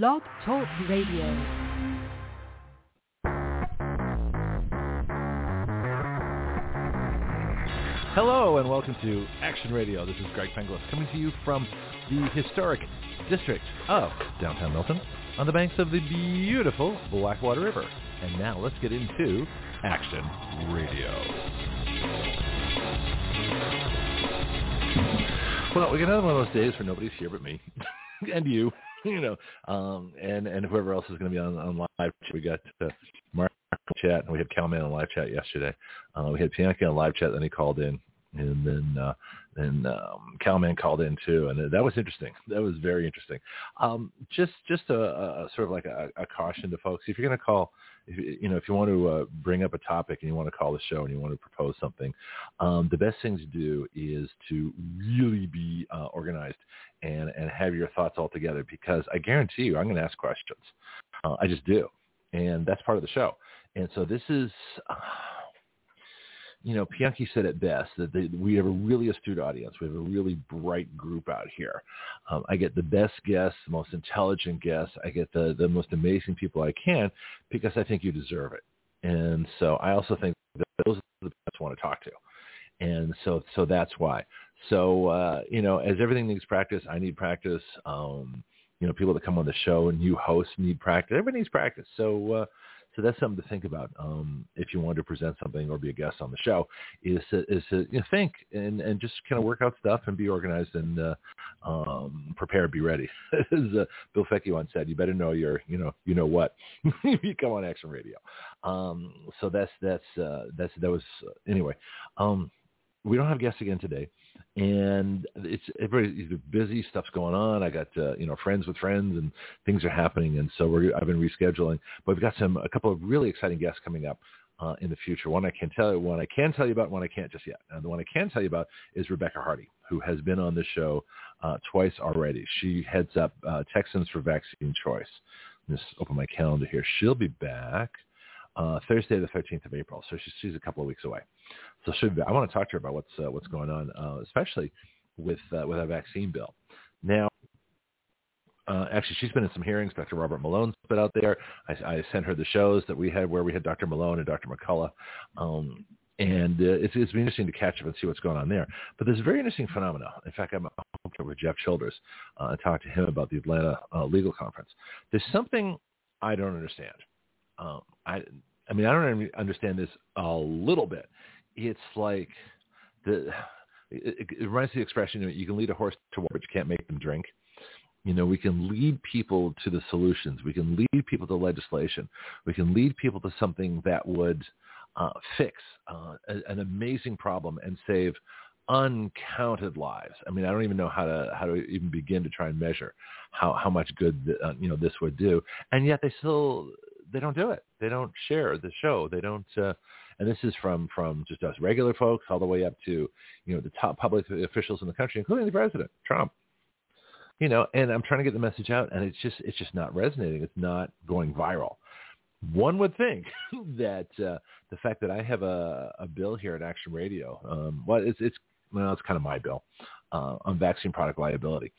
Blog Talk Radio. Hello and welcome to Action Radio. This is Greg Penglis coming to you from the historic district of downtown Milton on the banks of the beautiful Blackwater River. And now let's get into Action Radio. Well, we got another one of those days where nobody's here but me and you, you know, um, and and whoever else is going to be on, on live. We got uh, Mark chat, and we had Calman on live chat yesterday. Uh, we had Pianki on live chat, then he called in, and then uh, then um, Calman called in too, and that was interesting. That was very interesting. Um, just just a, a sort of like a, a caution to folks: if you're going to call you know if you want to uh, bring up a topic and you want to call the show and you want to propose something, um, the best thing to do is to really be uh, organized and and have your thoughts all together because I guarantee you I'm going to ask questions. Uh, I just do, and that's part of the show. And so this is. You know, Pianki said it best that they, we have a really astute audience. We have a really bright group out here. Um, I get the best guests, the most intelligent guests. I get the, the most amazing people I can because I think you deserve it. And so I also think that those are the best I want to talk to. And so, so that's why. So, uh, you know, as everything needs practice, I need practice. Um, you know, people that come on the show and you hosts need practice. Everybody needs practice. So, uh, so that's something to think about um, if you want to present something or be a guest on the show. Is to, is to you know, think and, and just kind of work out stuff and be organized and uh, um, prepare, be ready. As uh, Bill Fecky once said, you better know your you know you know what you come on Action Radio. Um, so that's that's uh, that's that was uh, anyway. Um, we don't have guests again today and it's everybody's busy stuff's going on. I got uh, you know friends with friends and things are happening. And so we're i've been rescheduling but we've got some a couple of really exciting guests coming up uh, in the future. One i can tell you one i can tell you about one i can't just yet. And the one i can tell you about is rebecca hardy who has been on the show uh, twice already. She heads up uh, texans for vaccine choice. Just open my calendar here. She'll be back uh, Thursday the 13th of April. So she's, she's a couple of weeks away. So should I want to talk to her about what's uh, what's going on, uh, especially with uh, with our vaccine bill. Now, uh, actually, she's been in some hearings. Dr. Robert Malone's been out there. I, I sent her the shows that we had where we had Dr. Malone and Dr. McCullough. Um, and uh, it's, it's been interesting to catch up and see what's going on there. But there's a very interesting phenomenon. In fact, I'm with Jeff Childers uh, and talked to him about the Atlanta uh, legal conference. There's something I don't understand. Um, I, I mean, I don't understand this a little bit. It's like the, it, it reminds me of the expression, you, can lead a horse to water, but you can't make them drink. You know, we can lead people to the solutions. We can lead people to legislation. We can lead people to something that would uh, fix uh, an amazing problem and save uncounted lives. I mean, I don't even know how to how to even begin to try and measure how how much good uh, you know this would do. And yet they still they don't do it. They don't share the show. They don't. Uh, and this is from from just us regular folks all the way up to you know the top public officials in the country, including the president, Trump. You know, and I'm trying to get the message out, and it's just it's just not resonating. It's not going viral. One would think that uh, the fact that I have a, a bill here at Action Radio, um, well, it's it's well, it's kind of my bill uh, on vaccine product liability,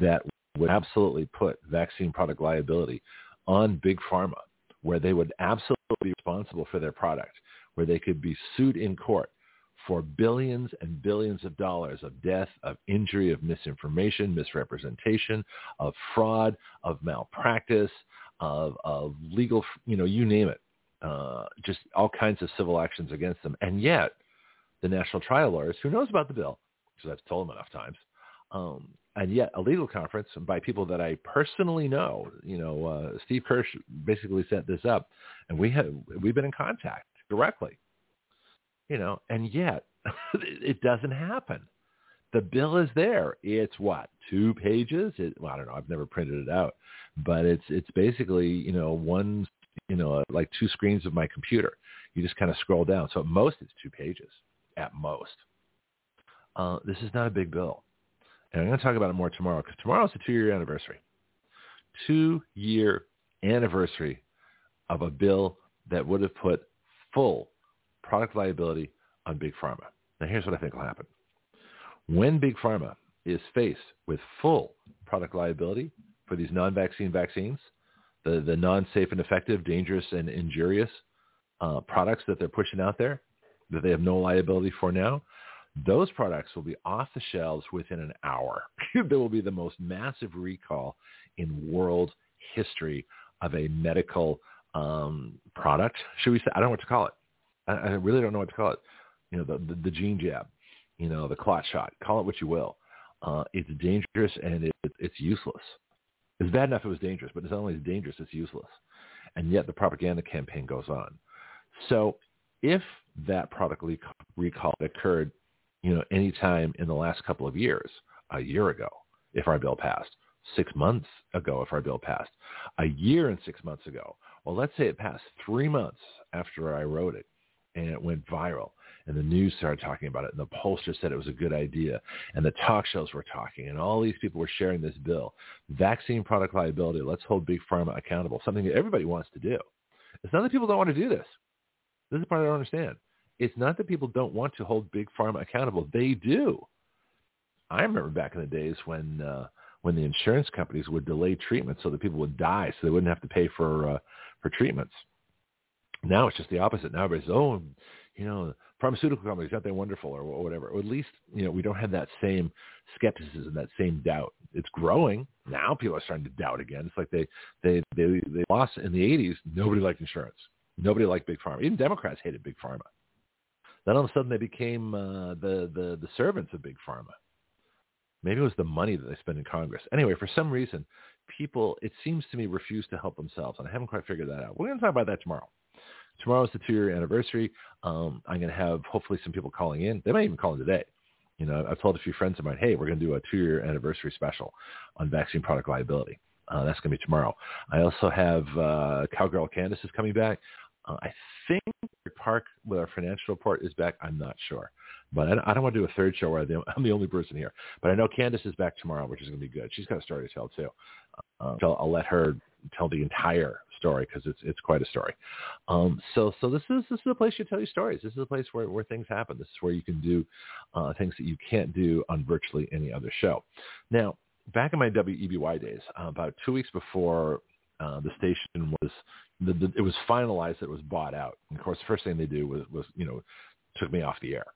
that would absolutely put vaccine product liability on big pharma where they would absolutely be responsible for their product, where they could be sued in court for billions and billions of dollars of death, of injury, of misinformation, misrepresentation, of fraud, of malpractice, of, of legal, you know, you name it, uh, just all kinds of civil actions against them. And yet, the national trial lawyers, who knows about the bill, because I've told them enough times, um, and yet a legal conference by people that I personally know. You know, uh, Steve Kirsch basically set this up, and we have we've been in contact directly. You know, and yet it doesn't happen. The bill is there. It's what two pages? It, well, I don't know. I've never printed it out, but it's it's basically you know one you know like two screens of my computer. You just kind of scroll down. So at most it's two pages. At most. Uh, this is not a big bill and I'm going to talk about it more tomorrow because tomorrow is the two-year anniversary. Two-year anniversary of a bill that would have put full product liability on Big Pharma. Now, here's what I think will happen. When Big Pharma is faced with full product liability, for these non-vaccine vaccines, the, the non-safe and effective, dangerous and injurious uh, products that they're pushing out there that they have no liability for now, those products will be off the shelves within an hour. there will be the most massive recall in world history of a medical um, product. Should we say? I don't know what to call it. I, I really don't know what to call it. You know, the, the, the gene jab, you know, the clot shot. Call it what you will. Uh, it's dangerous and it, it's useless. It's bad enough it was dangerous, but it's not only dangerous, it's useless. And yet the propaganda campaign goes on. So if that product recall occurred, you know, any time in the last couple of years, a year ago, if our bill passed, six months ago, if our bill passed, a year and six months ago, well, let's say it passed three months after I wrote it and it went viral and the news started talking about it and the pollsters said it was a good idea and the talk shows were talking and all these people were sharing this bill. Vaccine product liability, let's hold big pharma accountable, something that everybody wants to do. It's not that people don't want to do this. This is the part I don't understand. It's not that people don't want to hold big pharma accountable. They do. I remember back in the days when uh, when the insurance companies would delay treatment so that people would die, so they wouldn't have to pay for uh, for treatments. Now it's just the opposite. Now everybody's oh, you know, pharmaceutical companies aren't they wonderful or, whatever. Or at least you know we don't have that same skepticism, that same doubt. It's growing now. People are starting to doubt again. It's like they they they they lost in the '80s. Nobody liked insurance. Nobody liked big pharma. Even Democrats hated big pharma. Then all of a sudden they became uh, the the the servants of big pharma. Maybe it was the money that they spend in Congress. Anyway, for some reason, people, it seems to me, refuse to help themselves. And I haven't quite figured that out. We're going to talk about that tomorrow. Tomorrow is the two-year anniversary. Um, I'm going to have hopefully some people calling in. They might even call in today. You know, I've told a few friends of mine, hey, we're going to do a two-year anniversary special on vaccine product liability. Uh, that's going to be tomorrow. I also have uh, Cowgirl Candace is coming back. Uh, I think Park with our financial report is back. I'm not sure. But I, I don't want to do a third show where I'm the only person here. But I know Candace is back tomorrow, which is going to be good. She's got a story to tell too. Uh, so I'll let her tell the entire story because it's it's quite a story. Um, so so this is this is a place you tell your stories. This is the place where, where things happen. This is where you can do uh, things that you can't do on virtually any other show. Now, back in my WEBY days, uh, about two weeks before uh, the station was the, the, it was finalized it was bought out. And of course, the first thing they do was was you know took me off the air.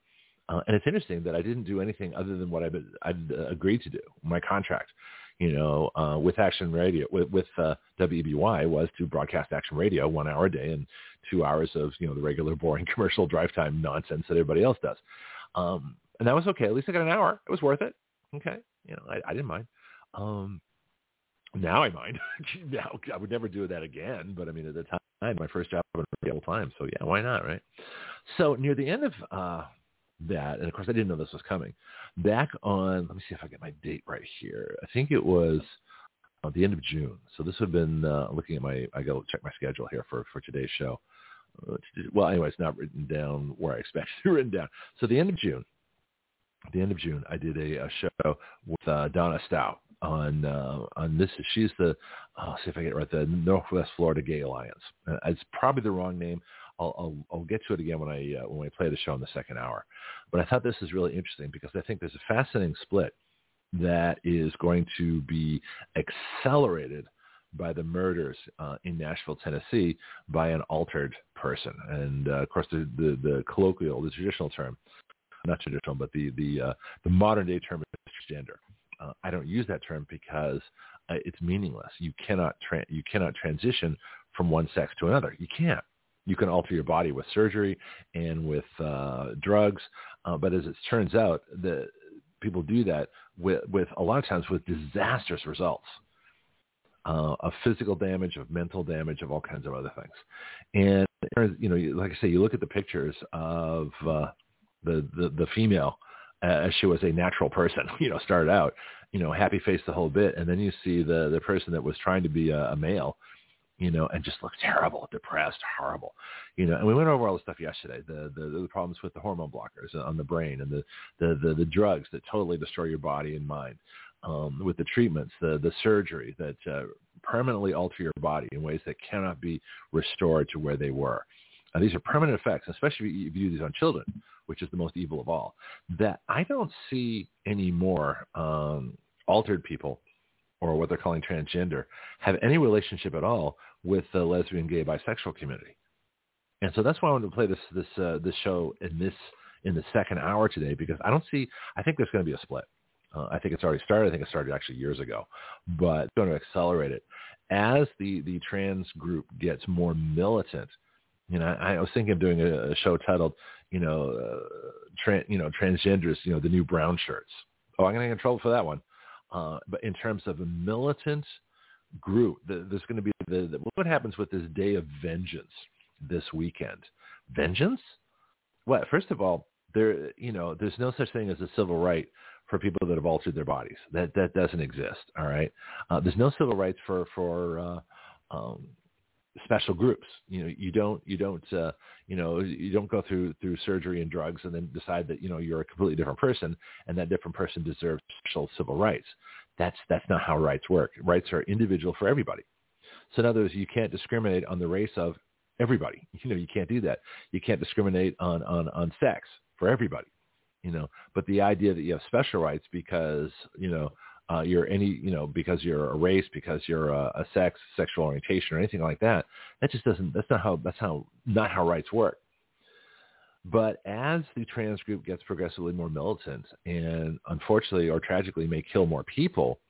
Uh, and it's interesting that I didn't do anything other than what I'd, I'd uh, agreed to do. My contract, you know, uh, with Action Radio, with, with uh, WEBY was to broadcast Action Radio one hour a day and two hours of, you know, the regular boring commercial drive time nonsense that everybody else does. Um, and that was okay. At least I got an hour. It was worth it. Okay. You know, I, I didn't mind. Um, now I mind. now I would never do that again. But I mean, at the time, my first job was the whole time. So yeah, why not, right? So near the end of uh, that, and of course I didn't know this was coming. Back on, let me see if I get my date right here. I think it was at the end of June. So this would have been uh, looking at my. I to check my schedule here for for today's show. Uh, well, anyway, it's not written down where I expect it written down. So the end of June. The end of June, I did a, a show with uh, Donna Stough on uh, on this. She's the. I'll see if I get it right. The Northwest Florida Gay Alliance. Uh, it's probably the wrong name. I'll, I'll, I'll get to it again when I uh, when I play the show in the second hour. But I thought this is really interesting because I think there's a fascinating split that is going to be accelerated by the murders uh, in Nashville, Tennessee, by an altered person. And uh, of course, the, the, the colloquial, the traditional term, not traditional, but the the uh, the modern day term is transgender. Uh, I don't use that term because uh, it's meaningless. You cannot tra- you cannot transition from one sex to another. You can't. You can alter your body with surgery and with uh, drugs, uh, but as it turns out, the people do that with, with a lot of times with disastrous results. Uh, of physical damage, of mental damage, of all kinds of other things. And you know, like I say, you look at the pictures of uh, the, the the female as she was a natural person. You know, started out, you know, happy face the whole bit, and then you see the the person that was trying to be a, a male, you know, and just looks terrible, depressed, horrible, you know. And we went over all the stuff yesterday, the the, the problems with the hormone blockers on the brain and the, the the the drugs that totally destroy your body and mind, um, with the treatments, the the surgery that uh, permanently alter your body in ways that cannot be restored to where they were. And these are permanent effects, especially if you view these on children, which is the most evil of all. That I don't see any more um, altered people or what they're calling transgender have any relationship at all with the lesbian, gay, bisexual community. And so that's why I wanted to play this this uh, this show in this in the second hour today because I don't see. I think there's going to be a split. Uh, I think it's already started. I think it started actually years ago, but it's going to accelerate it as the the trans group gets more militant. You know, I, I was thinking of doing a, a show titled, you know, uh, tran, you know, transgenders, you know, the new brown shirts. Oh, I'm going to get in trouble for that one. Uh, but in terms of a militant group, the, there's going to be the, the, what happens with this day of vengeance this weekend. Vengeance? What? First of all, there, you know, there's no such thing as a civil right for people that have altered their bodies. That that doesn't exist. All right. Uh, there's no civil rights for for uh, um, special groups. You know, you don't you don't uh, you know you don't go through through surgery and drugs and then decide that you know you're a completely different person and that different person deserves special civil rights. That's that's not how rights work. Rights are individual for everybody. So in other words, you can't discriminate on the race of everybody. You know, you can't do that. You can't discriminate on on on sex for everybody. You know, but the idea that you have special rights because you know uh, you're any you know because you're a race, because you're a, a sex, sexual orientation, or anything like that, that just doesn't. That's not how. That's how not how rights work. But as the trans group gets progressively more militant and unfortunately or tragically may kill more people,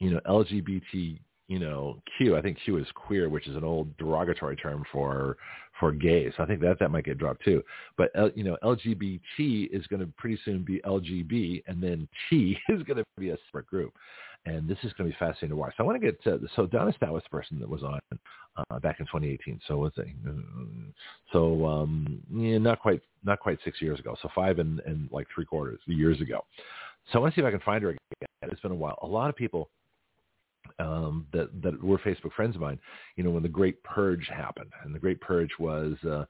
you know, LGBT you know, Q. I think Q is queer, which is an old derogatory term for for gay. So I think that that might get dropped too. But you know, LGBT is going to pretty soon be LGB, and then T is going to be a separate group. And this is going to be fascinating to watch. So I want to get to, so Donna Stough was the person that was on uh, back in 2018. So was it? So um, yeah, not quite not quite six years ago. So five and, and like three quarters years ago. So I want to see if I can find her again. It's been a while. A lot of people um, that that were Facebook friends of mine, you know, when the Great Purge happened, and the Great Purge was, uh,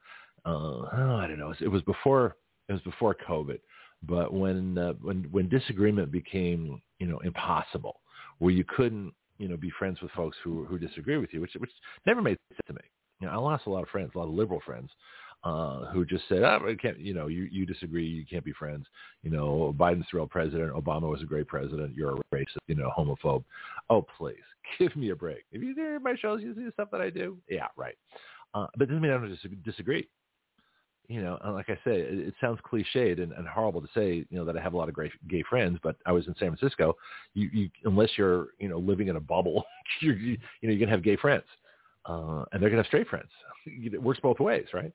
uh, oh, I don't know, it was before it was before COVID, but when uh, when when disagreement became, you know, impossible, where you couldn't, you know, be friends with folks who who disagree with you, which which never made sense to me. You know, I lost a lot of friends, a lot of liberal friends, uh, who just said, oh, I can't, you know, you, you disagree, you can't be friends. You know, Biden's the real president. Obama was a great president. You're a racist, you know, homophobe. Oh, please, give me a break. If you hear my shows, you see the stuff that I do. Yeah, right. Uh, but doesn't mean I don't disagree. You know, like I say, it, it sounds cliched and, and horrible to say, you know, that I have a lot of great gay friends, but I was in San Francisco. You, you unless you're, you know, living in a bubble, you, you know, you're gonna have gay friends, uh, and they're gonna have straight friends. It works both ways, right?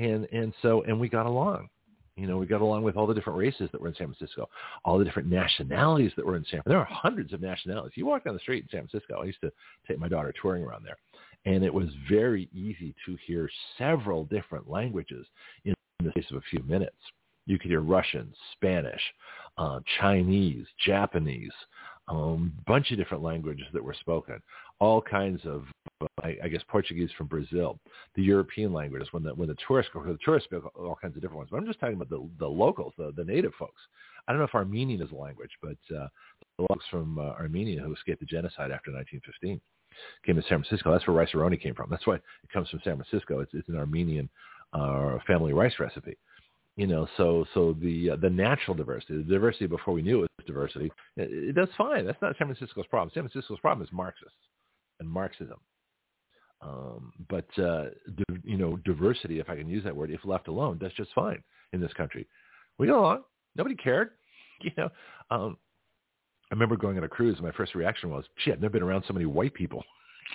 And and so and we got along. You know, we got along with all the different races that were in San Francisco, all the different nationalities that were in San Francisco. There are hundreds of nationalities. You walk down the street in San Francisco. I used to take my daughter touring around there, and it was very easy to hear several different languages in the space of a few minutes. You could hear Russian, Spanish, uh, Chinese, Japanese, a um, bunch of different languages that were spoken, all kinds of, I, I, guess, Portuguese from Brazil, the European languages. When the when the tourists go, the tourists speak all kinds of different ones. But I'm just talking about the the locals, the the native folks. I don't know if Armenian is a language, but uh, the folks from uh, Armenia who escaped the genocide after 1915 came to San Francisco. That's where Rice-A-Roni came from. That's why it comes from San Francisco. It's it's an Armenian uh, family rice recipe you know so so the uh, the natural diversity the diversity before we knew it was diversity it, it, that's fine that's not san francisco's problem san francisco's problem is marxists and marxism um, but uh, di- you know diversity if i can use that word if left alone that's just fine in this country we got along nobody cared you know um, i remember going on a cruise and my first reaction was shit i've never been around so many white people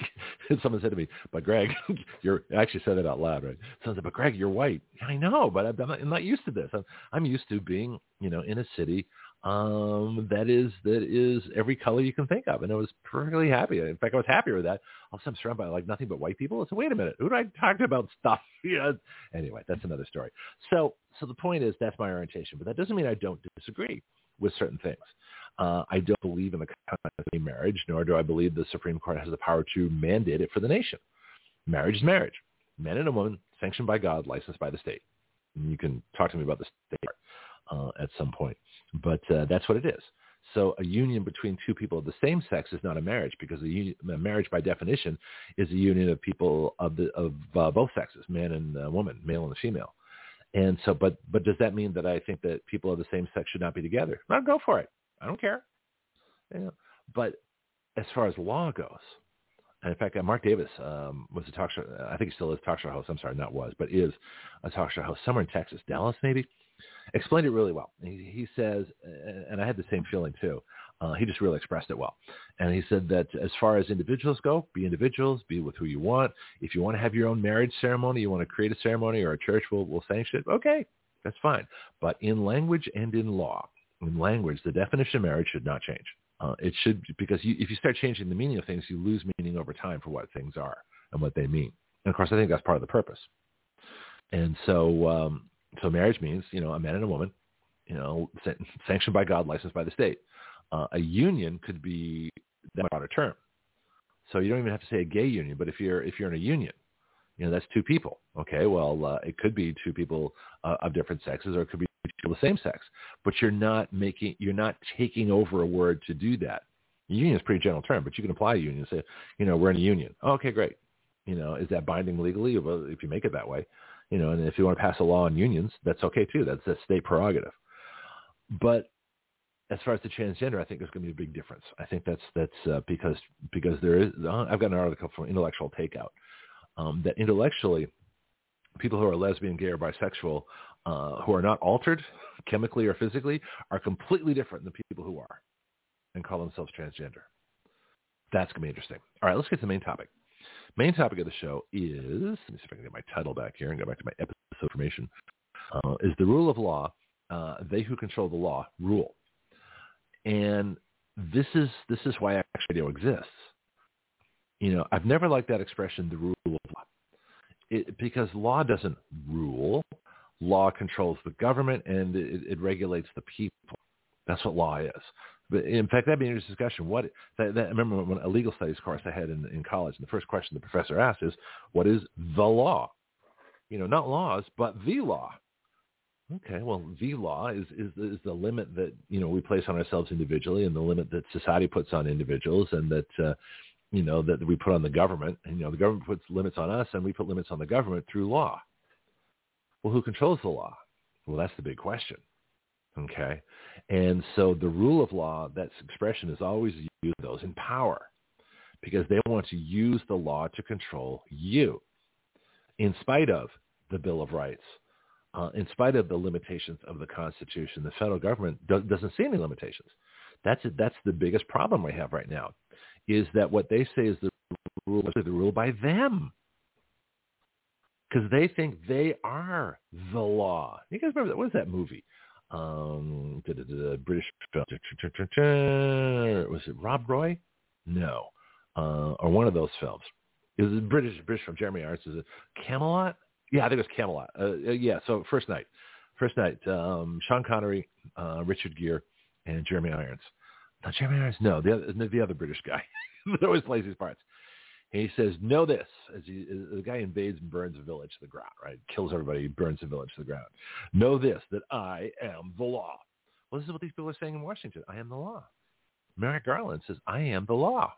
someone said to me, "But Greg, you're." I actually said it out loud, right? Someone said, "But Greg, you're white." I know, but I'm not, I'm not used to this. I'm, I'm used to being, you know, in a city um, that is that is every color you can think of, and I was perfectly happy. In fact, I was happier with that. Also, I'm surrounded by like nothing but white people. I said, "Wait a minute, who do I talk about stuff?" know. Anyway, that's another story. So, so the point is that's my orientation, but that doesn't mean I don't disagree with certain things. Uh, I don't believe in the concept of marriage, nor do I believe the Supreme Court has the power to mandate it for the nation. Marriage is marriage. Man and a woman, sanctioned by God, licensed by the state. And you can talk to me about the state uh, at some point. But uh, that's what it is. So a union between two people of the same sex is not a marriage because a, union, a marriage by definition is a union of people of, the, of uh, both sexes, man and uh, woman, male and female. And so, but but does that mean that I think that people of the same sex should not be together? No, go for it. I don't care. Yeah. But as far as law goes, and in fact, uh, Mark Davis um, was a talk show. I think he still is talk show host. I'm sorry, not was, but is a talk show host somewhere in Texas, Dallas maybe. Explained it really well. He, he says, and I had the same feeling too. Uh, he just really expressed it well. And he said that as far as individuals go, be individuals, be with who you want. If you want to have your own marriage ceremony, you want to create a ceremony or a church will, will sanction it, okay, that's fine. But in language and in law, in language, the definition of marriage should not change. Uh, it should because you, if you start changing the meaning of things, you lose meaning over time for what things are and what they mean. And of course, I think that's part of the purpose. And so, um, so marriage means you know a man and a woman, you know, sanctioned by God, licensed by the state. Uh, a union could be that broader term. So you don't even have to say a gay union, but if you're if you're in a union, you know that's two people. Okay, well uh, it could be two people uh, of different sexes, or it could be the same sex, but you're not making, you're not taking over a word to do that. Union is a pretty general term, but you can apply a union. And say, you know, we're in a union. Okay, great. You know, is that binding legally? Well, if you make it that way, you know, and if you want to pass a law on unions, that's okay too. That's a state prerogative. But as far as the transgender, I think there's going to be a big difference. I think that's that's uh, because because there is. Uh, I've got an article from Intellectual Takeout um, that intellectually, people who are lesbian, gay, or bisexual uh, who are not altered chemically or physically are completely different than people who are and call themselves transgender. That's going to be interesting. All right, let's get to the main topic. Main topic of the show is, let me see if I can get my title back here and go back to my episode information, uh, is the rule of law, uh, they who control the law rule. And this is, this is why Action Radio exists. You know, I've never liked that expression, the rule of law. It, because law doesn't rule law controls the government and it, it regulates the people. That's what law is. But in fact, that'd be an interesting discussion. What that, that, remember when a legal studies course I had in, in college, and the first question the professor asked is, "What is the law?" You know, not laws, but the law. Okay, well, the law is, is is the limit that you know we place on ourselves individually, and the limit that society puts on individuals, and that uh, you know that we put on the government. And you know, the government puts limits on us, and we put limits on the government through law. Well, who controls the law? Well, that's the big question. Okay. And so the rule of law, that expression is always used those in power because they want to use the law to control you in spite of the Bill of Rights. Uh, in spite of the limitations of the Constitution, the federal government do- doesn't see any limitations. That's that's the biggest problem we have right now, is that what they say is the rule is the rule by them because they think they are the law. You guys remember that? What was that movie? Um, the British film. Was it Rob Roy? No, uh, or one of those films. It was a British British film. Jeremy Irons is it Camelot? Yeah, I think it was Camelot. Uh, uh, yeah, so First Knight, First Knight. Um, Sean Connery, uh, Richard Gere, and Jeremy Irons. Not Jeremy Irons. No, the other, the other British guy that always plays these parts. He says, know this, as, he, the guy invades and burns a village to the ground, right? Kills everybody, burns the village to the ground. Know this, that I am the law. Well, this is what these people are saying in Washington. I am the law. Merrick Garland says, I am the law.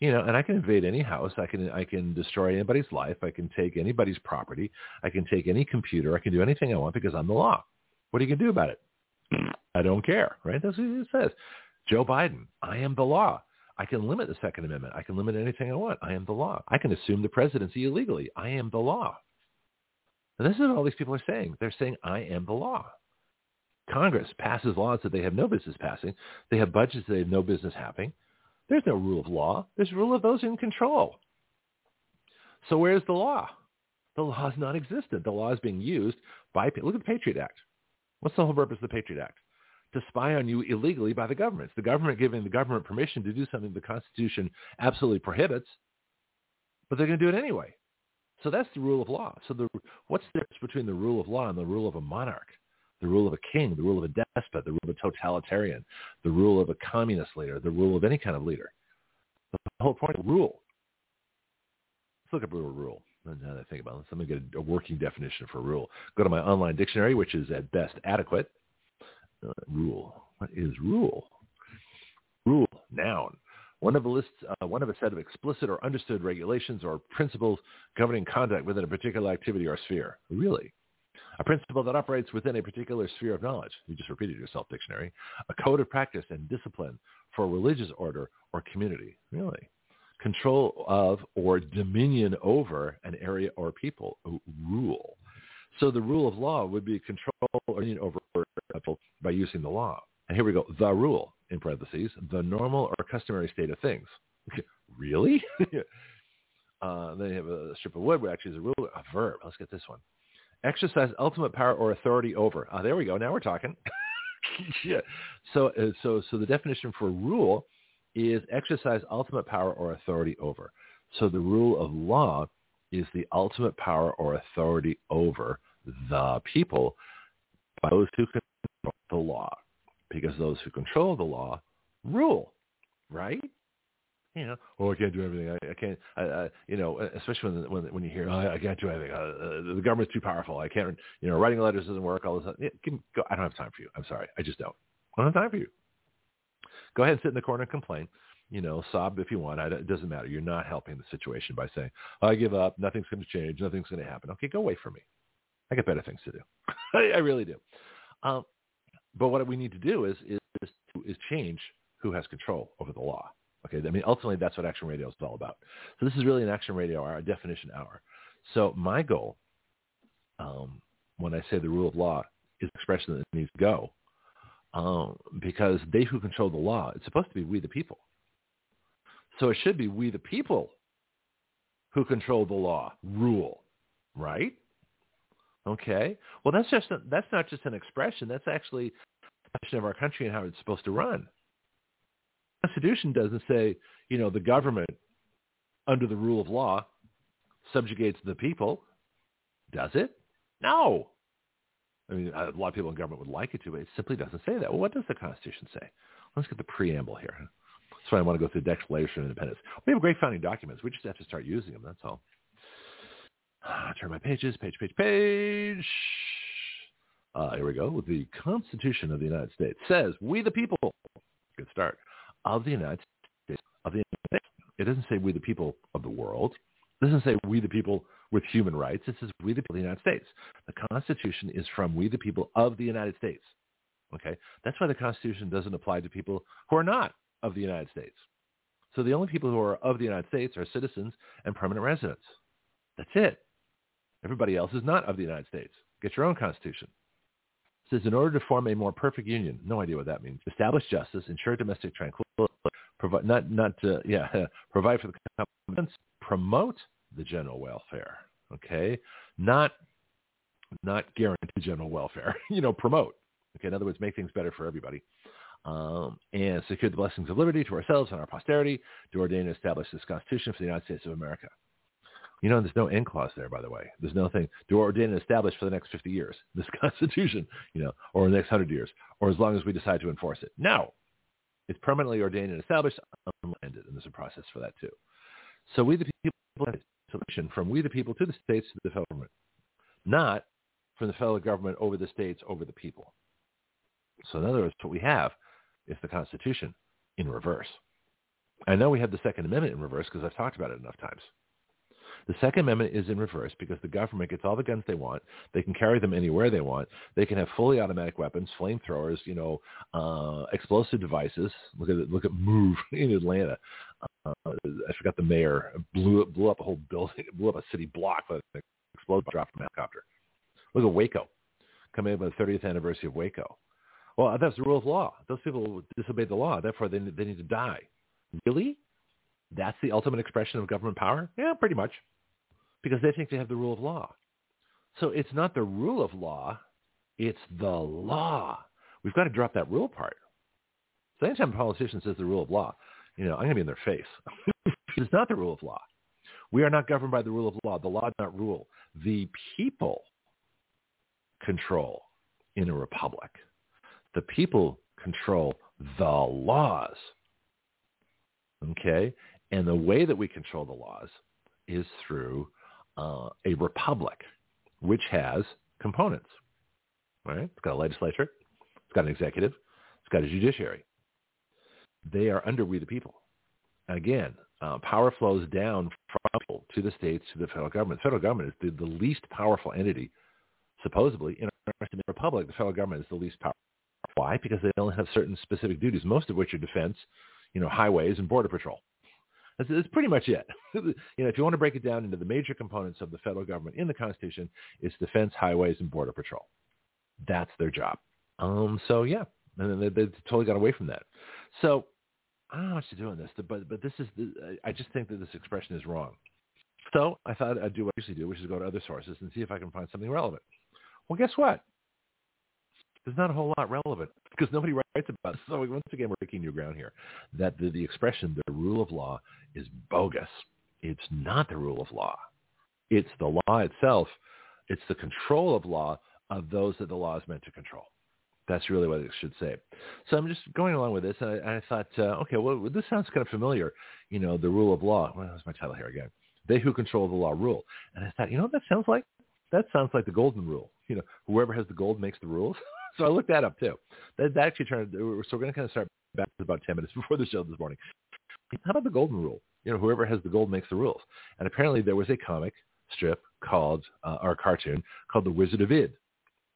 You know, and I can invade any house. I can I can destroy anybody's life. I can take anybody's property. I can take any computer. I can do anything I want because I'm the law. What are you going to do about it? I don't care, right? That's what he says. Joe Biden, I am the law. I can limit the Second Amendment. I can limit anything I want. I am the law. I can assume the presidency illegally. I am the law. And this is what all these people are saying. They're saying, I am the law. Congress passes laws that they have no business passing. They have budgets that they have no business having. There's no rule of law. There's rule of those in control. So where's the law? The law is non-existent. The law is being used by, people. look at the Patriot Act. What's the whole purpose of the Patriot Act? To spy on you illegally by the government. It's the government giving the government permission to do something the Constitution absolutely prohibits, but they're going to do it anyway. So that's the rule of law. So the, what's the difference between the rule of law and the rule of a monarch? The rule of a king, the rule of a despot, the rule of a totalitarian, the rule of a communist leader, the rule of any kind of leader. The whole point of rule. Let's look at rule rule. Now that I think about I'm going to get a working definition for rule. Go to my online dictionary, which is at best adequate uh, rule. What is rule? Rule, noun. One of a list, uh, one of a set of explicit or understood regulations or principles governing conduct within a particular activity or sphere. Really? a principle that operates within a particular sphere of knowledge. You just repeated yourself, dictionary. A code of practice and discipline for a religious order or community. Really? Control of or dominion over an area or people. Rule. So the rule of law would be control or dominion over by using the law. And here we go. The rule, in parentheses, the normal or customary state of things. really? uh, then you have a strip of wood, which actually is a rule, a verb. Let's get this one. Exercise ultimate power or authority over. Ah, there we go. Now we're talking. yeah. So, uh, so, so the definition for rule is exercise ultimate power or authority over. So the rule of law is the ultimate power or authority over the people by those who the law, because those who control the law rule, right? You know, oh, I can't do everything. I, I can't. I, I, you know, especially when when when you hear, oh, I can't do anything. Uh, uh, the government's too powerful. I can't. You know, writing letters doesn't work. All this. Yeah, can, go. I don't have time for you. I'm sorry. I just don't. I don't have time for you. Go ahead and sit in the corner and complain. You know, sob if you want. I, it doesn't matter. You're not helping the situation by saying, I give up. Nothing's going to change. Nothing's going to happen. Okay, go away from me. I got better things to do. I, I really do. Um, but what we need to do is is is change who has control over the law. Okay, I mean ultimately that's what Action Radio is all about. So this is really an Action Radio hour, a definition hour. So my goal, um, when I say the rule of law, is expression that needs to go, um, because they who control the law, it's supposed to be we the people. So it should be we the people who control the law, rule, right? Okay. Well, that's just a, that's not just an expression. That's actually a expression of our country and how it's supposed to run. The Constitution doesn't say, you know, the government under the rule of law subjugates the people. Does it? No. I mean, a lot of people in government would like it to, but it simply doesn't say that. Well, what does the Constitution say? Let's get the preamble here. That's why I want to go through the Declaration of Independence. We have great founding documents. We just have to start using them. That's all. Turn my pages, page, page, page. Uh, here we go. The Constitution of the United States says, we the people, good start, of the United States, of the United States. It doesn't say we the people of the world. It doesn't say we the people with human rights. It says we the people of the United States. The Constitution is from we the people of the United States. Okay? That's why the Constitution doesn't apply to people who are not of the United States. So the only people who are of the United States are citizens and permanent residents. That's it. Everybody else is not of the United States. Get your own constitution. It says, in order to form a more perfect union, no idea what that means, establish justice, ensure domestic tranquility, provide, not, not, uh, yeah, provide for the common promote the general welfare, okay? Not, not guarantee general welfare, you know, promote. Okay, in other words, make things better for everybody. Um, and secure the blessings of liberty to ourselves and our posterity, to ordain and establish this Constitution for the United States of America. You know, there's no end clause there, by the way. There's nothing to ordain and establish for the next 50 years, this Constitution, you know, or the next 100 years, or as long as we decide to enforce it. No. It's permanently ordained and established, unlanded, and there's a process for that too. So we the people solution from we the people to the states to the federal government, not from the federal government over the states over the people. So in other words, what we have is the Constitution in reverse. I know we have the Second Amendment in reverse because I've talked about it enough times. The Second Amendment is in reverse because the government gets all the guns they want. They can carry them anywhere they want. They can have fully automatic weapons, flamethrowers, you know, uh, explosive devices. Look at look at Move in Atlanta. Uh, I forgot the mayor blew blew up a whole building, blew up a city block with an explosive drop from a helicopter. Look at Waco, coming up with the 30th anniversary of Waco. Well, that's the rule of law. Those people disobeyed the law, therefore they they need to die. Really? That's the ultimate expression of government power? Yeah, pretty much because they think they have the rule of law. So it's not the rule of law, it's the law. We've got to drop that rule part. So anytime a politician says the rule of law, you know, I'm going to be in their face. it's not the rule of law. We are not governed by the rule of law. The law does not rule. The people control in a republic. The people control the laws. Okay? And the way that we control the laws is through uh, a republic, which has components. Right? It's got a legislature. It's got an executive. It's got a judiciary. They are under we the people. Again, uh, power flows down from people to the states to the federal government. The federal government is the, the least powerful entity supposedly in a republic, the federal government is the least powerful. Why? Because they only have certain specific duties, most of which are defense, you know, highways and border patrol. That's, that's pretty much it. you know, if you want to break it down into the major components of the federal government in the Constitution, it's defense, highways, and border patrol. That's their job. Um, so yeah, and they, they totally got away from that. So I don't know what you're doing this, but but this is the, I just think that this expression is wrong. So I thought I'd do what I usually do, which is go to other sources and see if I can find something relevant. Well, guess what? There's not a whole lot relevant because nobody writes about it. So once again, we're breaking new ground here. That the, the expression, the rule of law, is bogus. It's not the rule of law. It's the law itself. It's the control of law of those that the law is meant to control. That's really what it should say. So I'm just going along with this, and I, I thought, uh, okay, well, this sounds kind of familiar. You know, the rule of law. Well, that's my title here again. They who control the law rule. And I thought, you know what that sounds like? That sounds like the golden rule. You know, whoever has the gold makes the rules. so I looked that up too. That, that actually turned. So we're going to kind of start back about ten minutes before the show this morning. How about the golden rule? You know, whoever has the gold makes the rules. And apparently there was a comic strip called, uh, or cartoon called The Wizard of Id.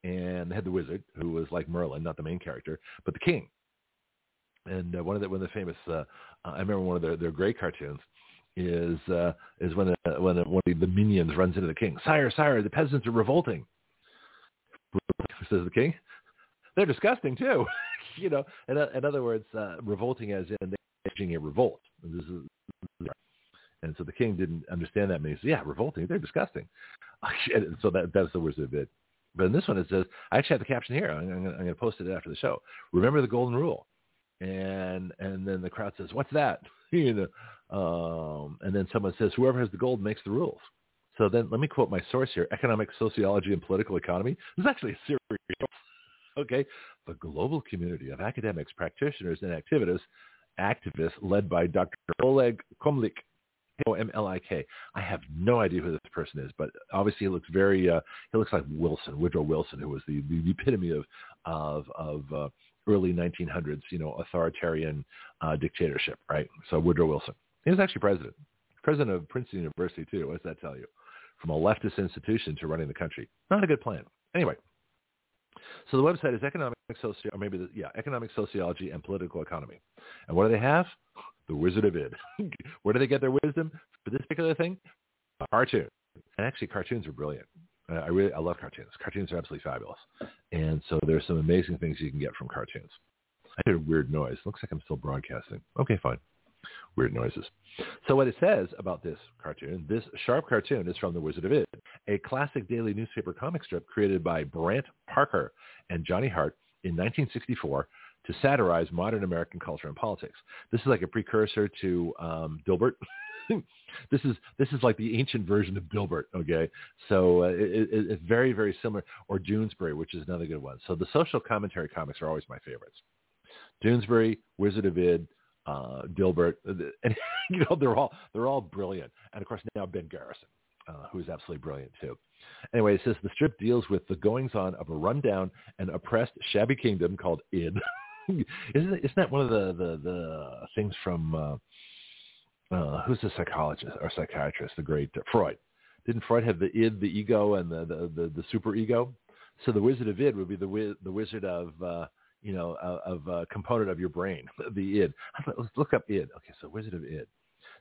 And they had the wizard, who was like Merlin, not the main character, but the king. And uh, one of the one of the famous, uh, I remember one of their, their great cartoons is uh, is when uh, when one of the minions runs into the king. Sire, sire, the peasants are revolting. Says the king. They're disgusting too. you know, in, in other words, uh, revolting as in staging a revolt. This is, and so the king didn't understand that. And he said, "Yeah, revolting. They're disgusting." and so that that's the wizard bit. But in this one, it says, I actually have the caption here. I'm, I'm going to post it after the show. Remember the golden rule. And and then the crowd says, what's that? you know, um, and then someone says, whoever has the gold makes the rules. So then let me quote my source here, Economic Sociology and Political Economy. This is actually a serious, okay? The global community of academics, practitioners, and activists, activists led by Dr. Oleg Komlik, O-M-L-I-K. I have no idea who this person is, but obviously he looks very, uh, he looks like Wilson, Woodrow Wilson, who was the, the, the epitome of, of, of uh, early 1900s, you know, authoritarian uh, dictatorship, right? So Woodrow Wilson. He was actually president, president of Princeton University too. What does that tell you? From a leftist institution to running the country. Not a good plan. Anyway, so the website is economic soci, or maybe the, yeah, economic sociology and political economy. And what do they have? The Wizard of Id. Where do they get their wisdom for this particular thing? A cartoon. And actually, cartoons are brilliant. Uh, I really I love cartoons. Cartoons are absolutely fabulous, and so there's some amazing things you can get from cartoons. I heard a weird noise. Looks like I'm still broadcasting. Okay, fine. Weird noises. So what it says about this cartoon, this sharp cartoon is from The Wizard of Id, a classic daily newspaper comic strip created by Brant Parker and Johnny Hart in 1964 to satirize modern American culture and politics. This is like a precursor to um, Dilbert. this is this is like the ancient version of Dilbert. Okay, so uh, it, it, it's very very similar. Or Doonesbury, which is another good one. So the social commentary comics are always my favorites. Doonesbury, Wizard of Id, uh, Dilbert, and you know they're all they're all brilliant. And of course now Ben Garrison, uh, who is absolutely brilliant too. Anyway, it says the strip deals with the goings on of a rundown and oppressed shabby kingdom called Id. isn't isn't that one of the the, the things from uh, uh, who's the psychologist or psychiatrist, the great uh, Freud? Didn't Freud have the id, the ego, and the the, the, the super ego? So the wizard of id would be the the wizard of uh, you know of, of uh, component of your brain, the id. Let's look up id. Okay, so wizard of id.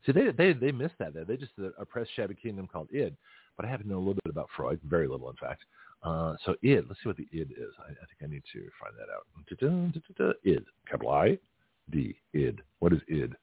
See, they they they missed that. They just uh, oppressed shabby kingdom called id. But I happen to know a little bit about Freud, very little in fact. Uh, so id, let's see what the id is. I, I think I need to find that out. Id, capital I, D, id. What is id?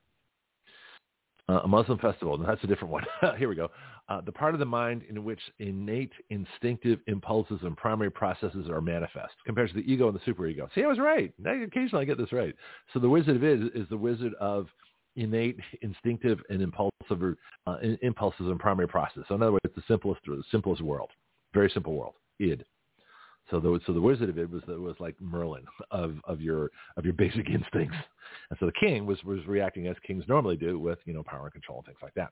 Uh, a Muslim festival. That's a different one. Here we go. Uh, the part of the mind in which innate instinctive impulses and primary processes are manifest compared to the ego and the superego. See, I was right. occasionally I get this right. So the wizard of id is the wizard of innate instinctive and impulsive uh, impulses and primary process. So in other words, the simplest, the simplest world. Very simple world id. So the so the wizard of id was was like Merlin of of your of your basic instincts, and so the king was was reacting as kings normally do with you know power and control and things like that.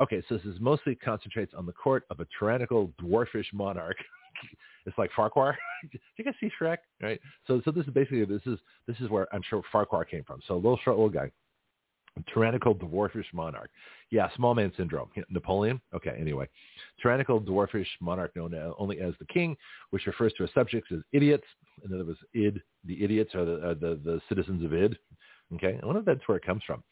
Okay, so this is mostly concentrates on the court of a tyrannical dwarfish monarch. it's like Farquaad. Do you guys see Shrek? Right. So so this is basically this is this is where I'm sure Farquaad came from. So little short little guy Tyrannical dwarfish monarch. Yeah, small man syndrome. Napoleon? Okay, anyway. Tyrannical dwarfish monarch known only as the king, which refers to his subjects as idiots. In other words, id, the idiots are the, are the, the citizens of id. Okay, I wonder if that's where it comes from.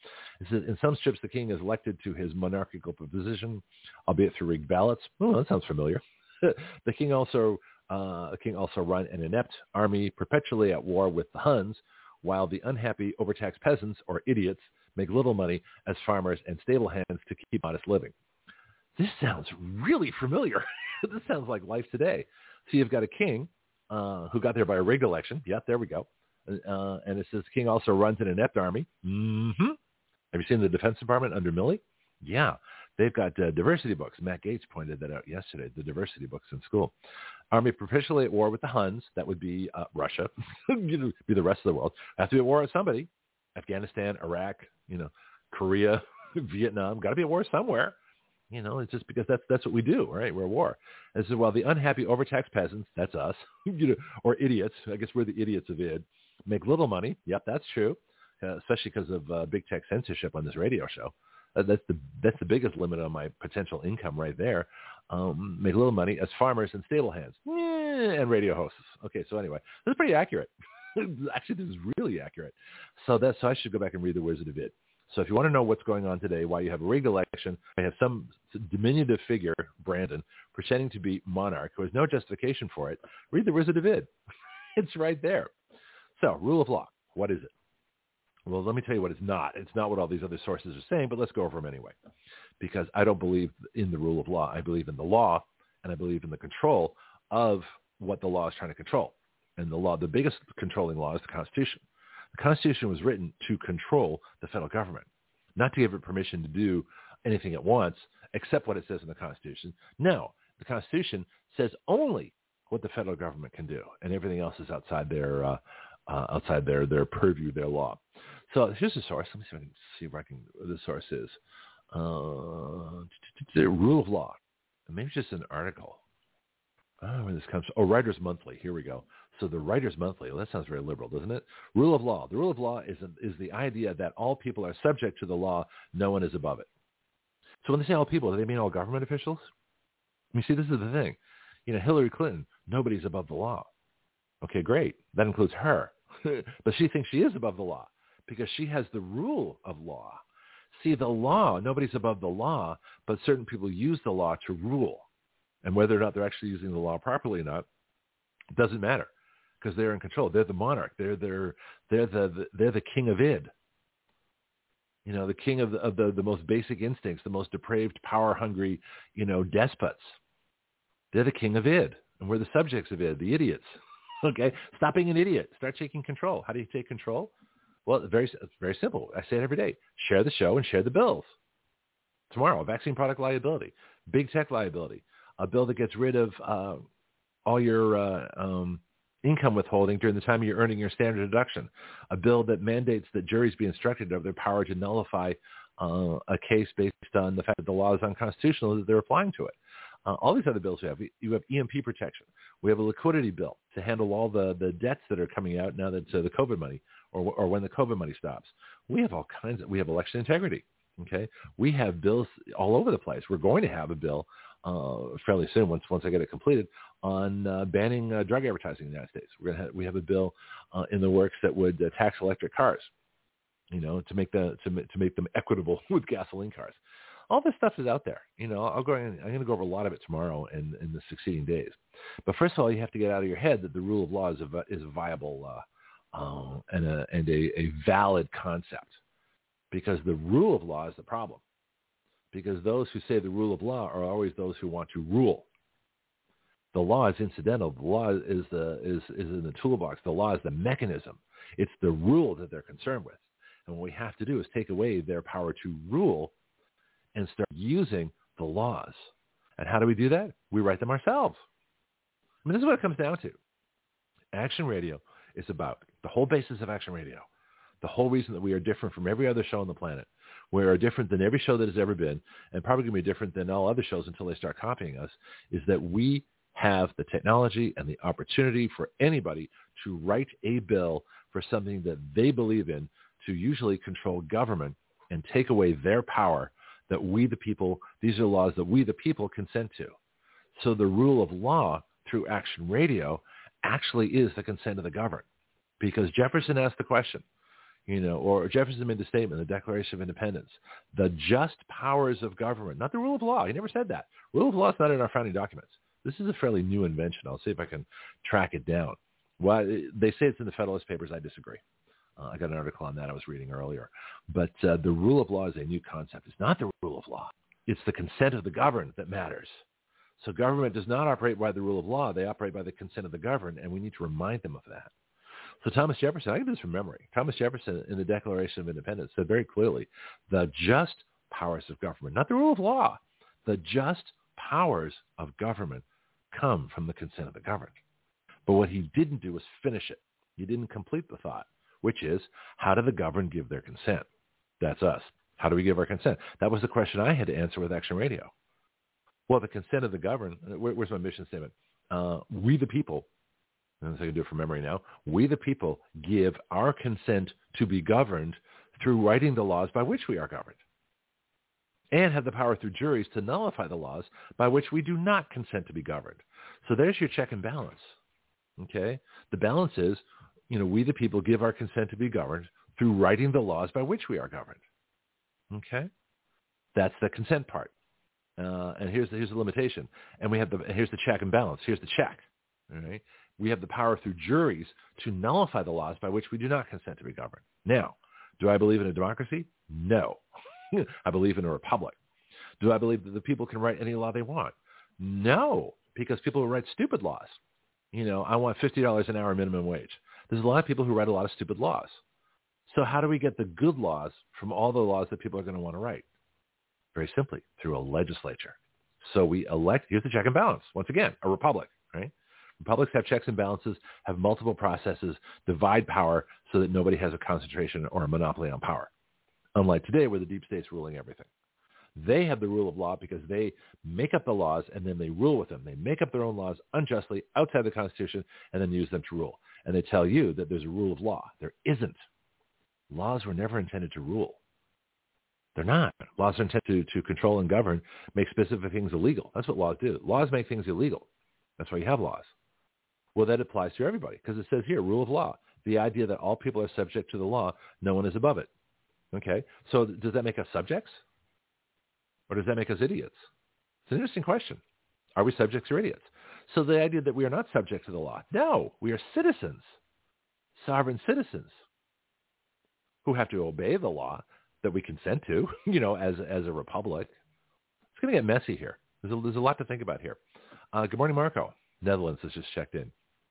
in some strips, the king is elected to his monarchical position, albeit through rigged ballots. Oh, that sounds familiar. the king also uh, the king also run an inept army perpetually at war with the Huns, while the unhappy overtaxed peasants or idiots make little money as farmers and stable hands to keep honest living. This sounds really familiar. this sounds like life today. So you've got a king uh, who got there by a rigged election. Yep, there we go. Uh, and it says the king also runs an inept army. Mm-hmm. Have you seen the Defense Department under Milley? Yeah. They've got uh, diversity books. Matt Gaetz pointed that out yesterday, the diversity books in school. Army perpetually at war with the Huns. That would be uh, Russia. be the rest of the world. Have to be at war with somebody. Afghanistan, Iraq, you know, Korea, Vietnam. Got to be at war somewhere. You know, it's just because that's that's what we do, right? We're at war. And so while the unhappy overtaxed peasants, that's us, you know, or idiots, I guess we're the idiots of id, make little money. Yep, that's true, uh, especially because of uh, big tech censorship on this radio show. Uh, that's the that's the biggest limit on my potential income right there. Um, make a little money as farmers and stable hands eh, and radio hosts. Okay, so anyway, that's pretty accurate. Actually, this is really accurate. So that's so I should go back and read the Wizard of Id. So if you want to know what's going on today, why you have a rigged election, I have some diminutive figure, Brandon, pretending to be monarch who has no justification for it. Read the Wizard of Id. it's right there. So rule of law, what is it? Well, let me tell you what it's not. It's not what all these other sources are saying, but let's go over them anyway. Because I don't believe in the rule of law. I believe in the law, and I believe in the control of what the law is trying to control. And the law, the biggest controlling law is the Constitution. The Constitution was written to control the federal government, not to give it permission to do anything at once except what it says in the Constitution. No, the Constitution says only what the federal government can do, and everything else is outside their uh, uh, outside their their purview, their law. So here's the source. Let me see if I can see if I can. The source is uh, the rule of law. Maybe just an article. I don't know where this comes. Oh, Writers Monthly. Here we go. So the Writers Monthly. Well, that sounds very liberal, doesn't it? Rule of law. The rule of law is is the idea that all people are subject to the law. No one is above it. So when they say all people, do they mean all government officials? You see, this is the thing. You know, Hillary Clinton, nobody's above the law. Okay, great. That includes her. but she thinks she is above the law because she has the rule of law. See, the law, nobody's above the law, but certain people use the law to rule. And whether or not they're actually using the law properly or not, doesn't matter because they're in control. They're the monarch. They're they're they're the they're the king of id. You know, the king of the, of the the most basic instincts, the most depraved, power-hungry, you know, despots. They're the king of id, and we're the subjects of id, the idiots. okay, stop being an idiot. Start taking control. How do you take control? Well, it's very very simple. I say it every day. Share the show and share the bills. Tomorrow, vaccine product liability, big tech liability, a bill that gets rid of uh, all your uh, um, income withholding during the time you're earning your standard deduction, a bill that mandates that juries be instructed of their power to nullify uh, a case based on the fact that the law is unconstitutional that they're applying to it. Uh, all these other bills we have, you have EMP protection. We have a liquidity bill to handle all the, the debts that are coming out now that uh, the COVID money or, or when the COVID money stops. We have all kinds of, we have election integrity. Okay. We have bills all over the place. We're going to have a bill uh, fairly soon once once I get it completed on uh, banning uh, drug advertising in the United States. We're gonna have, we have a bill uh, in the works that would uh, tax electric cars, you know, to make the to, to make them equitable with gasoline cars. All this stuff is out there. You know, I'll go. I'm going to go over a lot of it tomorrow and in the succeeding days. But first of all, you have to get out of your head that the rule of law is a is a viable uh, uh, and a and a, a valid concept, because the rule of law is the problem because those who say the rule of law are always those who want to rule. The law is incidental. The law is the is is in the toolbox. The law is the mechanism. It's the rule that they're concerned with. And what we have to do is take away their power to rule and start using the laws. And how do we do that? We write them ourselves. I mean, this is what it comes down to. Action Radio is about the whole basis of Action Radio, the whole reason that we are different from every other show on the planet we are different than every show that has ever been, and probably going to be different than all other shows until they start copying us, is that we have the technology and the opportunity for anybody to write a bill for something that they believe in to usually control government and take away their power that we the people, these are laws that we the people consent to. So the rule of law through Action Radio actually is the consent of the governed. Because Jefferson asked the question, you know, or Jefferson made the statement, the Declaration of Independence, the just powers of government, not the rule of law. He never said that. Rule of law is not in our founding documents. This is a fairly new invention. I'll see if I can track it down. Well, they say it's in the Federalist Papers. I disagree. Uh, I got an article on that I was reading earlier. But uh, the rule of law is a new concept. It's not the rule of law. It's the consent of the governed that matters. So government does not operate by the rule of law. They operate by the consent of the governed, and we need to remind them of that. So Thomas Jefferson, I can do this from memory. Thomas Jefferson in the Declaration of Independence said very clearly, the just powers of government, not the rule of law, the just powers of government come from the consent of the governed. But what he didn't do was finish it. He didn't complete the thought, which is, how do the governed give their consent? That's us. How do we give our consent? That was the question I had to answer with Action Radio. Well, the consent of the governed, where, where's my mission statement? Uh, we the people, and so I can do it from memory now, we the people give our consent to be governed through writing the laws by which we are governed and have the power through juries to nullify the laws by which we do not consent to be governed. So there's your check and balance. Okay? The balance is, you know, we the people give our consent to be governed through writing the laws by which we are governed. Okay? That's the consent part. Uh, and here's the, here's the limitation. And we have the here's the check and balance. Here's the check. All right. We have the power through juries to nullify the laws by which we do not consent to be governed. Now, do I believe in a democracy? No. I believe in a republic. Do I believe that the people can write any law they want? No, because people will write stupid laws. You know, I want $50 an hour minimum wage. There's a lot of people who write a lot of stupid laws. So how do we get the good laws from all the laws that people are going to want to write? Very simply, through a legislature. So we elect, here's the check and balance. Once again, a republic, right? Republics have checks and balances, have multiple processes, divide power so that nobody has a concentration or a monopoly on power. Unlike today where the deep state's ruling everything. They have the rule of law because they make up the laws and then they rule with them. They make up their own laws unjustly outside the Constitution and then use them to rule. And they tell you that there's a rule of law. There isn't. Laws were never intended to rule. They're not. Laws are intended to, to control and govern, make specific things illegal. That's what laws do. Laws make things illegal. That's why you have laws. Well, that applies to everybody because it says here, rule of law. The idea that all people are subject to the law, no one is above it. Okay, so does that make us subjects? Or does that make us idiots? It's an interesting question. Are we subjects or idiots? So the idea that we are not subject to the law. No, we are citizens, sovereign citizens who have to obey the law that we consent to, you know, as, as a republic. It's going to get messy here. There's a, there's a lot to think about here. Uh, good morning, Marco. Netherlands has just checked in.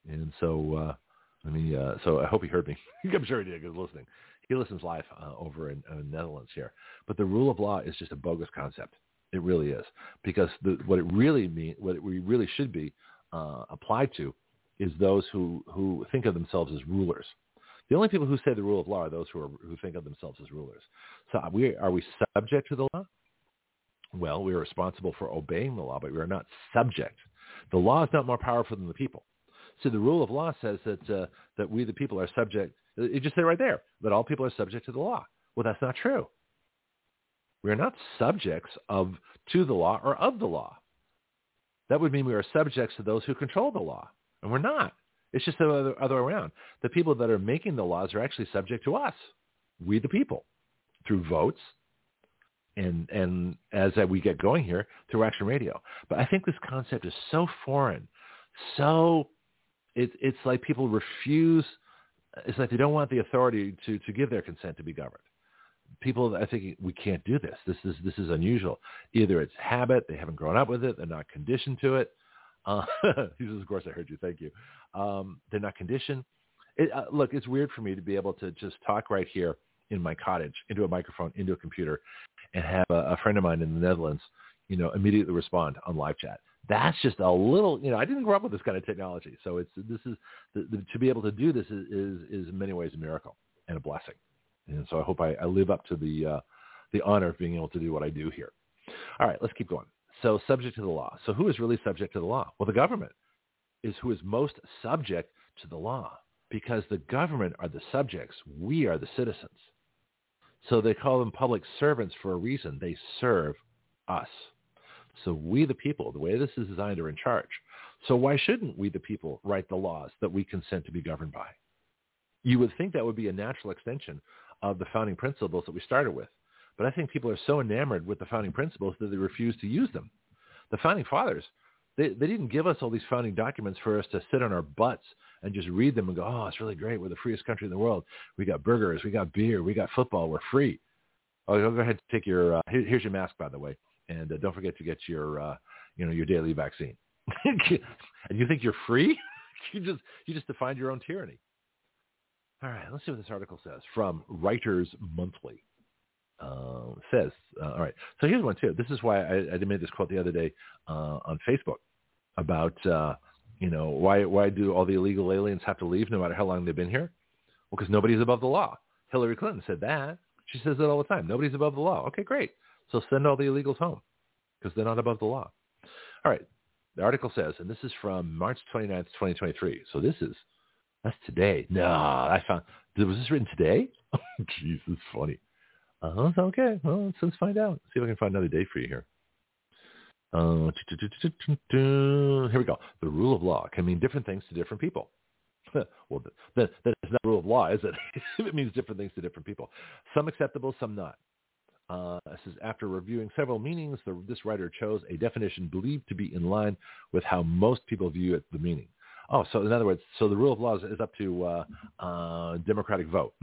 And so, uh, let me, uh, so I hope he heard me. I'm sure he did because listening. He listens live uh, over in uh, Netherlands here. But the rule of law is just a bogus concept. It really is because the, what it really mean, what it really should be uh, applied to, is those who who think of themselves as rulers. The only people who say the rule of law are those who are who think of themselves as rulers. So are we are we subject to the law? Well, we are responsible for obeying the law, but we are not subject. The law is not more powerful than the people. So the rule of law says that uh, that we the people are subject. It just say right there that all people are subject to the law. Well, that's not true. We are not subjects of to the law or of the law. That would mean we are subjects to those who control the law, and we're not. It's just the other, other way around. The people that are making the laws are actually subject to us, we the people, through votes, and and as we get going here through Action Radio. But I think this concept is so foreign, so it's it's like people refuse. It's like they don't want the authority to to give their consent to be governed. People, I think we can't do this. This is this is unusual. Either it's habit, they haven't grown up with it, they're not conditioned to it. Uh, he says, "Of course, I heard you. Thank you." Um, they're not conditioned. It, uh, look, it's weird for me to be able to just talk right here in my cottage into a microphone, into a computer, and have a, a friend of mine in the Netherlands, you know, immediately respond on live chat that's just a little, you know, I didn't grow up with this kind of technology. So it's, this is, the, the, to be able to do this is, is, is in many ways a miracle and a blessing. And so I hope I, I live up to the, uh, the honor of being able to do what I do here. All right, let's keep going. So subject to the law. So who is really subject to the law? Well, the government is who is most subject to the law because the government are the subjects. We are the citizens. So they call them public servants for a reason. They serve us. So we the people, the way this is designed, are in charge. So why shouldn't we the people write the laws that we consent to be governed by? You would think that would be a natural extension of the founding principles that we started with. But I think people are so enamored with the founding principles that they refuse to use them. The founding fathers, they, they didn't give us all these founding documents for us to sit on our butts and just read them and go, oh, it's really great. We're the freest country in the world. We got burgers. We got beer. We got football. We're free. Oh, go ahead and take your, uh, here, here's your mask, by the way. And uh, don't forget to get your, uh, you know, your daily vaccine. and you think you're free? you just, you just defined your own tyranny. All right, let's see what this article says from Writers Monthly. Uh, says, all right, so here's one too. This is why I, I made this quote the other day uh, on Facebook about, uh, you know, why why do all the illegal aliens have to leave no matter how long they've been here? Well, because nobody's above the law. Hillary Clinton said that. She says it all the time. Nobody's above the law. Okay, great. So send all the illegals home because they're not above the law. All right. The article says, and this is from March 29th, 2023. So this is, that's today. No, I found, was this written today? Jeez, this is funny. Uh, okay, well, let's, find out. See if I can find another day for you here. Uh, here we go. The rule of law can mean different things to different people. well, that is not rule of law, is it? it means different things to different people. Some acceptable, some not. Uh, this is after reviewing several meanings, the, this writer chose a definition believed to be in line with how most people view it, the meaning. Oh, so in other words, so the rule of law is, is up to uh, uh, democratic vote.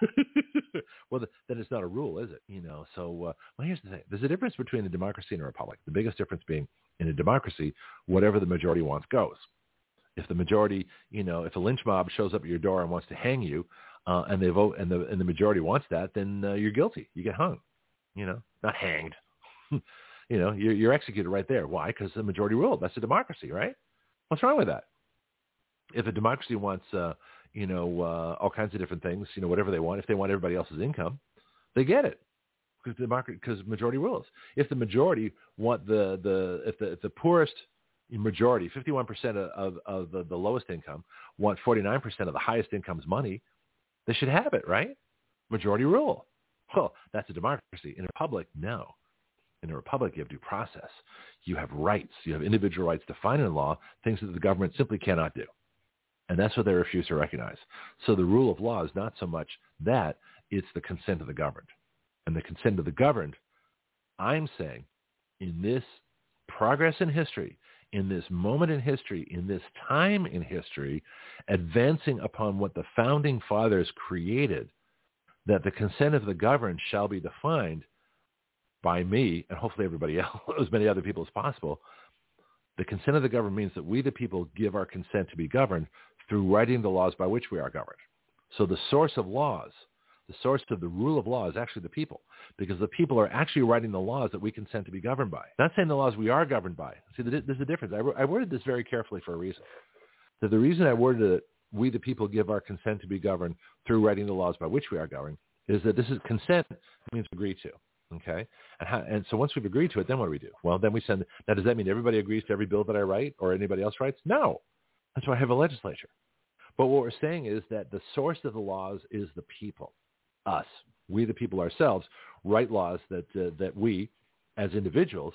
well, then it's not a rule, is it? You know. So, uh, well, here's the thing: there's a difference between a democracy and a republic. The biggest difference being, in a democracy, whatever the majority wants goes. If the majority, you know, if a lynch mob shows up at your door and wants to hang you, uh, and they vote, and the and the majority wants that, then uh, you're guilty. You get hung. You know, not hanged. you know, you're, you're executed right there. Why? Because the majority rule. That's a democracy, right? What's wrong with that? If a democracy wants, uh, you know, uh, all kinds of different things, you know, whatever they want. If they want everybody else's income, they get it because market because majority rules. If the majority want the the if the if the poorest majority, 51% of, of, of the, the lowest income want 49% of the highest income's money, they should have it, right? Majority rule. Well, oh, that's a democracy. In a republic, no. In a republic, you have due process. You have rights. You have individual rights defined in law, things that the government simply cannot do. And that's what they refuse to recognize. So the rule of law is not so much that, it's the consent of the governed. And the consent of the governed, I'm saying, in this progress in history, in this moment in history, in this time in history, advancing upon what the founding fathers created, that the consent of the governed shall be defined by me and hopefully everybody else, as many other people as possible. The consent of the governed means that we, the people, give our consent to be governed through writing the laws by which we are governed. So the source of laws, the source of the rule of law is actually the people, because the people are actually writing the laws that we consent to be governed by. Not saying the laws we are governed by. See, there's a difference. I, worded this very carefully for a reason. That the reason I worded it, we the people give our consent to be governed through writing the laws by which we are governed, is that this is consent means agree to. Okay, and, how, and so once we've agreed to it, then what do we do? Well, then we send. Now, does that mean everybody agrees to every bill that I write, or anybody else writes? No, that's why I have a legislature. But what we're saying is that the source of the laws is the people, us. We, the people ourselves, write laws that, uh, that we, as individuals,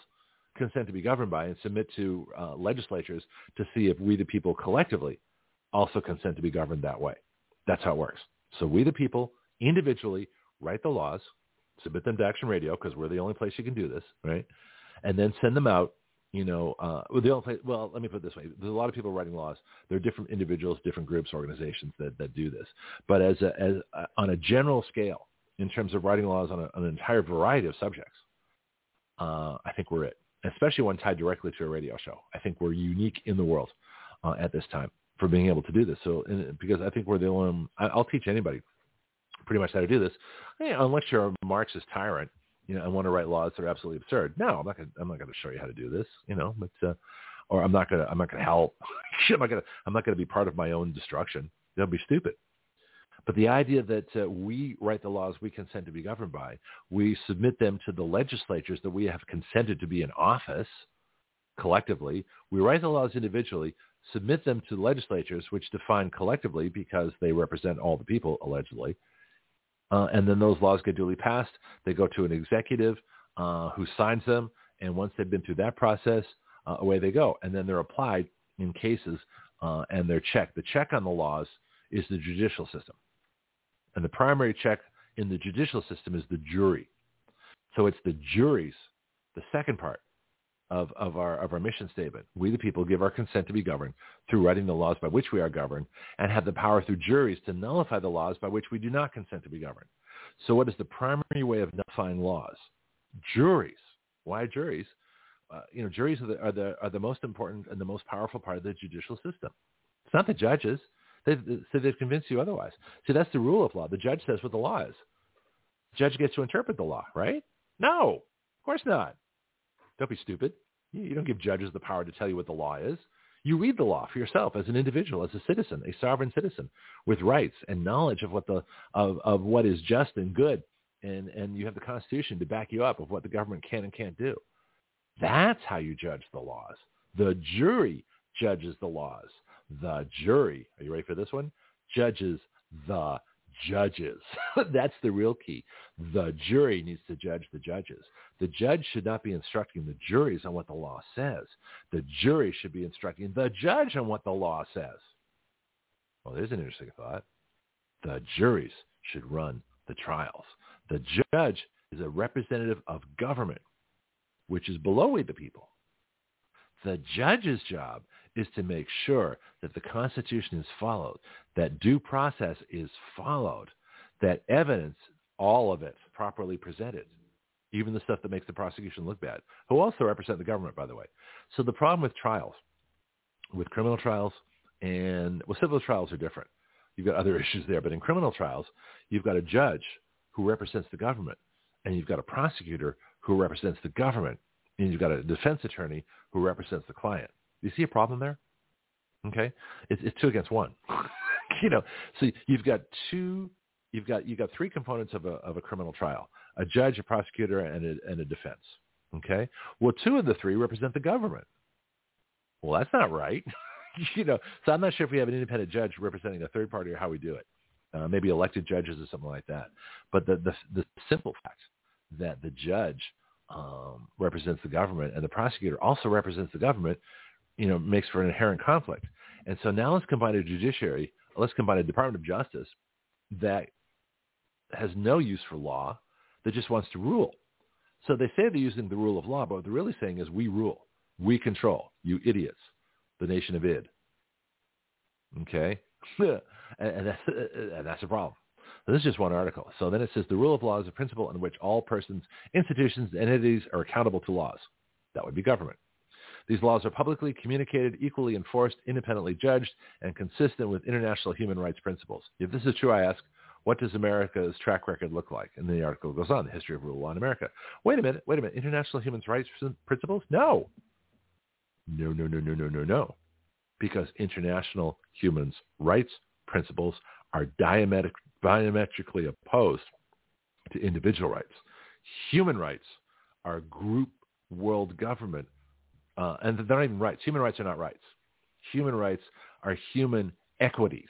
consent to be governed by and submit to uh, legislatures to see if we, the people, collectively also consent to be governed that way. That's how it works. So we, the people, individually write the laws, submit them to Action Radio because we're the only place you can do this, right? And then send them out you know, uh, well, the only place, well, let me put it this way. There's a lot of people writing laws. There are different individuals, different groups, organizations that, that do this. But as, a, as a, on a general scale, in terms of writing laws on, a, on an entire variety of subjects, uh, I think we're it, especially one tied directly to a radio show. I think we're unique in the world uh, at this time for being able to do this. So, in, because I think we're the only, I'll teach anybody pretty much how to do this, unless you're a Marxist tyrant you know, and want to write laws that are absolutely absurd. No, I'm not going. I'm not going to show you how to do this. You know, but uh, or I'm not going to. I'm not going to help. I'm not going to. I'm not going to be part of my own destruction. That'll be stupid. But the idea that uh, we write the laws we consent to be governed by, we submit them to the legislatures that we have consented to be in office collectively. We write the laws individually, submit them to legislatures, which define collectively because they represent all the people, allegedly. uh, and then those laws get duly passed. They go to an executive uh, who signs them, and once they've been through that process, uh, away they go, and then they're applied in cases uh, and they're checked. The check on the laws is the judicial system, and the primary check in the judicial system is the jury. So it's the juries, the second part of, of, our, of our mission statement. We the people give our consent to be governed through writing the laws by which we are governed and have the power through juries to nullify the laws by which we do not consent to be governed. So what is the primary way of nullifying laws? Juries. Why juries? Uh, you know, juries are the, are the, are the most important and the most powerful part of the judicial system. It's not the judges. They've, so they've convinced you otherwise. See, that's the rule of law. The judge says what the law is. The judge gets to interpret the law, right? No, of course not. Don't be stupid. You don't give judges the power to tell you what the law is. You read the law for yourself as an individual, as a citizen, a sovereign citizen with rights and knowledge of what the of, of what is just and good, and and you have the Constitution to back you up of what the government can and can't do. That's how you judge the laws. The jury judges the laws. The jury, are you ready for this one? Judges the judges. That's the real key. The jury needs to judge the judges. The judge should not be instructing the juries on what the law says. The jury should be instructing the judge on what the law says. Well, there's an interesting thought. The juries should run the trials. The judge is a representative of government, which is below the people. The judge's job is to make sure that the Constitution is followed, that due process is followed, that evidence, all of it, properly presented, even the stuff that makes the prosecution look bad, who also represent the government, by the way. So the problem with trials, with criminal trials, and well, civil trials are different. You've got other issues there, but in criminal trials, you've got a judge who represents the government, and you've got a prosecutor who represents the government, and you've got a defense attorney who represents the client. You see a problem there? Okay, it's, it's two against one. you know, so you've got two, you've got you've got three components of a of a criminal trial: a judge, a prosecutor, and a, and a defense. Okay, well, two of the three represent the government. Well, that's not right. you know, so I'm not sure if we have an independent judge representing a third party or how we do it. Uh, maybe elected judges or something like that. But the the, the simple fact that the judge um, represents the government and the prosecutor also represents the government you know, makes for an inherent conflict. And so now let's combine a judiciary, let's combine a Department of Justice that has no use for law, that just wants to rule. So they say they're using the rule of law, but what they're really saying is we rule, we control, you idiots, the nation of id. Okay? and, that's, and that's a problem. So this is just one article. So then it says the rule of law is a principle in which all persons, institutions, and entities are accountable to laws. That would be government. These laws are publicly communicated, equally enforced, independently judged, and consistent with international human rights principles. If this is true, I ask, what does America's track record look like? And the article goes on, the history of rule law in America. Wait a minute, wait a minute. International human rights principles? No. No, no, no, no, no, no, no. Because international human rights principles are diametric, diametrically opposed to individual rights. Human rights are group world government uh, and they're not even rights. Human rights are not rights. Human rights are human equities.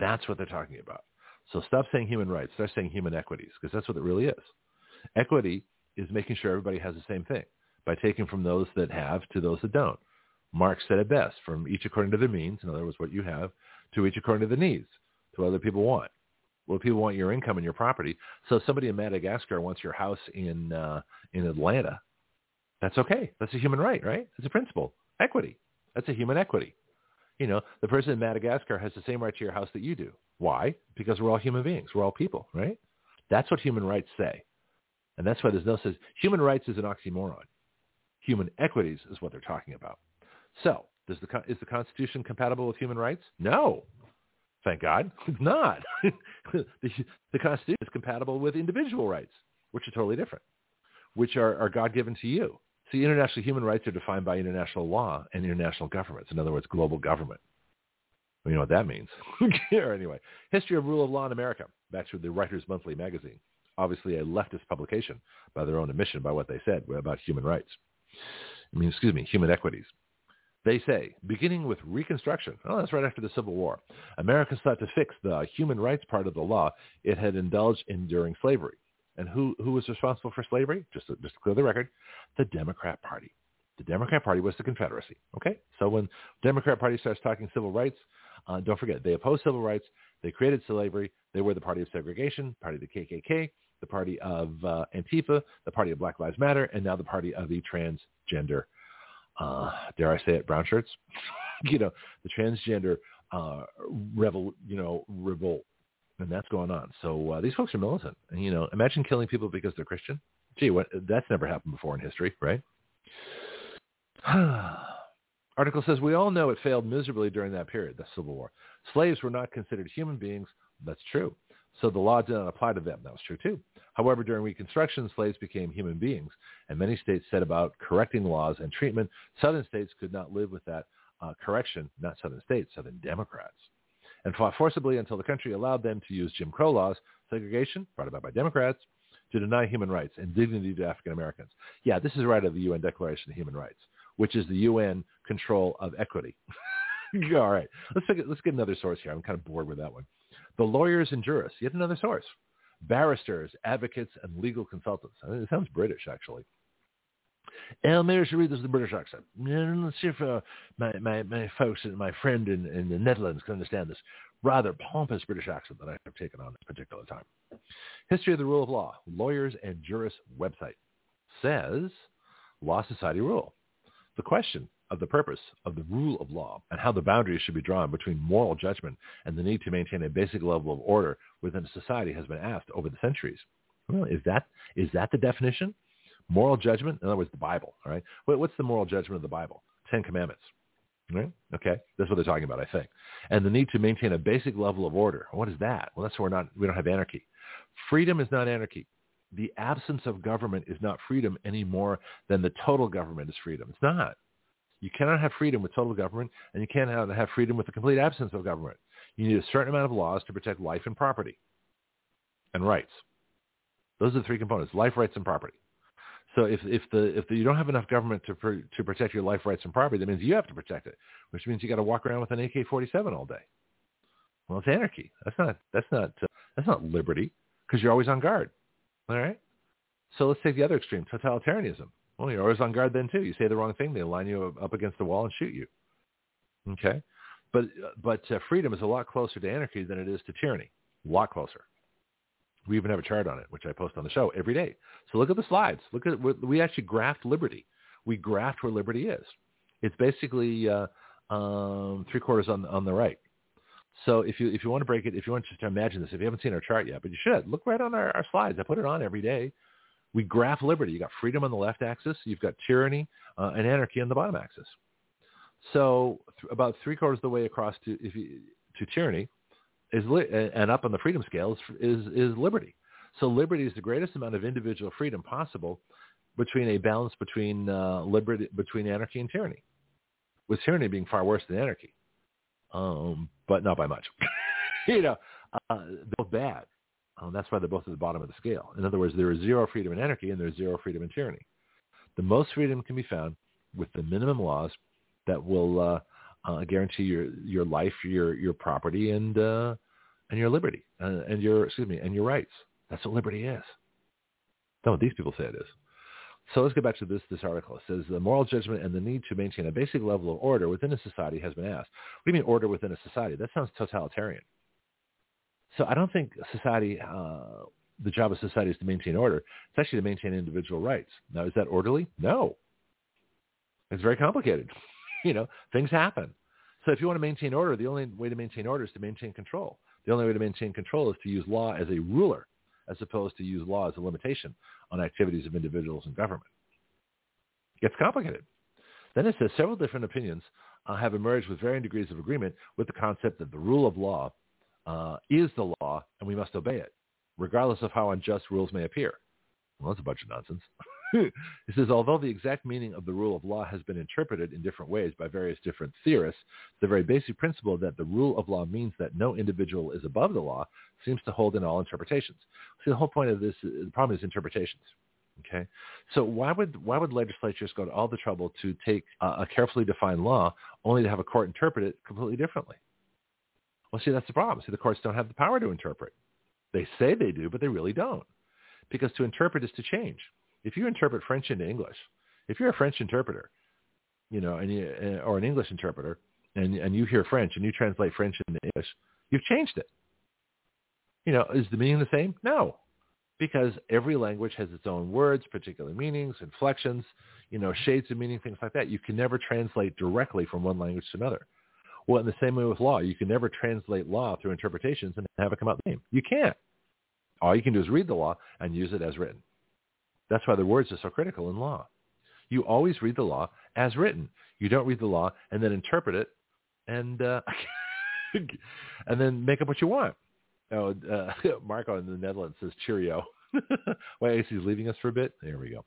That's what they're talking about. So stop saying human rights. Start saying human equities because that's what it really is. Equity is making sure everybody has the same thing by taking from those that have to those that don't. Marx said it best, from each according to their means, in other words, what you have, to each according to the needs, to what other people want. Well, people want your income and your property. So somebody in Madagascar wants your house in uh, in Atlanta. That's okay. That's a human right, right? It's a principle. Equity. That's a human equity. You know, the person in Madagascar has the same right to your house that you do. Why? Because we're all human beings. We're all people, right? That's what human rights say. And that's why there's no says human rights is an oxymoron. Human equities is what they're talking about. So, does the is the Constitution compatible with human rights? No. Thank God, it's not. the, the Constitution is compatible with individual rights, which are totally different, which are, are God given to you. See, international human rights are defined by international law and international governments. In other words, global government. Well, you know what that means. anyway, History of Rule of Law in America, back to the Writers Monthly magazine. Obviously a leftist publication by their own admission by what they said about human rights. I mean, excuse me, human equities. They say, beginning with Reconstruction, oh, that's right after the Civil War, America sought to fix the human rights part of the law it had indulged in during slavery. And who, who was responsible for slavery? Just to, just to clear the record, the Democrat Party. The Democrat Party was the Confederacy. Okay, so when Democrat Party starts talking civil rights, uh, don't forget they opposed civil rights. They created slavery. They were the party of segregation, party of the KKK, the party of uh, Antifa, the party of Black Lives Matter, and now the party of the transgender. Uh, dare I say it, brown shirts? you know, the transgender uh, rebel, you know, revolt, and that's going on. So uh, these folks are militant. And, you know, imagine killing people because they're Christian. Gee, what, that's never happened before in history, right? Article says we all know it failed miserably during that period, the Civil War. Slaves were not considered human beings. That's true. So the law did not apply to them. That was true too. However, during Reconstruction, slaves became human beings, and many states set about correcting laws and treatment. Southern states could not live with that uh, correction, not Southern states, Southern Democrats, and fought forcibly until the country allowed them to use Jim Crow laws, segregation, brought about by Democrats, to deny human rights and dignity to African Americans. Yeah, this is right out of the UN Declaration of Human Rights which is the UN control of equity. All right, let's get, let's get another source here. I'm kind of bored with that one. The lawyers and jurists, yet another source. Barristers, advocates, and legal consultants. It sounds British, actually. And maybe I should read this in the British accent. Let's see if uh, my, my, my folks and my friend in, in the Netherlands can understand this rather pompous British accent that I have taken on this particular time. History of the Rule of Law, Lawyers and Jurists website says Law Society Rule. The question of the purpose of the rule of law and how the boundaries should be drawn between moral judgment and the need to maintain a basic level of order within a society has been asked over the centuries. Well, is that is that the definition? Moral judgment, in other words, the Bible. All right. What's the moral judgment of the Bible? Ten Commandments. Right? Okay. That's what they're talking about, I think. And the need to maintain a basic level of order. What is that? Well, that's where we're not. We don't have anarchy. Freedom is not anarchy the absence of government is not freedom any more than the total government is freedom. It's not. You cannot have freedom with total government, and you can't have freedom with the complete absence of government. You need a certain amount of laws to protect life and property and rights. Those are the three components: life, rights, and property. So if if the if the, you don't have enough government to pr- to protect your life, rights, and property, that means you have to protect it, which means you got to walk around with an AK-47 all day. Well, it's anarchy. That's not that's not uh, that's not liberty because you're always on guard. All right. So let's take the other extreme, totalitarianism. Well, you're always on guard then too. You say the wrong thing, they line you up against the wall and shoot you. Okay. But but uh, freedom is a lot closer to anarchy than it is to tyranny. A lot closer. We even have a chart on it, which I post on the show every day. So look at the slides. Look at we actually graphed liberty. We graphed where liberty is. It's basically uh, um, three quarters on on the right. So if you if you want to break it, if you want to imagine this, if you haven't seen our chart yet, but you should look right on our, our slides. I put it on every day. We graph liberty. You got freedom on the left axis. You've got tyranny uh, and anarchy on the bottom axis. So th- about three quarters of the way across to if you, to tyranny is li- and up on the freedom scale is, is is liberty. So liberty is the greatest amount of individual freedom possible between a balance between uh, liberty between anarchy and tyranny, with tyranny being far worse than anarchy um, but not by much. you know, uh, both bad. Um, that's why they're both at the bottom of the scale. In other words, there is zero freedom in anarchy and there's zero freedom in tyranny. The most freedom can be found with the minimum laws that will uh, uh, guarantee your your life, your your property, and uh, and your liberty, uh, and your excuse me, and your rights. That's what liberty is. That's what these people say it is. So let's get back to this, this article. It says the moral judgment and the need to maintain a basic level of order within a society has been asked. What do you mean order within a society? That sounds totalitarian. So I don't think society, uh, the job of society is to maintain order. It's actually to maintain individual rights. Now, is that orderly? No. It's very complicated. You know, things happen. So if you want to maintain order, the only way to maintain order is to maintain control. The only way to maintain control is to use law as a ruler as opposed to use law as a limitation on activities of individuals and government. It gets complicated. Then it says several different opinions uh, have emerged with varying degrees of agreement with the concept that the rule of law uh, is the law and we must obey it, regardless of how unjust rules may appear. Well, that's a bunch of nonsense. it says, although the exact meaning of the rule of law has been interpreted in different ways by various different theorists, the very basic principle that the rule of law means that no individual is above the law seems to hold in all interpretations. See, the whole point of this, the problem is interpretations. Okay, so why would why would legislatures go to all the trouble to take a carefully defined law only to have a court interpret it completely differently? Well, see, that's the problem. See, the courts don't have the power to interpret. They say they do, but they really don't, because to interpret is to change. If you interpret French into English, if you're a French interpreter, you know, and you, uh, or an English interpreter, and and you hear French and you translate French into English, you've changed it. You know, is the meaning the same? No, because every language has its own words, particular meanings, inflections, you know, shades of meaning, things like that. You can never translate directly from one language to another. Well, in the same way with law, you can never translate law through interpretations and have it come out the same. You can't. All you can do is read the law and use it as written. That's why the words are so critical in law. You always read the law as written. You don't read the law and then interpret it and uh, and then make up what you want. Oh, uh, Marco in the Netherlands says cheerio. Why is he leaving us for a bit? There we go.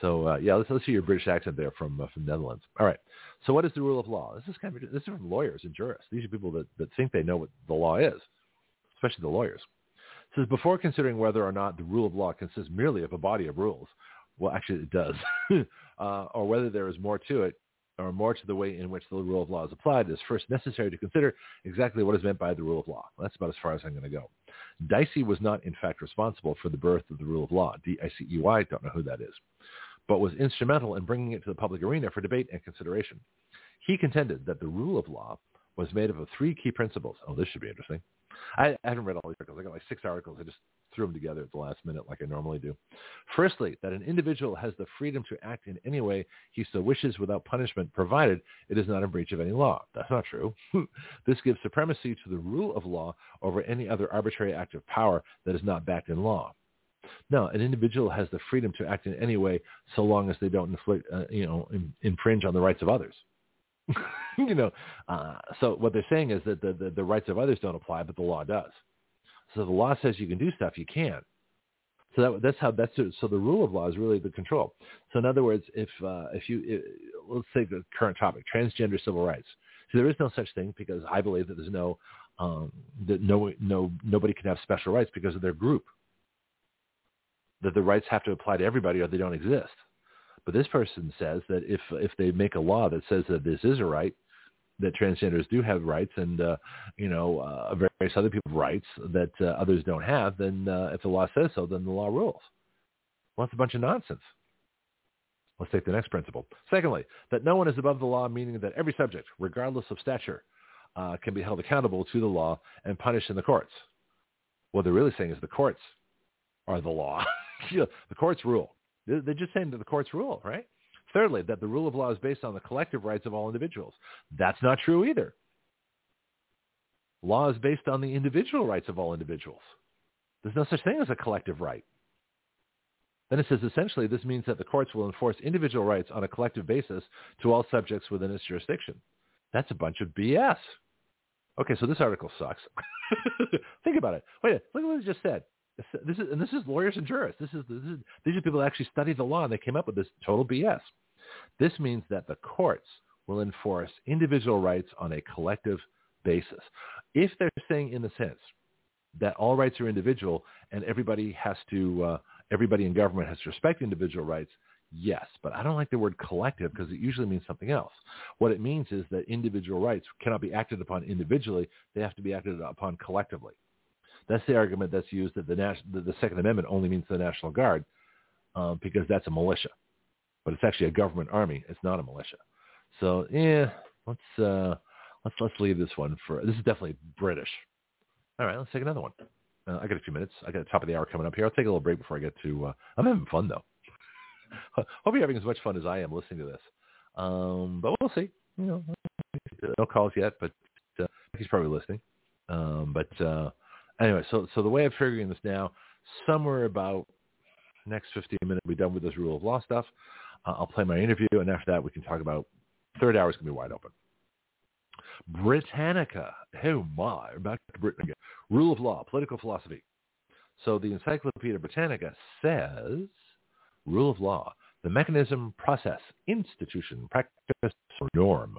So uh, yeah, let's let's hear your British accent there from uh, from Netherlands. All right. So what is the rule of law? This is kind of this is from lawyers and jurists. These are people that, that think they know what the law is, especially the lawyers. Says before considering whether or not the rule of law consists merely of a body of rules, well, actually it does, uh, or whether there is more to it, or more to the way in which the rule of law is applied, it is first necessary to consider exactly what is meant by the rule of law. That's about as far as I'm going to go. Dicey was not, in fact, responsible for the birth of the rule of law. D-I-C-E-Y, don't know who that is, but was instrumental in bringing it to the public arena for debate and consideration. He contended that the rule of law was made up of three key principles. Oh, this should be interesting. I, I haven't read all these articles. I got like six articles. I just threw them together at the last minute like I normally do. Firstly, that an individual has the freedom to act in any way he so wishes without punishment, provided it is not in breach of any law. That's not true. this gives supremacy to the rule of law over any other arbitrary act of power that is not backed in law. No, an individual has the freedom to act in any way so long as they don't inflict, uh, you know, in, infringe on the rights of others. you know, uh, so what they're saying is that the, the, the rights of others don't apply, but the law does. So the law says you can do stuff, you can't. So that, that's how that's so the rule of law is really the control. So in other words, if uh, if you if, let's say the current topic, transgender civil rights. So there is no such thing because I believe that there's no um, that no no nobody can have special rights because of their group. That the rights have to apply to everybody or they don't exist. But this person says that if if they make a law that says that this is a right, that transgenders do have rights and uh, you know uh, various other people have rights that uh, others don't have, then uh, if the law says so, then the law rules. Well, that's a bunch of nonsense. Let's take the next principle. Secondly, that no one is above the law, meaning that every subject, regardless of stature, uh, can be held accountable to the law and punished in the courts. What they're really saying is the courts are the law. the courts rule. They're just saying that the courts rule, right? Thirdly, that the rule of law is based on the collective rights of all individuals. That's not true either. Law is based on the individual rights of all individuals. There's no such thing as a collective right. Then it says essentially this means that the courts will enforce individual rights on a collective basis to all subjects within its jurisdiction. That's a bunch of BS. Okay, so this article sucks. Think about it. Wait, look at what it just said. This is, and this is lawyers and jurists. This is, this is these are people that actually study the law and they came up with this total BS. This means that the courts will enforce individual rights on a collective basis. If they're saying in the sense that all rights are individual and everybody has to, uh, everybody in government has to respect individual rights, yes. But I don't like the word collective because it usually means something else. What it means is that individual rights cannot be acted upon individually. They have to be acted upon collectively. That's the argument that's used that the, the, the Second Amendment only means the National Guard uh, because that's a militia but it's actually a government army. It's not a militia. So yeah, let's uh, let's let's leave this one for. This is definitely British. All right, let's take another one. Uh, I got a few minutes. I got the top of the hour coming up here. I'll take a little break before I get to. Uh, I'm having fun though. Hope you're having as much fun as I am listening to this. Um, but we'll see. You know, no calls yet, but uh, he's probably listening. Um, but uh, anyway, so so the way I'm figuring this now, somewhere about next 15 minutes, we'll be done with this rule of law stuff. Uh, I'll play my interview, and after that, we can talk about third hour is going to be wide open. Britannica. Oh my, back to Britain again. Rule of law, political philosophy. So the Encyclopedia Britannica says rule of law, the mechanism, process, institution, practice, or norm.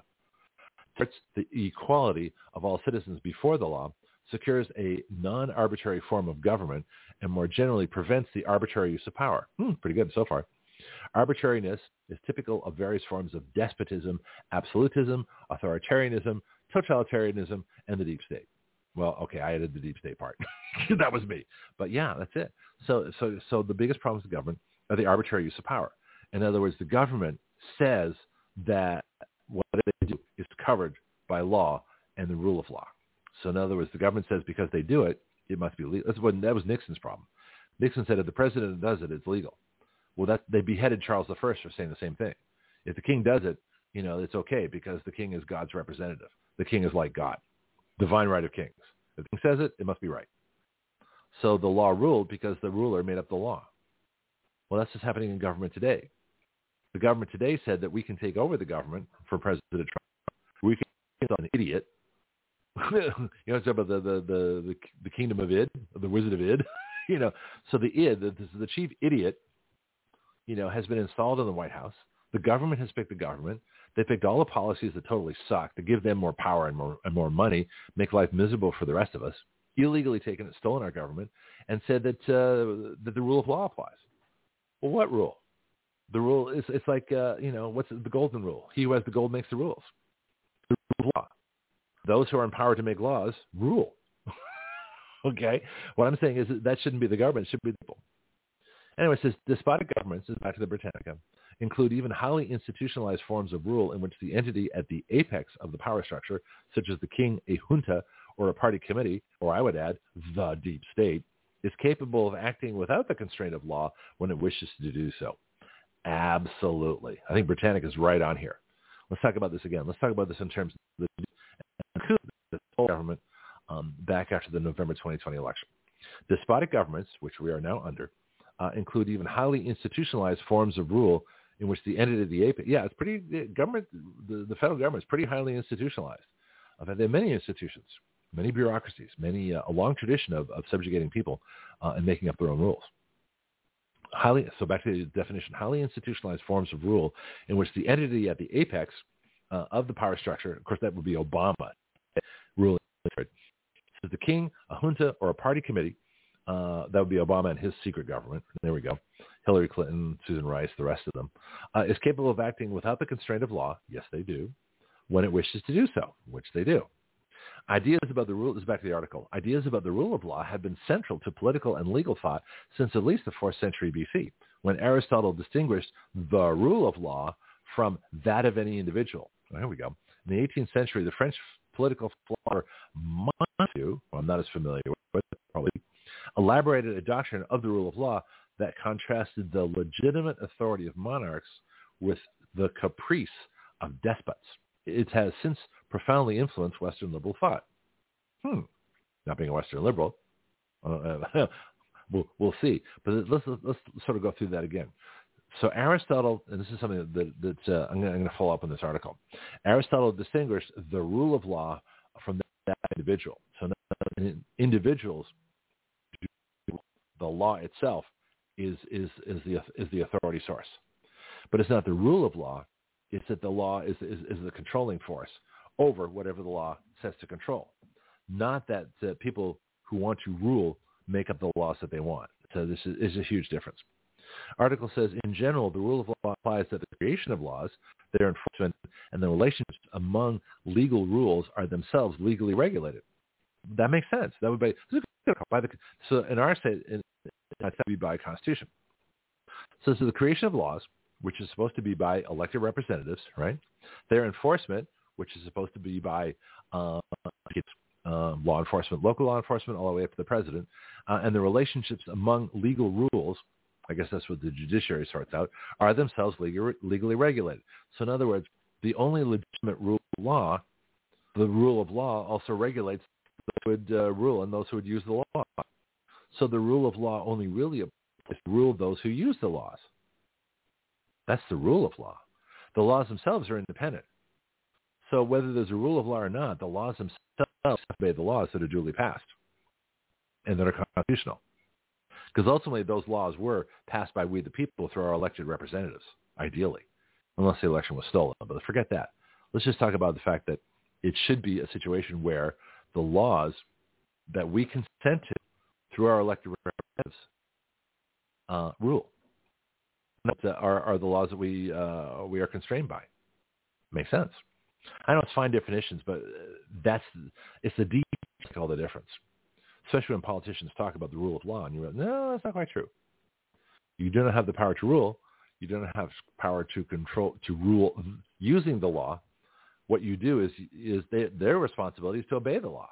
It's the equality of all citizens before the law secures a non-arbitrary form of government, and more generally prevents the arbitrary use of power. Hmm, pretty good so far. Arbitrariness is typical of various forms of despotism, absolutism, authoritarianism, totalitarianism, and the deep state. Well, okay, I added the deep state part. that was me. But yeah, that's it. So, so, so the biggest problems with government are the arbitrary use of power. In other words, the government says that what they do is covered by law and the rule of law. So in other words, the government says because they do it, it must be legal. That's what, that was Nixon's problem. Nixon said if the president does it, it's legal. Well, that they beheaded Charles I for saying the same thing. If the king does it, you know, it's okay because the king is God's representative. The king is like God, divine right of kings. If the king says it, it must be right. So the law ruled because the ruler made up the law. Well, that's just happening in government today. The government today said that we can take over the government for President Trump. We can an idiot. you know, it's about the, the, the, the, kingdom of id, the wizard of id. you know, so the id, the, the chief idiot, you know, has been installed in the White House. The government has picked the government. They picked all the policies that totally suck to give them more power and more, and more money, make life miserable for the rest of us, illegally taken it, stolen our government, and said that, uh, that the rule of law applies. Well, what rule? The rule is, it's like, uh, you know, what's the golden rule? He who has the gold makes the rules. The rule of law. Those who are empowered to make laws rule. okay? What I'm saying is that, that shouldn't be the government. It should be the people. Anyway, it says despotic governments, is back to the Britannica, include even highly institutionalized forms of rule in which the entity at the apex of the power structure, such as the king, a junta, or a party committee, or I would add, the deep state, is capable of acting without the constraint of law when it wishes to do so. Absolutely. I think Britannica is right on here. Let's talk about this again. Let's talk about this in terms of the government um, back after the November 2020 election. Despotic governments, which we are now under, uh, include even highly institutionalized forms of rule in which the entity of the apex, yeah, it's pretty, the government, the, the federal government is pretty highly institutionalized. Uh, there are many institutions, many bureaucracies, many, uh, a long tradition of, of subjugating people uh, and making up their own rules. Highly, so back to the definition, highly institutionalized forms of rule in which the entity at the apex uh, of the power structure, of course that would be Obama, ruling, is the king, a junta, or a party committee uh, that would be Obama and his secret government. There we go. Hillary Clinton, Susan Rice, the rest of them, uh, is capable of acting without the constraint of law. Yes, they do. When it wishes to do so, which they do. Ideas about the rule, this is back to the article, ideas about the rule of law have been central to political and legal thought since at least the 4th century BC, when Aristotle distinguished the rule of law from that of any individual. There here we go. In the 18th century, the French political philosopher Montesquieu, well, I'm not as familiar with, probably elaborated a doctrine of the rule of law that contrasted the legitimate authority of monarchs with the caprice of despots. It has since profoundly influenced Western liberal thought. Hmm. Not being a Western liberal, uh, we'll, we'll see. But let's, let's sort of go through that again. So Aristotle, and this is something that, uh, I'm going to follow up on this article. Aristotle distinguished the rule of law from that individual. So individuals the law itself is, is, is, the, is the authority source. But it's not the rule of law. It's that the law is, is, is the controlling force over whatever the law says to control. Not that people who want to rule make up the laws that they want. So this is, is a huge difference. Article says, in general, the rule of law applies to the creation of laws, their enforcement, and the relationships among legal rules are themselves legally regulated. That makes sense. That would be by the so in our state, that's to be by Constitution. So is the creation of laws, which is supposed to be by elected representatives, right? Their enforcement, which is supposed to be by uh, law enforcement, local law enforcement, all the way up to the president, uh, and the relationships among legal rules, I guess that's what the judiciary sorts out, are themselves legally, regulated. So in other words, the only legitimate rule of law, the rule of law also regulates who would uh, rule and those who would use the law. So the rule of law only really applies to rule those who use the laws. That's the rule of law. The laws themselves are independent. So whether there's a rule of law or not, the laws themselves obey the laws that are duly passed and that are constitutional. Because ultimately those laws were passed by we the people through our elected representatives, ideally, unless the election was stolen. But forget that. Let's just talk about the fact that it should be a situation where the laws that we consent to through our elected representatives uh, rule. That are, are the laws that we uh, we are constrained by. Makes sense. I know it's fine definitions, but that's it's the make all the difference. Especially when politicians talk about the rule of law, and you're like, no, that's not quite true. You do not have the power to rule. You don't have power to control to rule using the law. What you do is is they, their responsibility is to obey the law.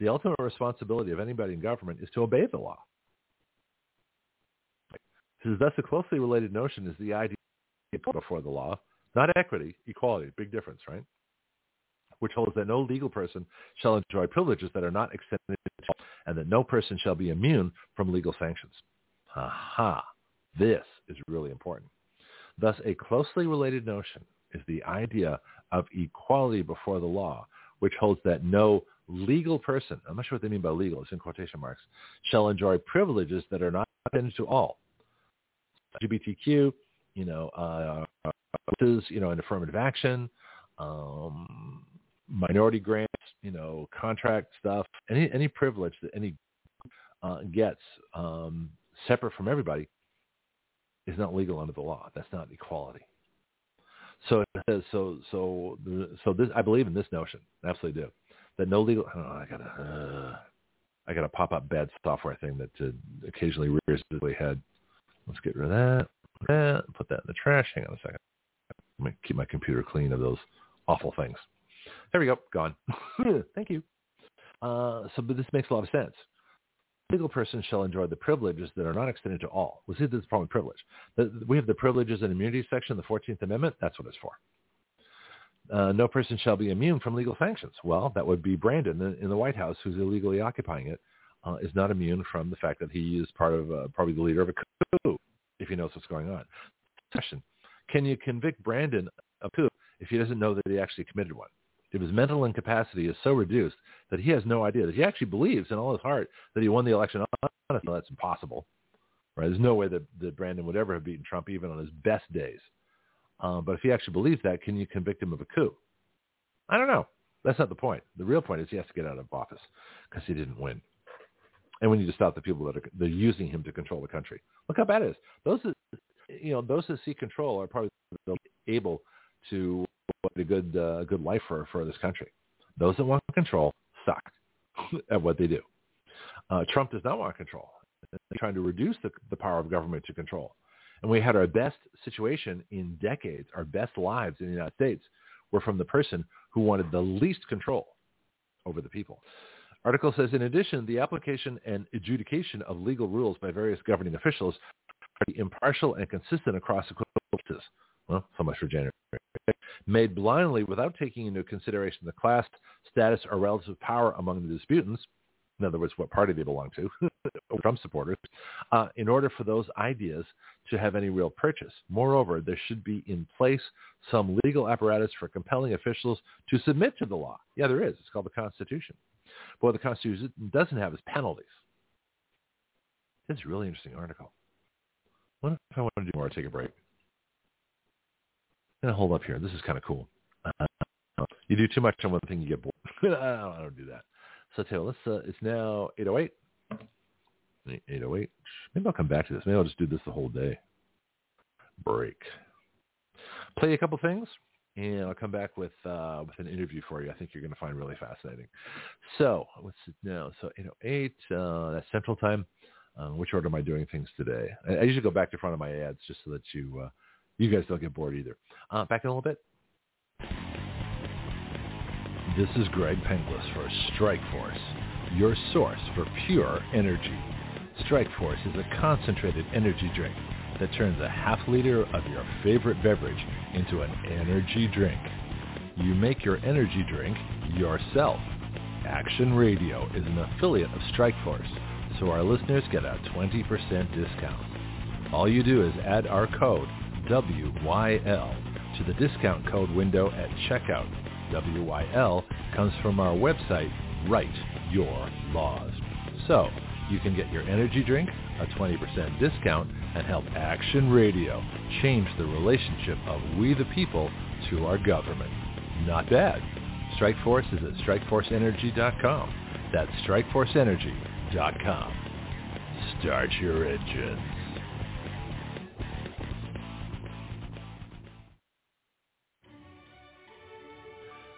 The ultimate responsibility of anybody in government is to obey the law. Says thus a closely related notion is the idea before the law, not equity, equality. Big difference, right? Which holds that no legal person shall enjoy privileges that are not extended to and that no person shall be immune from legal sanctions. Aha. This is really important. Thus, a closely related notion is the idea of equality before the law, which holds that no legal person, I'm not sure what they mean by legal, it's in quotation marks, shall enjoy privileges that are not extended to all. LGBTQ, you know, uh, you know, an affirmative action, um, minority grants, you know, contract stuff, any any privilege that any uh, gets um, separate from everybody is not legal under the law. That's not equality. So so so so this I believe in this notion. I absolutely do. That no legal. Oh, I gotta uh, I gotta pop up bad software thing that uh, occasionally rears its head. Let's get rid of that. that. Put that in the trash. Hang on a second. Let me keep my computer clean of those awful things. There we go. Gone. Thank you. Uh, so, but this makes a lot of sense legal person shall enjoy the privileges that are not extended to all. We see this problem privilege. We have the privileges and immunities section, the 14th Amendment. That's what it's for. Uh, no person shall be immune from legal sanctions. Well, that would be Brandon in the White House, who's illegally occupying it, uh, is not immune from the fact that he is part of uh, probably the leader of a coup, if he knows what's going on. Question: Can you convict Brandon of coup if he doesn't know that he actually committed one? If his mental incapacity is so reduced that he has no idea that he actually believes in all his heart that he won the election honestly, that's impossible. Right? There's no way that, that Brandon would ever have beaten Trump even on his best days. Uh, but if he actually believes that, can you convict him of a coup? I don't know. That's not the point. The real point is he has to get out of office because he didn't win. And we need to stop the people that are they're using him to control the country. Look how bad it is. Those that, you know, those that seek control are probably able to a good uh, good life for for this country. Those that want control suck at what they do. Uh, Trump does not want control. They're trying to reduce the, the power of government to control. And we had our best situation in decades, our best lives in the United States were from the person who wanted the least control over the people. Article says, in addition, the application and adjudication of legal rules by various governing officials are impartial and consistent across equivalent well, so much for January. Made blindly without taking into consideration the class, status, or relative power among the disputants, in other words, what party they belong to, Trump supporters, uh, in order for those ideas to have any real purchase. Moreover, there should be in place some legal apparatus for compelling officials to submit to the law. Yeah, there is. It's called the Constitution. But what the Constitution doesn't have is penalties. This is a really interesting article. What if I want to do more? Take a break to hold up here. This is kind of cool. Uh, you do too much on one thing, you get bored. I, don't, I don't do that. So Taylor, let's. Uh, it's now 8:08. 8:08. Maybe I'll come back to this. Maybe I'll just do this the whole day. Break. Play a couple things, and I'll come back with uh, with an interview for you. I think you're going to find really fascinating. So what's it now? So 8:08. Uh, that's Central Time. Uh, which order am I doing things today? I, I usually go back to front of my ads just so that you uh, you guys don't get bored either. Uh, back in a little bit. This is Greg Penglis for Strike Force, your source for pure energy. Strike Force is a concentrated energy drink that turns a half liter of your favorite beverage into an energy drink. You make your energy drink yourself. Action Radio is an affiliate of Strikeforce, so our listeners get a 20% discount. All you do is add our code WYL to the discount code window at checkout. WYL comes from our website, Write Your Laws. So you can get your energy drink, a 20% discount, and help Action Radio change the relationship of we the people to our government. Not bad. Strikeforce is at strikeforceenergy.com. That's strikeforceenergy.com. Start your engines.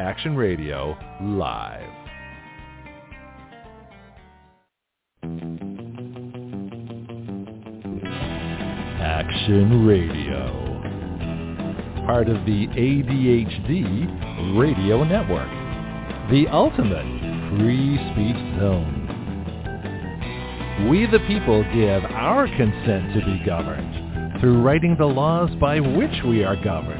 Action Radio live. Action Radio. Part of the ADHD Radio Network. The ultimate free speech zone. We the people give our consent to be governed through writing the laws by which we are governed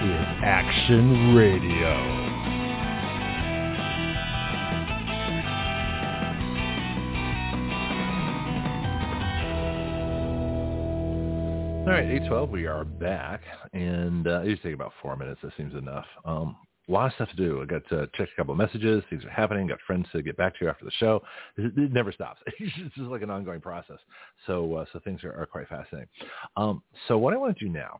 is Action Radio. All right, 812, we are back, and uh, it to take about four minutes. That seems enough. Um, a lot of stuff to do. I got to check a couple of messages. Things are happening. Got friends to get back to you after the show. It, it never stops. it's just like an ongoing process. So, uh, so things are, are quite fascinating. Um, so what I want to do now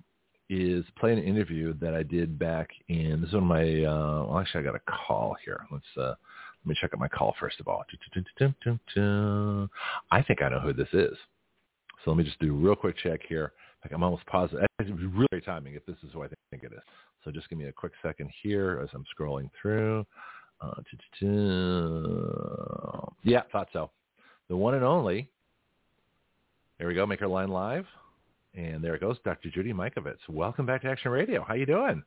is play an interview that I did back in, this is one of my, uh, well, actually I got a call here. Let's, uh, let me check out my call first of all. I think I know who this is. So let me just do a real quick check here. Like I'm almost positive. It's really timing if this is who I think it is. So just give me a quick second here as I'm scrolling through. Uh, yeah, thought so. The one and only. There we go. Make our line live. And there it goes, Dr. Judy Mikovits. Welcome back to Action Radio. How you doing?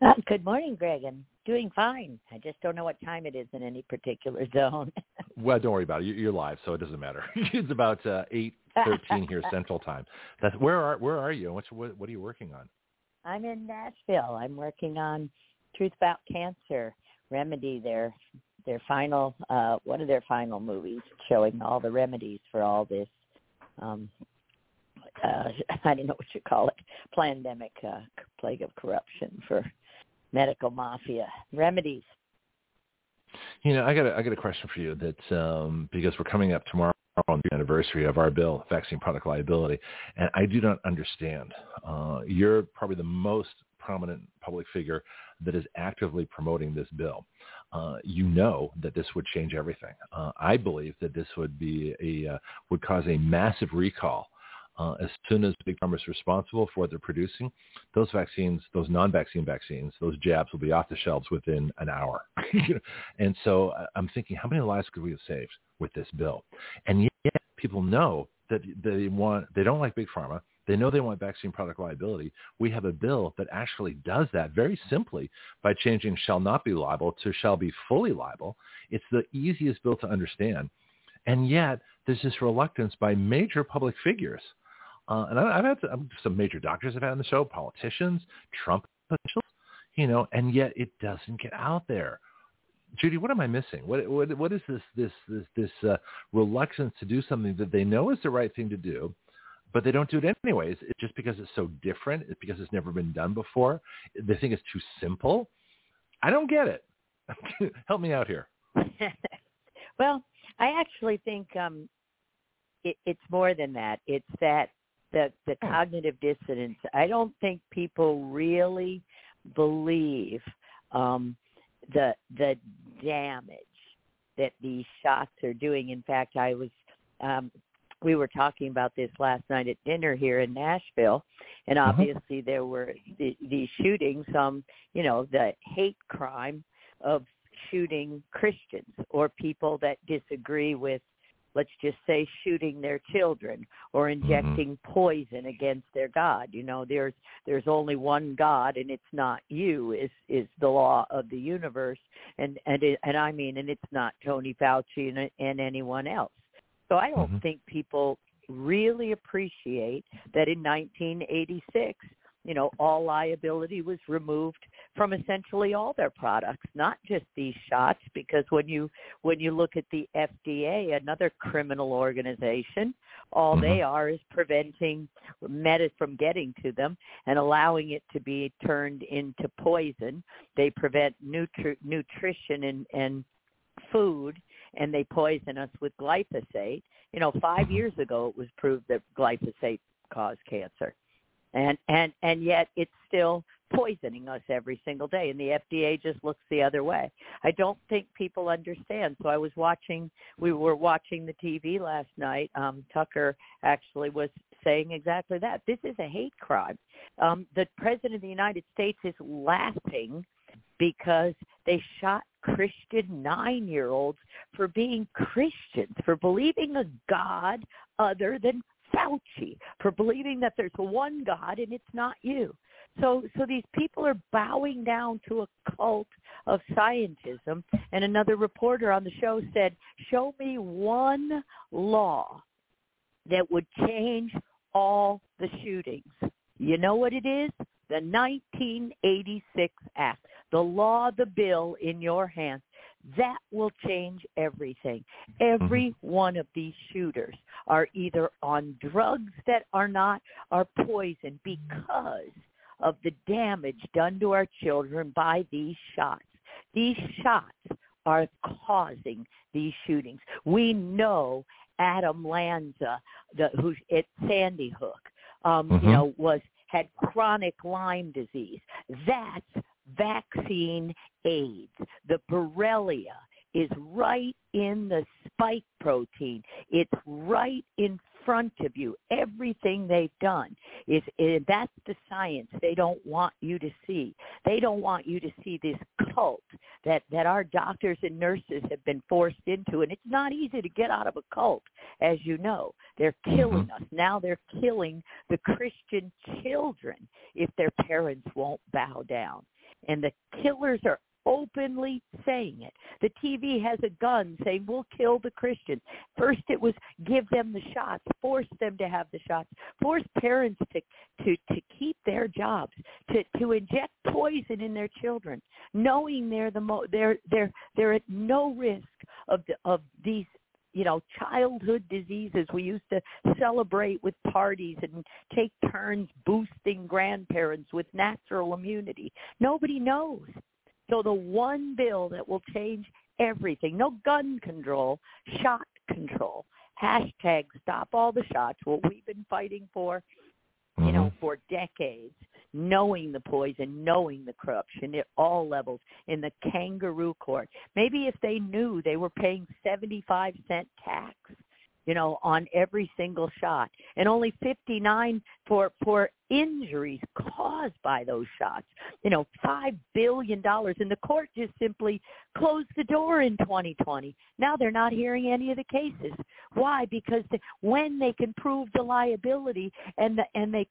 Uh, good morning, Greg. I'm doing fine. I just don't know what time it is in any particular zone. well, don't worry about it. You're live, so it doesn't matter. it's about uh, eight thirteen here Central Time. That's where are where are you? What's what, what are you working on? I'm in Nashville. I'm working on Truth About Cancer, Remedy. Their their final uh, one of their final movies showing all the remedies for all this. Um, uh, I don't know what you call it, pandemic, uh, plague of corruption for medical mafia remedies. You know, I got a, I got a question for you that um, because we're coming up tomorrow on the anniversary of our bill, vaccine product liability, and I do not understand. Uh, you're probably the most prominent public figure that is actively promoting this bill. Uh, you know that this would change everything. Uh, I believe that this would be a uh, would cause a massive recall uh, as soon as big pharma is responsible for what they're producing, those vaccines, those non-vaccine vaccines, those jabs will be off the shelves within an hour. and so uh, I'm thinking, how many lives could we have saved with this bill? And yet people know that they want, they don't like big pharma. They know they want vaccine product liability. We have a bill that actually does that very simply by changing shall not be liable to shall be fully liable. It's the easiest bill to understand. And yet there's this reluctance by major public figures uh, and I, have had some major doctors I've had on the show, politicians, Trump officials, you know, and yet it doesn't get out there. Judy, what am I missing? What what what is this this this this uh, reluctance to do something that they know is the right thing to do, but they don't do it anyways? It's just because it's so different. It's because it's never been done before. They think it's too simple. I don't get it. Help me out here. well, I actually think um, it, it's more than that. It's that the the hmm. cognitive dissonance. I don't think people really believe um, the the damage that these shots are doing. In fact, I was um, we were talking about this last night at dinner here in Nashville, and uh-huh. obviously uh-huh. there were the, these shootings. Um, you know, the hate crime of shooting Christians or people that disagree with let's just say shooting their children or mm-hmm. injecting mm-hmm. poison against their god you know there's there's only one god and it's not you is is the law of the universe and and it, and I mean and it's not Tony Fauci and, and anyone else so I don't mm-hmm. think people really appreciate that in 1986 you know, all liability was removed from essentially all their products, not just these shots, because when you when you look at the FDA, another criminal organization, all mm-hmm. they are is preventing medicine from getting to them and allowing it to be turned into poison. They prevent nutri- nutrition and, and food and they poison us with glyphosate. You know, 5 mm-hmm. years ago it was proved that glyphosate caused cancer and and and yet it's still poisoning us every single day and the FDA just looks the other way. I don't think people understand. So I was watching we were watching the TV last night. Um Tucker actually was saying exactly that. This is a hate crime. Um the president of the United States is laughing because they shot Christian 9-year-olds for being Christians, for believing a god other than Fauci for believing that there's one God and it's not you. So so these people are bowing down to a cult of scientism. And another reporter on the show said, "Show me one law that would change all the shootings." You know what it is? The 1986 Act, the law, the bill in your hands. That will change everything. Every mm-hmm. one of these shooters are either on drugs that are not, are poison because of the damage done to our children by these shots. These shots are causing these shootings. We know Adam Lanza, the, who's at Sandy Hook, um, mm-hmm. you know, was had chronic Lyme disease. That's vaccine AIDS. The Borrelia is right in the spike protein. It's right in front of you. Everything they've done is, is that's the science they don't want you to see. They don't want you to see this cult that that our doctors and nurses have been forced into, and it's not easy to get out of a cult, as you know. They're killing mm-hmm. us now. They're killing the Christian children if their parents won't bow down and the killers are openly saying it. The TV has a gun saying we'll kill the Christians. First it was give them the shots, force them to have the shots, force parents to to to keep their jobs, to to inject poison in their children, knowing they're the mo- they're they're they're at no risk of the, of these you know, childhood diseases we used to celebrate with parties and take turns boosting grandparents with natural immunity. Nobody knows. So the one bill that will change everything, no gun control, shot control. Hashtag stop all the shots, what we've been fighting for, you know, mm-hmm. for decades knowing the poison, knowing the corruption at all levels in the kangaroo court. Maybe if they knew they were paying 75 cent tax you know, on every single shot, and only 59 for for injuries caused by those shots. You know, five billion dollars, and the court just simply closed the door in 2020. Now they're not hearing any of the cases. Why? Because the, when they can prove the liability, and the and they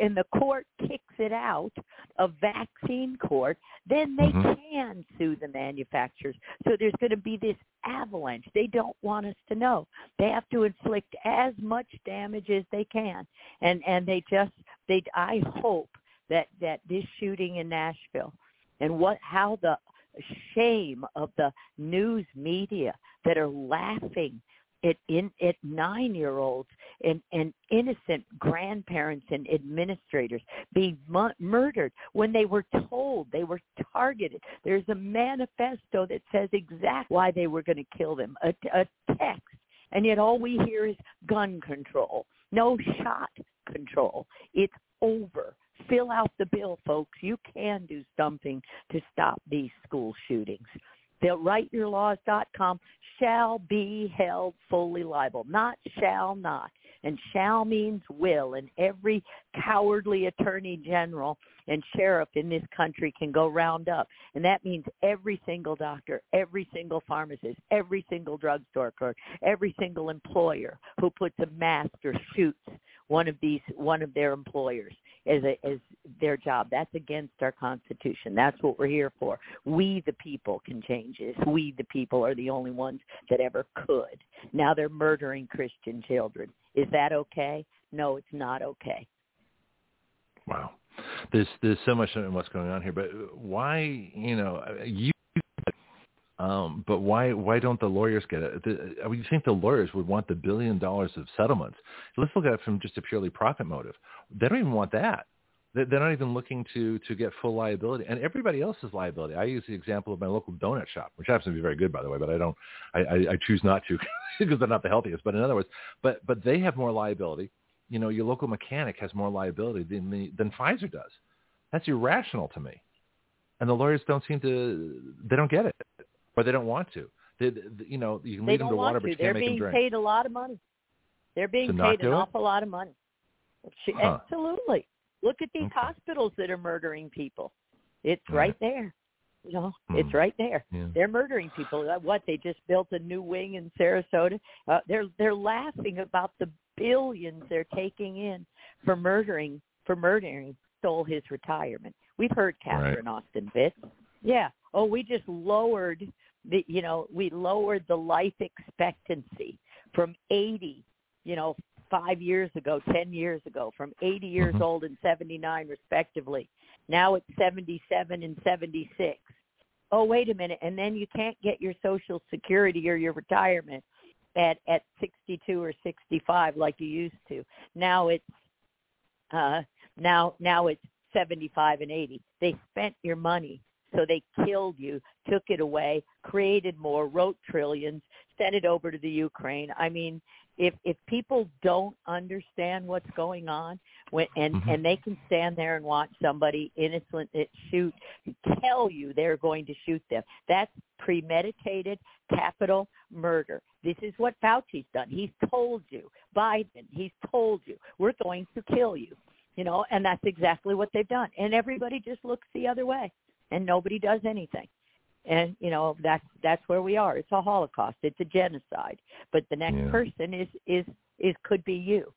and the court kicks it out, a vaccine court, then they Mhm. can sue the manufacturers. So there's going to be this avalanche. They don't want us to know. They have to inflict as much damage as they can, and and they just they. I hope that that this shooting in Nashville and what how the shame of the news media that are laughing at in at nine year olds and and innocent grandparents and administrators being mu- murdered when they were told they were targeted there's a manifesto that says exactly why they were going to kill them a, a text and yet all we hear is gun control no shot control. It's over. Fill out the bill folks. You can do something to stop these school shootings. They'll writeyourlaws.com shall be held fully liable, not shall not. And shall means will, and every cowardly attorney general and sheriff in this country can go round up. And that means every single doctor, every single pharmacist, every single drugstore clerk, every single employer who puts a mask or shoots one of these one of their employers as a, as their job. That's against our constitution. That's what we're here for. We the people can change this. We the people are the only ones that ever could. Now they're murdering Christian children. Is that okay? No, it's not okay. Wow. There's there's so much in what's going on here, but why you know you um, but why why don't the lawyers get it? The, I mean, you think the lawyers would want the billion dollars of settlements? Let's look at it from just a purely profit motive. They don't even want that. They- They're not even looking to to get full liability, and everybody else's liability. I use the example of my local donut shop, which happens to be very good, by the way, but I don't. I, I, I choose not to because they're not the healthiest. But in other words, but but they have more liability. You know, your local mechanic has more liability than the, than Pfizer does. That's irrational to me, and the lawyers don't seem to. They don't get it or they don't want to. They, they- you know, you can They lead them to water, want but to. you They're can't make them being paid a lot of money. They're being To paid an it? awful lot of money. Huh. Absolutely. Look at these Okay. hospitals that are murdering people. It's Right. right there. You know, it's Hmm. right there. Yeah. They're murdering people. Uh, What they just built a new wing in Sarasota. Uh, they're they're laughing about the billions they're taking in for murdering for murdering stole his retirement. We've heard Catherine Austin Fitts. Yeah. Oh, we just lowered the you know we lowered the life expectancy from 80 you know five years ago, ten years ago, from 80 years Mhm. old and 79 respectively. Now it's 77 and 76. Oh, wait a minute, and then you can't get your Social Security or your retirement at at 62 or 65 like you used to. Now it's uh now now it's 75 and 80. They spent your money. So they killed you, took it away, created more, wrote trillions, sent it over to the Ukraine. I mean, if if people don't understand what's going on when and Mhm. and they can stand there and watch somebody innocent shoot tell you they're going to shoot them. That's premeditated capital murder. This is what fauci's done. He's told you. Biden he's told you we're going to kill you you know and that's exactly what they've done. And everybody just looks the other way and nobody does anything. And you know that's that's where we are. It's a holocaust. It's a genocide. But the next Yeah. person is is is could be you.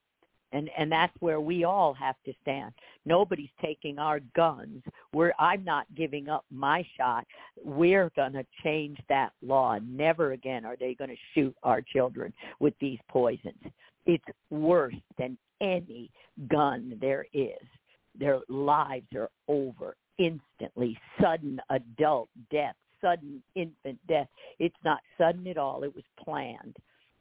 And and that's where we all have to stand. Nobody's taking our guns. We're i'm not giving up my shot. We're going to change that law. Never again are they going to shoot our children with these poisons. It's worse than any gun there is. Their lives are over instantly sudden adult death sudden infant death. It's not sudden at all. It was planned.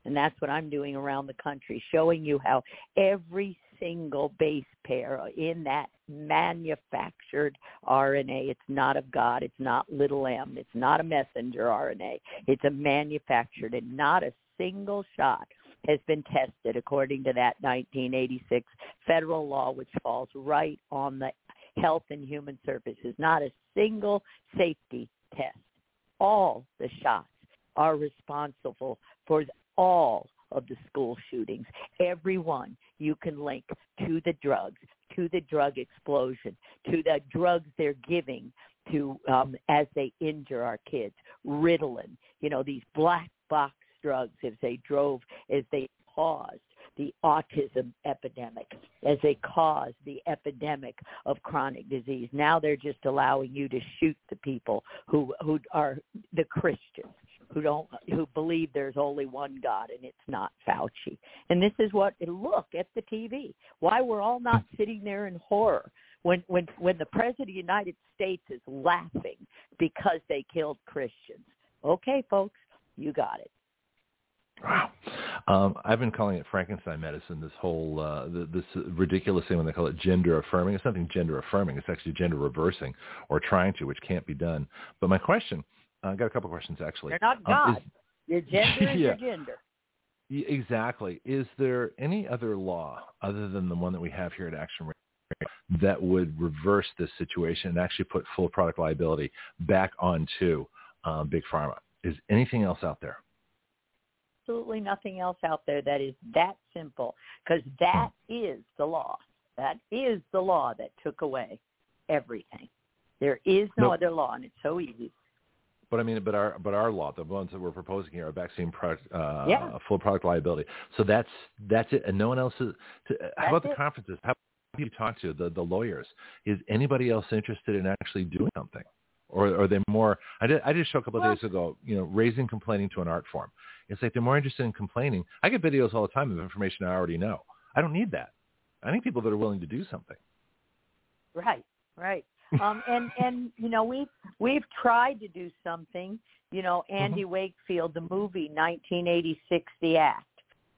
And that's what I'm doing around the country, showing you how every single base pair in that manufactured RNA, it's not of God, it's not little m, it's not a messenger RNA, it's a manufactured and not a single shot has been tested according to that 1986 federal law, which falls right on the Health and Human Services. Not a single safety test. All the shots are responsible for all of the school shootings. Everyone you can link to the drugs, to the drug explosion, to the drugs they're giving to um, as they injure our kids. Ritalin, you know, these black box drugs as they drove, as they caused the autism epidemic, as they cause the epidemic of chronic disease. Now they're just allowing you to shoot the people who who are the Christians who don't who believe there's only one God and it's not Fauci. And this is what look at the TV. Why we're all not mm-hmm. sitting there in horror when when when the president of the United States is laughing because they killed Christians. Okay, folks, you got it. Wow. Um, I've been calling it Frankenstein medicine. This whole uh, this ridiculous thing when they call it gender affirming. It's nothing gender affirming. It's actually gender reversing or trying to, which can't be done. But my question, uh, I got a couple questions actually. You're not God. Um, is, your gender is yeah. your gender. Exactly. Is there any other law other than the one that we have here at Action Radio that would reverse this situation and actually put full product liability back onto um, big pharma? Is anything else out there? Absolutely nothing else out there that is that simple because that is the law. That is the law that took away everything. There is no, other law, and it's so easy. But I mean, but our but our law, the ones that we're proposing here, are vaccine product, uh, yeah. full product liability. So that's that's it, and no one else is. To, how about it. the conferences? How do you talk to the the lawyers? Is anybody else interested in actually doing something? Or are they more? I did I did a show a couple of days ago. You know, raising complaining to an art form. It's like they're more interested in complaining. I get videos all the time of information I already know. I don't need that. I need people that are willing to do something. Right, right. um, and and you know we've we've tried to do something. You know, Andy mm-hmm. Wakefield, the movie 1986, The Act.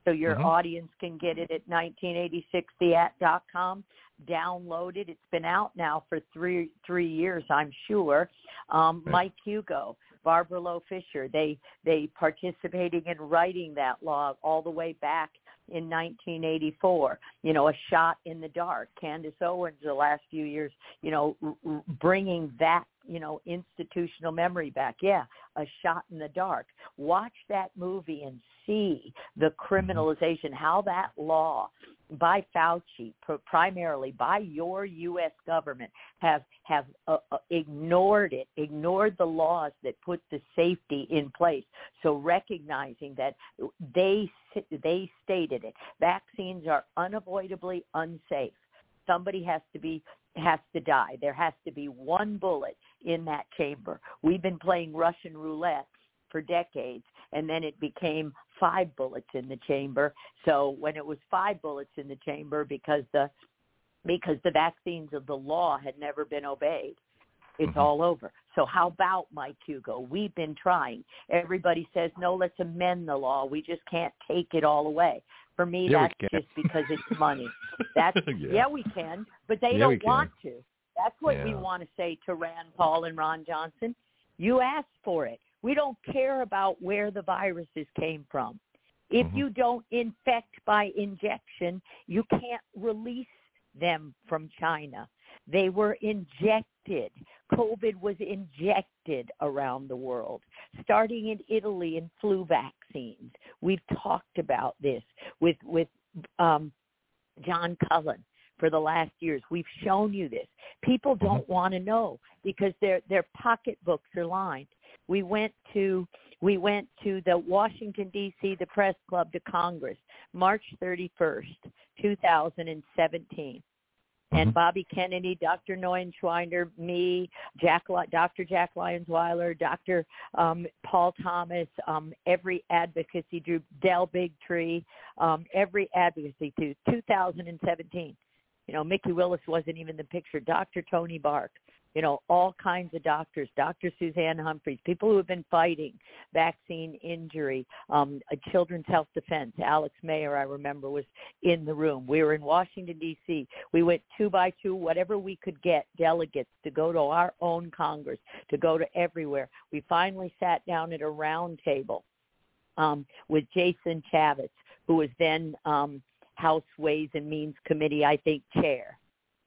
So your mm-hmm. audience can get it at 1986theact.com download it. It's been out now for three three years, I'm sure. Um, Mike Hugo, Barbara Loe Fisher, they they participating in writing that law all the way back in 1984. You know, a shot in the dark. Candace Owens, the last few years, you know, r- bringing that you know institutional memory back. Yeah, a shot in the dark. Watch that movie and see the mm-hmm. criminalization, how that law by Fauci, primarily by your U.S. government, have have uh, uh, ignored it, ignored the laws that put the safety in place. So recognizing that they they stated it, vaccines are unavoidably unsafe. Somebody has to be has to die. There has to be one bullet in that chamber. We've been playing Russian roulette for decades and then it became five bullets in the chamber. So when it was five bullets in the chamber because the because the vaccines of the law had never been obeyed, it's mm-hmm. all over. So how about Mike Hugo? We've been trying. Everybody says no, let's amend the law. We just can't take it all away. For me, yeah, that's just because it's money. That's yeah. yeah. we can, but they yeah, don't want to. That's what yeah. we want to say to Rand Paul and Ron Johnson. You asked for it. We don't care about where the viruses came from. If mm-hmm. you don't infect by injection, you can't release them from China. They were injected. COVID was injected around the world, starting in Italy in flu vaccines. We've talked about this with with um, John Cullen for the last years. We've shown you this. People mm-hmm. don't want to know because their their pocketbooks are lined we went to we went to the Washington D.C. the Press Club to Congress March 31st, 2017. And mm-hmm. Bobby Kennedy, Dr. Neuenschwander, me, Jack, Dr. Jack Lyons-Weiler, Dr. Um, Paul Thomas, um, every advocacy group, Del Bigtree, um, every advocacy to 2017. You know, Mikki Willis wasn't even the picture. Dr. Toni Bark, you know, all kinds of doctors, Dr. Suzanne Humphries, people who have been fighting vaccine injury, um, Children's Health Defense. Alex Mayer, I remember, was in the room. We were in Washington, D.C. We went two by two, whatever we could get delegates to go to our own Congress, to go to everywhere. We finally sat down at a round table um, with Jason Chaffetz, who was then um, House Ways and Means Committee, I think, chair,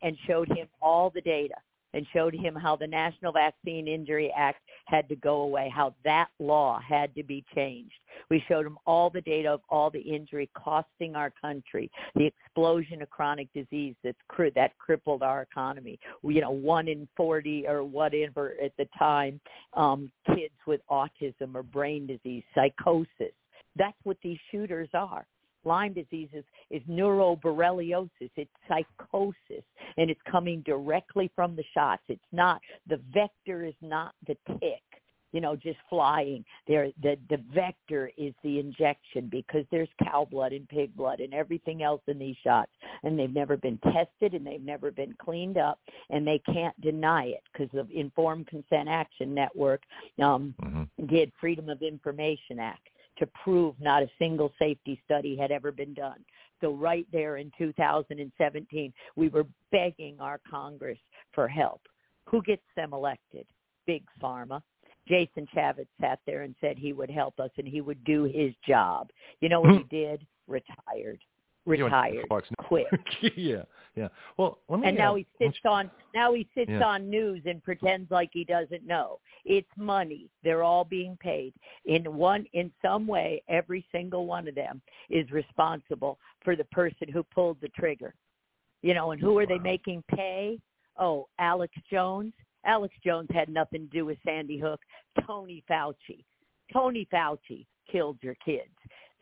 and showed him all the data and showed him how the National Vaccine Injury Act had to go away, how that law had to be changed. We showed him all the data of all the injury costing our country, the explosion of chronic disease that's that crippled our economy. You know, one in 40 or whatever at the time, um, kids with autism or brain disease, psychosis. That's what these shooters are. Lyme disease is, is neuroborreliosis. It's psychosis, and it's coming directly from the shots. It's not the vector is not the tick, you know, just flying. There, the the vector is the injection because there's cow blood and pig blood and everything else in these shots, and they've never been tested and they've never been cleaned up, and they can't deny it because of Informed Consent Action Network um, mm-hmm. did Freedom of Information Act to prove not a single safety study had ever been done. So right there in 2017, we were begging our Congress for help. Who gets them elected? Big Pharma. Jason Chaffetz sat there and said he would help us and he would do his job. You know what he did? Retired retired, quit. yeah, yeah. Well, let me. And now uh, he sits on now he sits yeah. on news and pretends like he doesn't know. It's money. They're all being paid in one in some way. Every single one of them is responsible for the person who pulled the trigger. You know, and who are they making pay? Oh, Alex Jones. Alex Jones had nothing to do with Sandy Hook. Tony Fauci. Tony Fauci killed your kids.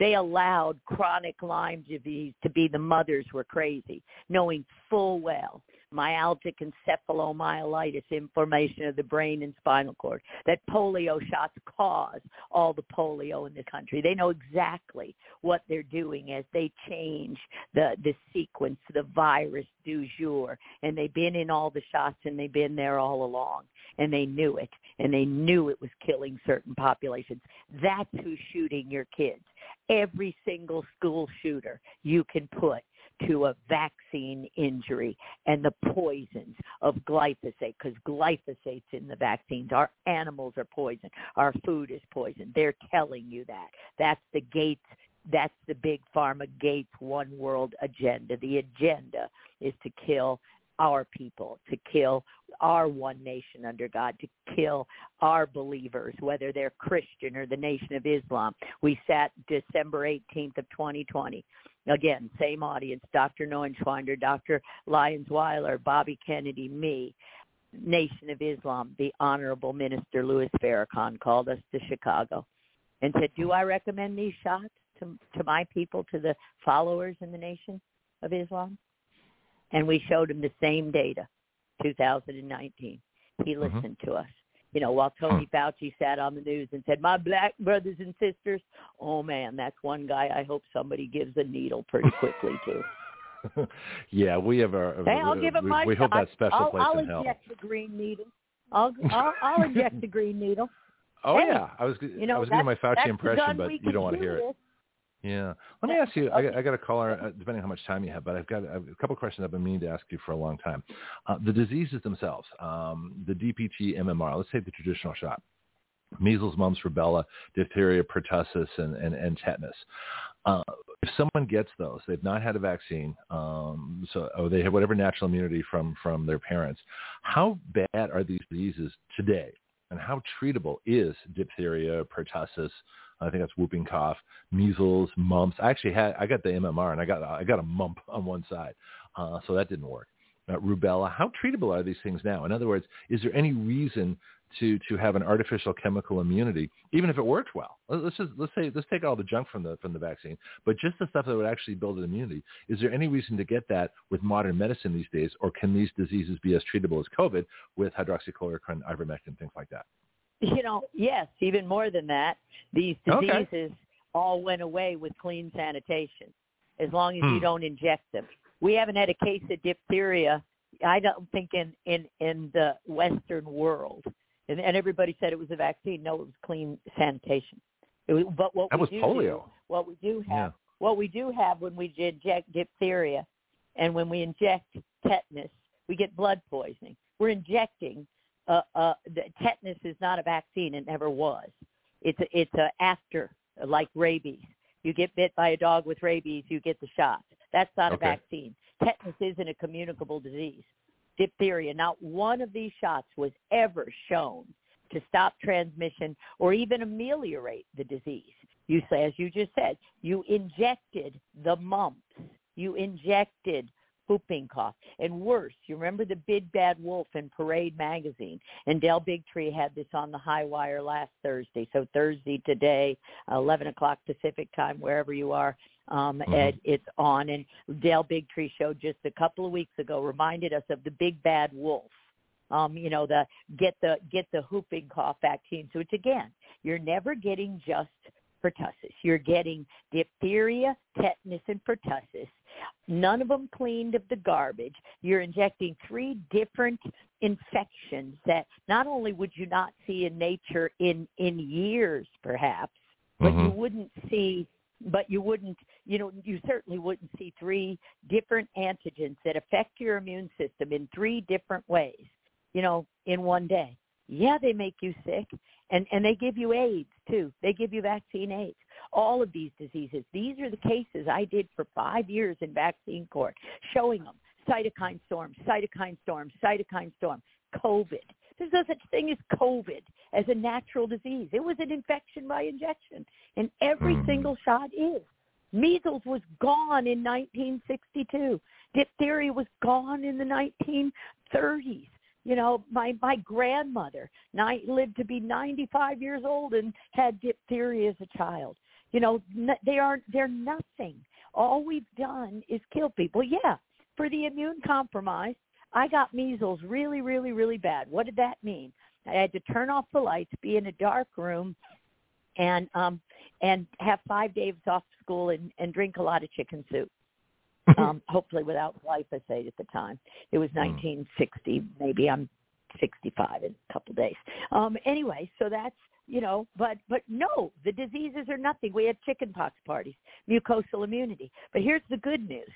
They allowed chronic Lyme disease to be the mothers were crazy, knowing full well myalgic encephalomyelitis, inflammation of the brain and spinal cord, that polio shots cause all the polio in the country. They know exactly what they're doing as they change the, the sequence, the virus du jour. And they've been in all the shots and they've been there all along. And they knew it. And they knew it was killing certain populations. That's who's shooting your kids every single school shooter you can put to a vaccine injury and the poisons of glyphosate because glyphosate's in the vaccines. Our animals are poisoned. Our food is poisoned. They're telling you that. That's the Gates that's the big pharma Gates one world agenda. The agenda is to kill our people, to kill our one nation under God, to kill our believers, whether they're Christian or the Nation of Islam. We sat December 18th of 2020. Again, same audience, Dr. Neuenschwander, Dr. Lyons Weiler, Bobby Kennedy, me. Nation of Islam, the Honorable Minister Louis Farrakhan called us to Chicago and said, do I recommend these shots to, to my people, to the followers in the Nation of Islam? And we showed him the same data, 2019. He mm-hmm. listened mm-hmm. to us. You know, while Tony Fauci sat on the news and said, "My black brothers and sisters," oh man, that's one guy. I hope somebody gives a needle pretty quickly too. yeah, we have our. Hey, I'll give him we, my we hope that special I'll, place I'll in hell. inject the green needle. I'll I'll, I'll inject the green needle. Oh hey, yeah, I was you know, I was doing my Fauci impression, but you don't want to hear it. Yeah. Let me ask you, I, I got a caller, uh, depending on how much time you have, but I've got a, couple of questions I've been meaning to ask you for a long time. Uh, the diseases themselves, um, the DPT, MMR, let's say the traditional shot, measles, mumps, rubella, diphtheria, pertussis, and, and, and tetanus. Uh, if someone gets those, they've not had a vaccine, um, so or they have whatever natural immunity from from their parents. How bad are these diseases today, and how treatable is diphtheria, pertussis, I think that's whooping cough, measles, mumps. I actually had I got the MMR and I got I got a mump on one side, uh, so that didn't work. Uh, rubella. How treatable are these things now? In other words, is there any reason to to have an artificial chemical immunity, even if it worked well? Let's just let's say let's take all the junk from the from the vaccine, but just the stuff that would actually build an immunity. Is there any reason to get that with modern medicine these days, or can these diseases be as treatable as COVID with hydroxychloroquine, ivermectin, things like that? you know, yes, even more than that, these diseases okay. all went away with clean sanitation as long as hmm. you don't inject them. We haven't had a case of diphtheria, I don't think, in, in, in the Western world. And, and everybody said it was a vaccine. No, it was clean sanitation. It was, but what that we was do polio. What we do have, yeah. what we do have when we inject diphtheria and when we inject tetanus, we get blood poisoning. We're injecting uh, uh, tetanus is not a vaccine. It never was. It's a, it's a after, like rabies. You get bit by a dog with rabies, you get the shot. That's not okay. a vaccine. Tetanus isn't a communicable disease. diphtheria. Not one of these shots was ever shown to stop transmission or even ameliorate the disease. You say, as you just said, you injected the mumps. You injected whooping cough. And worse, you remember the big bad wolf in Parade magazine? And Del Bigtree had this on the high wire last Thursday. So Thursday today, 11 o'clock Pacific time, wherever you are, um, mm-hmm. Ed, it's on. And Del Bigtree showed just a couple of weeks ago reminded us of the big bad wolf. Um, you know, the get the get the whooping cough vaccine. So it's again, you're never getting just pertussis. You're getting diphtheria, tetanus, and pertussis. None of them cleaned of the garbage. You're injecting three different infections that not only would you not see in nature in in years, perhaps, but mm-hmm. you wouldn't see but you wouldn't you know you certainly wouldn't see three different antigens that affect your immune system in three different ways you know in one day yeah they make you sick and and they give you AIDS too. They give you vaccine AIDS. All of these diseases. These are the cases I did for five years in vaccine court, showing them cytokine storm, cytokine storm, cytokine storm, COVID. There's no such thing as COVID as a natural disease. It was an infection by injection, and every mm. single shot is. Measles was gone in 1962. Diphtheria was gone in the 1930s. You know, my my grandmother lived to be 95 years old and had diphtheria as a child. You know, they are they're nothing. All we've done is kill people. Yeah, for the immune compromised, I got measles really, really, really bad. What did that mean? I had to turn off the lights, be in a dark room, and um and have five days off school and and drink a lot of chicken soup. um, hopefully without glyphosate at the time. It was 1960. Hmm. Maybe I'm 65 in a couple of days. Um, anyway, so that's you know, but but no, the diseases are nothing. We had chickenpox parties, mucosal immunity. But here's the good news: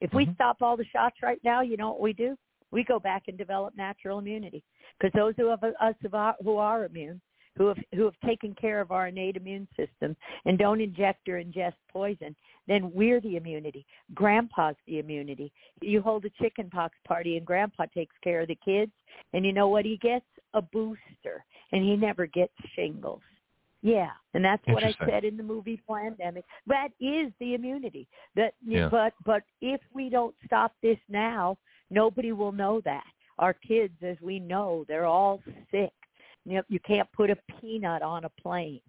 if we mm-hmm. stop all the shots right now, you know what we do? We go back and develop natural immunity because those who have us who are immune who have who have taken care of our innate immune system and don't inject or ingest poison, then we're the immunity. Grandpa's the immunity. You hold a chicken pox party and grandpa takes care of the kids and you know what he gets? A booster. And he never gets shingles. Yeah, and that's what I said in the movie Pandemic. That is the immunity. That yeah. but but if we don't stop this now, nobody will know that. Our kids, as we know, they're all sick you, know, you can't put a peanut on a plane.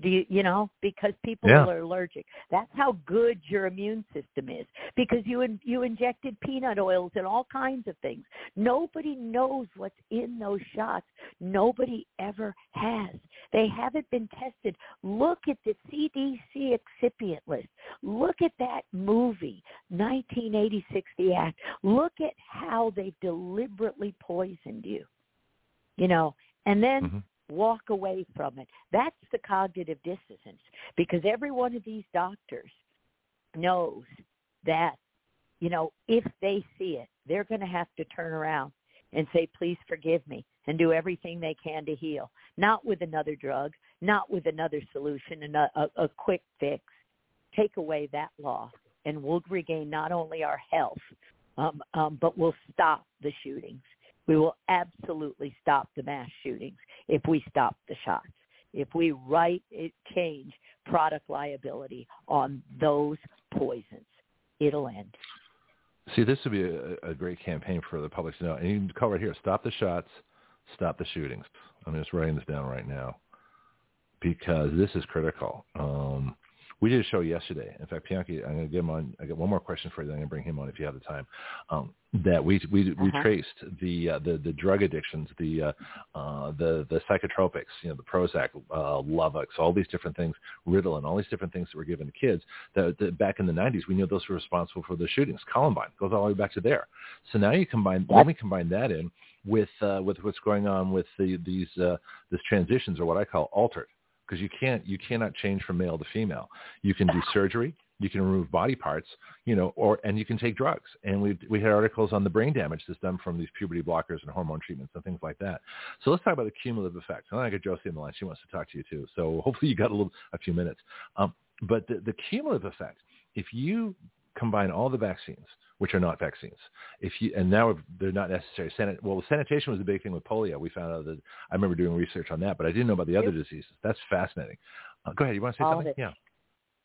Do you, you know, because people yeah. are allergic. That's how good your immune system is because you in, you injected peanut oils and all kinds of things. Nobody knows what's in those shots. Nobody ever has. They haven't been tested. Look at the CDC excipient list. Look at that movie, 1986, The Act. Look at how they deliberately poisoned you. You know, and then mm-hmm. walk away from it. That's the cognitive dissonance because every one of these doctors knows that, you know, if they see it, they're going to have to turn around and say, please forgive me and do everything they can to heal. Not with another drug, not with another solution and a, a, a quick fix. Take away that law and we'll regain not only our health, um, um, but we'll stop the shootings. We will absolutely stop the mass shootings if we stop the shots. If we right it, change product liability on those poisons, it'll end. See, this would be a, a great campaign for the public to know. And you can call right here, stop the shots, stop the shootings. I'm just writing this down right now because this is critical. Um, we did a show yesterday. In fact, Bianchi, I'm going to get him on. I got one more question for you. Then I'm going to bring him on if you have the time. Um, that we we we uh-huh. traced the uh, the the drug addictions, the uh, uh, the the psychotropics, you know, the Prozac, uh, Luvox, all these different things, Ritalin, all these different things that were given to kids. That, that back in the 90s, we knew those were responsible for the shootings. Columbine goes all the way back to there. So now you combine, let me combine that in with uh, with what's going on with the, these uh, these transitions, or what I call altered because you can't you cannot change from male to female. You can do surgery, you can remove body parts, you know, or and you can take drugs. And we we had articles on the brain damage that's done from these puberty blockers and hormone treatments and things like that. So let's talk about the cumulative effects. And I got Josie on the line; she wants to talk to you too. So hopefully you got a little a few minutes. Um, but the, the cumulative effect, if you combine all the vaccines, which are not vaccines, if you and now they're not necessary. Sanit- well, sanitation was a big thing with polio. We found out that I remember doing research on that, but I didn't know about the other diseases. That's fascinating. Uh, go ahead. You want to say All something? Yeah.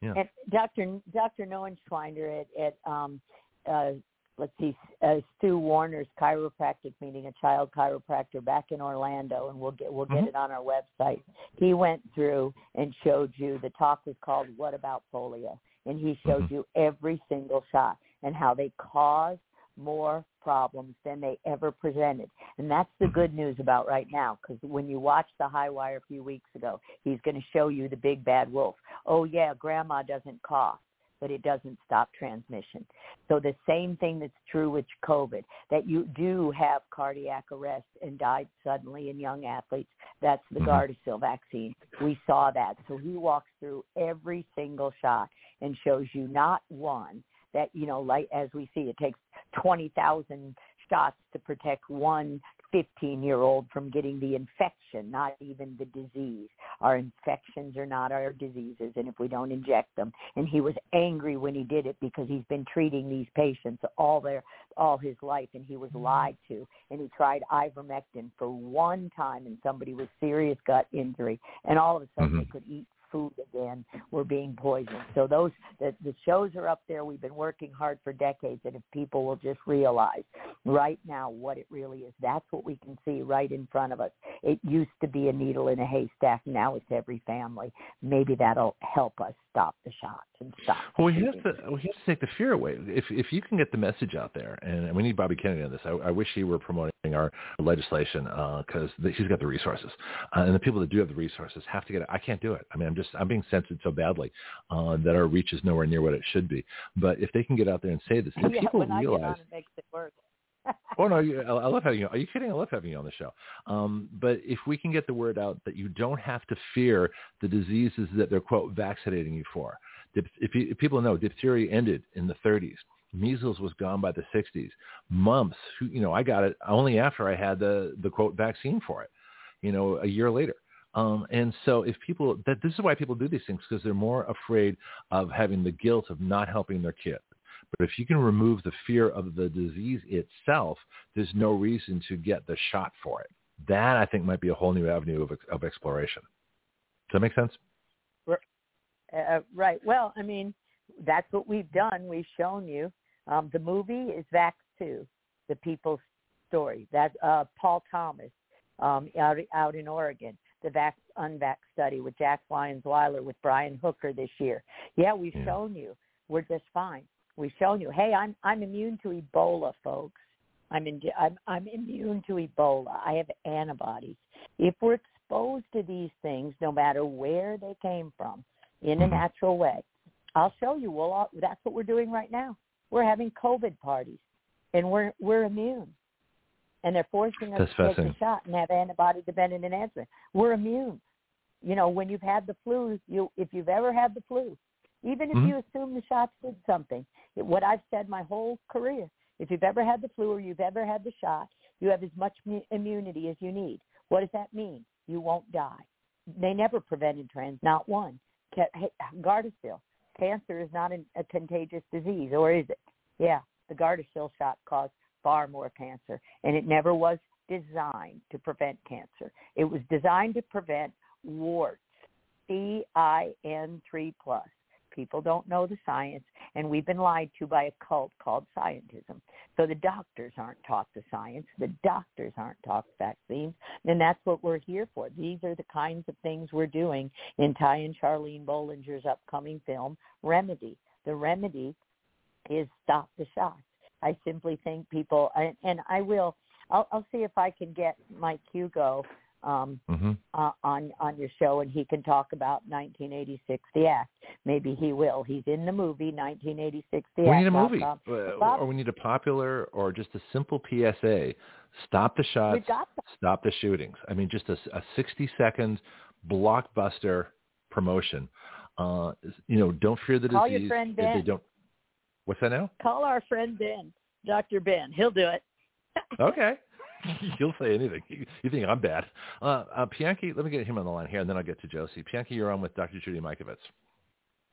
Yeah. Dr. Dr. Neuenschwander at, at um, uh, let's see, uh, Stu Warner's chiropractic meeting, a child chiropractor back in Orlando, and we'll get we'll get Mhm. it on our website. He went through and showed you. The talk was called "What About Polio," and he showed Mhm. you every single shot and how they cause more problems than they ever presented. And that's the good news about right now because when you watched the high wire a few weeks ago, he's going to show you the big bad wolf. Oh yeah, grandma doesn't cough, but it doesn't stop transmission. So the same thing that's true with COVID, that you do have cardiac arrest and died suddenly in young athletes. That's the Mhm. Gardasil vaccine. We saw that. So he walks through every single shot and shows you not one that, you know, like as we see, it takes 20,000 shots to protect one 15 year old from getting the infection, not even the disease. Our infections are not our diseases, and if we don't inject them. And he was angry when he did it because he's been treating these patients all their all his life, and he was lied to. And he tried ivermectin for one time, and somebody with serious gut injury, and all of a sudden they Mhm. could eat food again were being poisoned. So those the, the shows are up there. We've been working hard for decades, and if people will just realize right now what it really is, that's what we can see right in front of us. It used to be a needle in a haystack. Now it's every family. Maybe that'll help us stop the shots and stop. Well, we have to we have to take the fear away. If if you can get the message out there, and we need Bobby Kennedy on this. I, I wish he were promoting our legislation because he's got the resources, uh, and the people that do have the resources have to get it. I can't do it. I mean, I'm just I'm being censored so badly uh, that our reach is nowhere near what it should be. But if they can get out there and say this, yeah, people when I get on, realize it makes it worse. Oh no, you, I I love having you. Are you kidding? I love having you on the show. Um, but if we can get the word out that you don't have to fear the diseases that they're quote vaccinating you for. If, you, if people know, diphtheria ended in the 30s. Measles was gone by the 60s. Mumps, you know, I got it only after I had the the quote vaccine for it. You know, a year later. Um, and so if people, that this is why people do these things because they're more afraid of having the guilt of not helping their kid. But if you can remove the fear of the disease itself, there's no reason to get the shot for it. That I think might be a whole new avenue of, of exploration. Does that make sense? Uh, right. Well, I mean, that's what we've done. We've shown you. Um, the movie is Vax 2, the people's story. That uh, Paul Thomas um, out, out in Oregon, the Vax Unvax study with Jack Lyons Weiler with Brian Hooker this year. Yeah, we've Yeah. shown you. We're just fine. We've shown you. Hey, I'm I'm immune to Ebola, folks. I'm in, I'm I'm immune to Ebola. I have antibodies. If we're exposed to these things, no matter where they came from, in a Mhm. natural way, I'll show you. Well, all, that's what we're doing right now. We're having COVID parties, and we're we're immune, and they're forcing us That's to take the shot and have antibody dependent answer. We're immune. You know, when you've had the flu, you if you've ever had the flu, even if Mhm. you assume the shots did something, it, what I've said my whole career, if you've ever had the flu or you've ever had the shot, you have as much mu- immunity as you need. What does that mean? You won't die. They never prevented trans, not one. Ca- hey, Gardasil, cancer is not an, a contagious disease, or is it? Yeah, the Gardasil shot caused far more cancer, and it never was designed to prevent cancer. It was designed to prevent warts, C-I-N-3 plus. People don't know the science, and we've been lied to by a cult called scientism. So the doctors aren't taught the science. The doctors aren't taught vaccines, and that's what we're here for. These are the kinds of things we're doing in Ty and Charlene Bollinger's upcoming film, Remedy. The remedy is stop the shots. I simply think people, and, and I will, I'll, I'll see if I can get Mike Hugo um, hmm uh, on on your show, and he can talk about 1986, the act. Maybe he will. He's in the movie 1986, the We act. need a movie. Uh, Bob- or we need a popular, or just a simple PSA: stop the shots, got stop the shootings. I mean, just a, a 60 second blockbuster promotion. Uh, you know, don't fear the Call your disease. friend If They Ben. don't. What's that now? Call our friend Ben, Dr. Ben. He'll do it. Okay. He'll say anything. You you think I'm bad. Uh, uh, Pianki, let me get him on the line here, and then I'll get to Josie. Pianki, you're on with Dr. Judy Mikovits.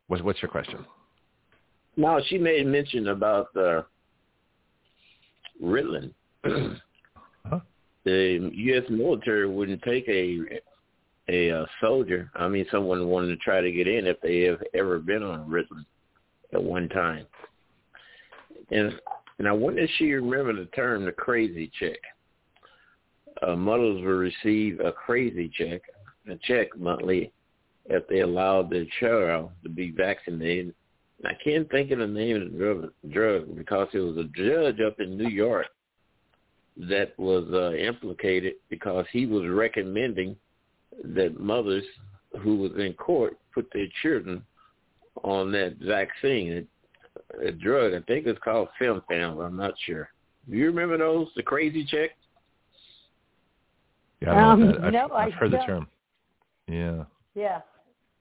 What's, what's your question? Now she made mention about uh, Ritalin. huh? The U.S. military wouldn't take a a uh, soldier. I mean, someone wanted to try to get in if they have ever been on Ritalin at one time. And and I wonder if she remember the term the crazy check. Uh, mothers will receive a crazy check, a check monthly, if they allowed their child to be vaccinated. I can't think of the name of the drug, drug because it was a judge up in New York that was uh, implicated because he was recommending that mothers who was in court put their children on that vaccine, a, a drug. I think it's called FemFam. I'm not sure. Do you remember those? The crazy check. Yeah, I um, I've, no, I've I heard don't. the term. Yeah. Yeah,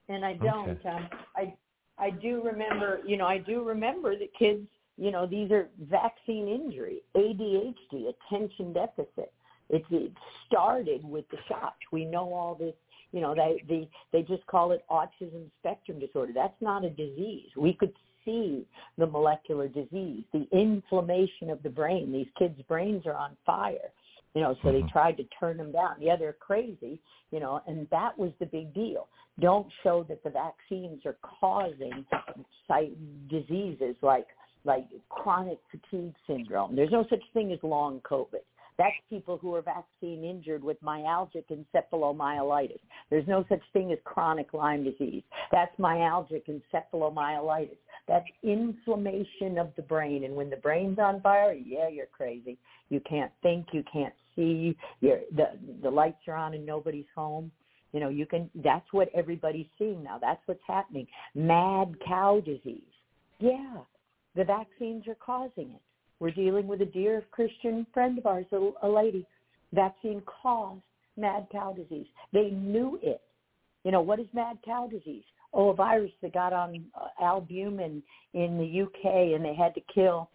and I don't. Okay. Um, I I do remember. You know, I do remember that kids. You know, these are vaccine injury, ADHD, attention deficit. It, it started with the shots. We know all this. You know, they they they just call it autism spectrum disorder. That's not a disease. We could see the molecular disease, the inflammation of the brain. These kids' brains are on fire. You know, so they Mhm. tried to turn them down. Yeah, they're crazy. You know, and that was the big deal. Don't show that the vaccines are causing diseases like like chronic fatigue syndrome. There's no such thing as long COVID. That's people who are vaccine injured with myalgic encephalomyelitis. There's no such thing as chronic Lyme disease. That's myalgic encephalomyelitis. That's inflammation of the brain. And when the brain's on fire, yeah, you're crazy. You can't think, you can't see, you're, the, the lights are on and nobody's home. You know, you can, that's what everybody's seeing now. That's what's happening. Mad cow disease. Yeah, the vaccines are causing it. We're dealing with a dear Christian friend of ours, a, a lady. Vaccine caused mad cow disease. They knew it. You know, what is mad cow disease? Oh, a virus that got on uh, albumin in the UK and they had to kill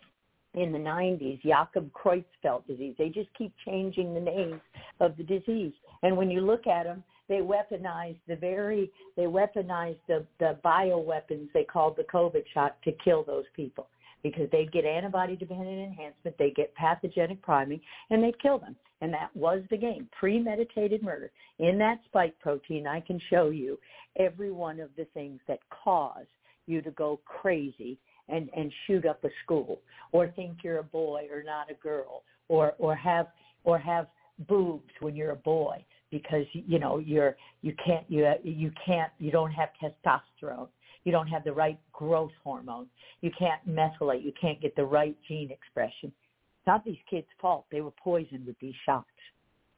in the 90s, Jakob Creutzfeldt disease. They just keep changing the names of the disease. And when you look at them, they weaponized the very, they weaponized the, the bioweapons they called the COVID shot to kill those people because they'd get antibody-dependent enhancement, they'd get pathogenic priming, and they'd kill them. And that was the game, premeditated murder. In that spike protein, I can show you every one of the things that cause you to go crazy and, and shoot up a school or think you're a boy or not a girl or, or have or have boobs when you're a boy because you know you're you can't you you can't you don't have testosterone you don't have the right growth hormone you can't methylate you can't get the right gene expression it's not these kids fault they were poisoned with these shots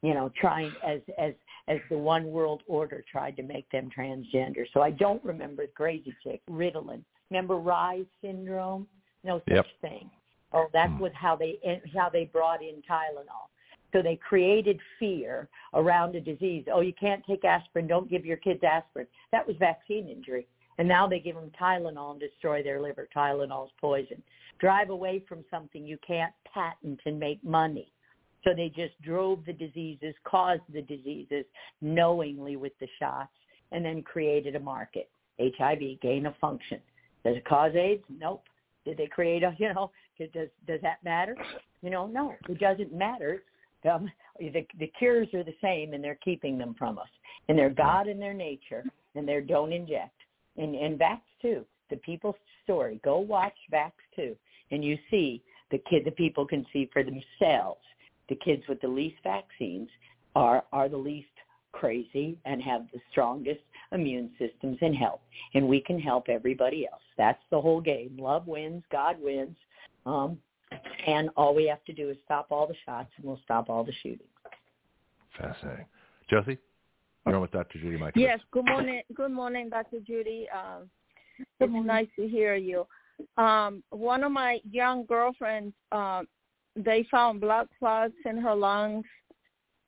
you know trying as as as the one world order tried to make them transgender so i don't remember the crazy chick ritalin remember Reye syndrome no such Yep. thing oh that's Hmm. what how they how they brought in tylenol so they created fear around a disease. Oh, you can't take aspirin. Don't give your kids aspirin. That was vaccine injury. And now they give them Tylenol and destroy their liver. Tylenol's poison. Drive away from something you can't patent and make money. So they just drove the diseases, caused the diseases knowingly with the shots, and then created a market. HIV, gain of function. Does it cause AIDS? Nope. Did they create a, you know, does, does that matter? You know, no, it doesn't matter. Um, the, the cures are the same, and they're keeping them from us. And they're God and their nature, and they're don't inject. And, and Vax 2, the people's story. Go watch Vax 2, and you see the kid, the people can see for themselves. The kids with the least vaccines are are the least crazy and have the strongest immune systems and health. And we can help everybody else. That's the whole game. Love wins, God wins. Um, and all we have to do is stop all the shots, and we'll stop all the shootings. Fascinating. Josie, you're on with Dr. Judy Michael. Yes. Good morning. Good morning, Dr. Judy. Um, it's nice to hear you. Um, one of my young girlfriends, um, they found blood clots in her lungs,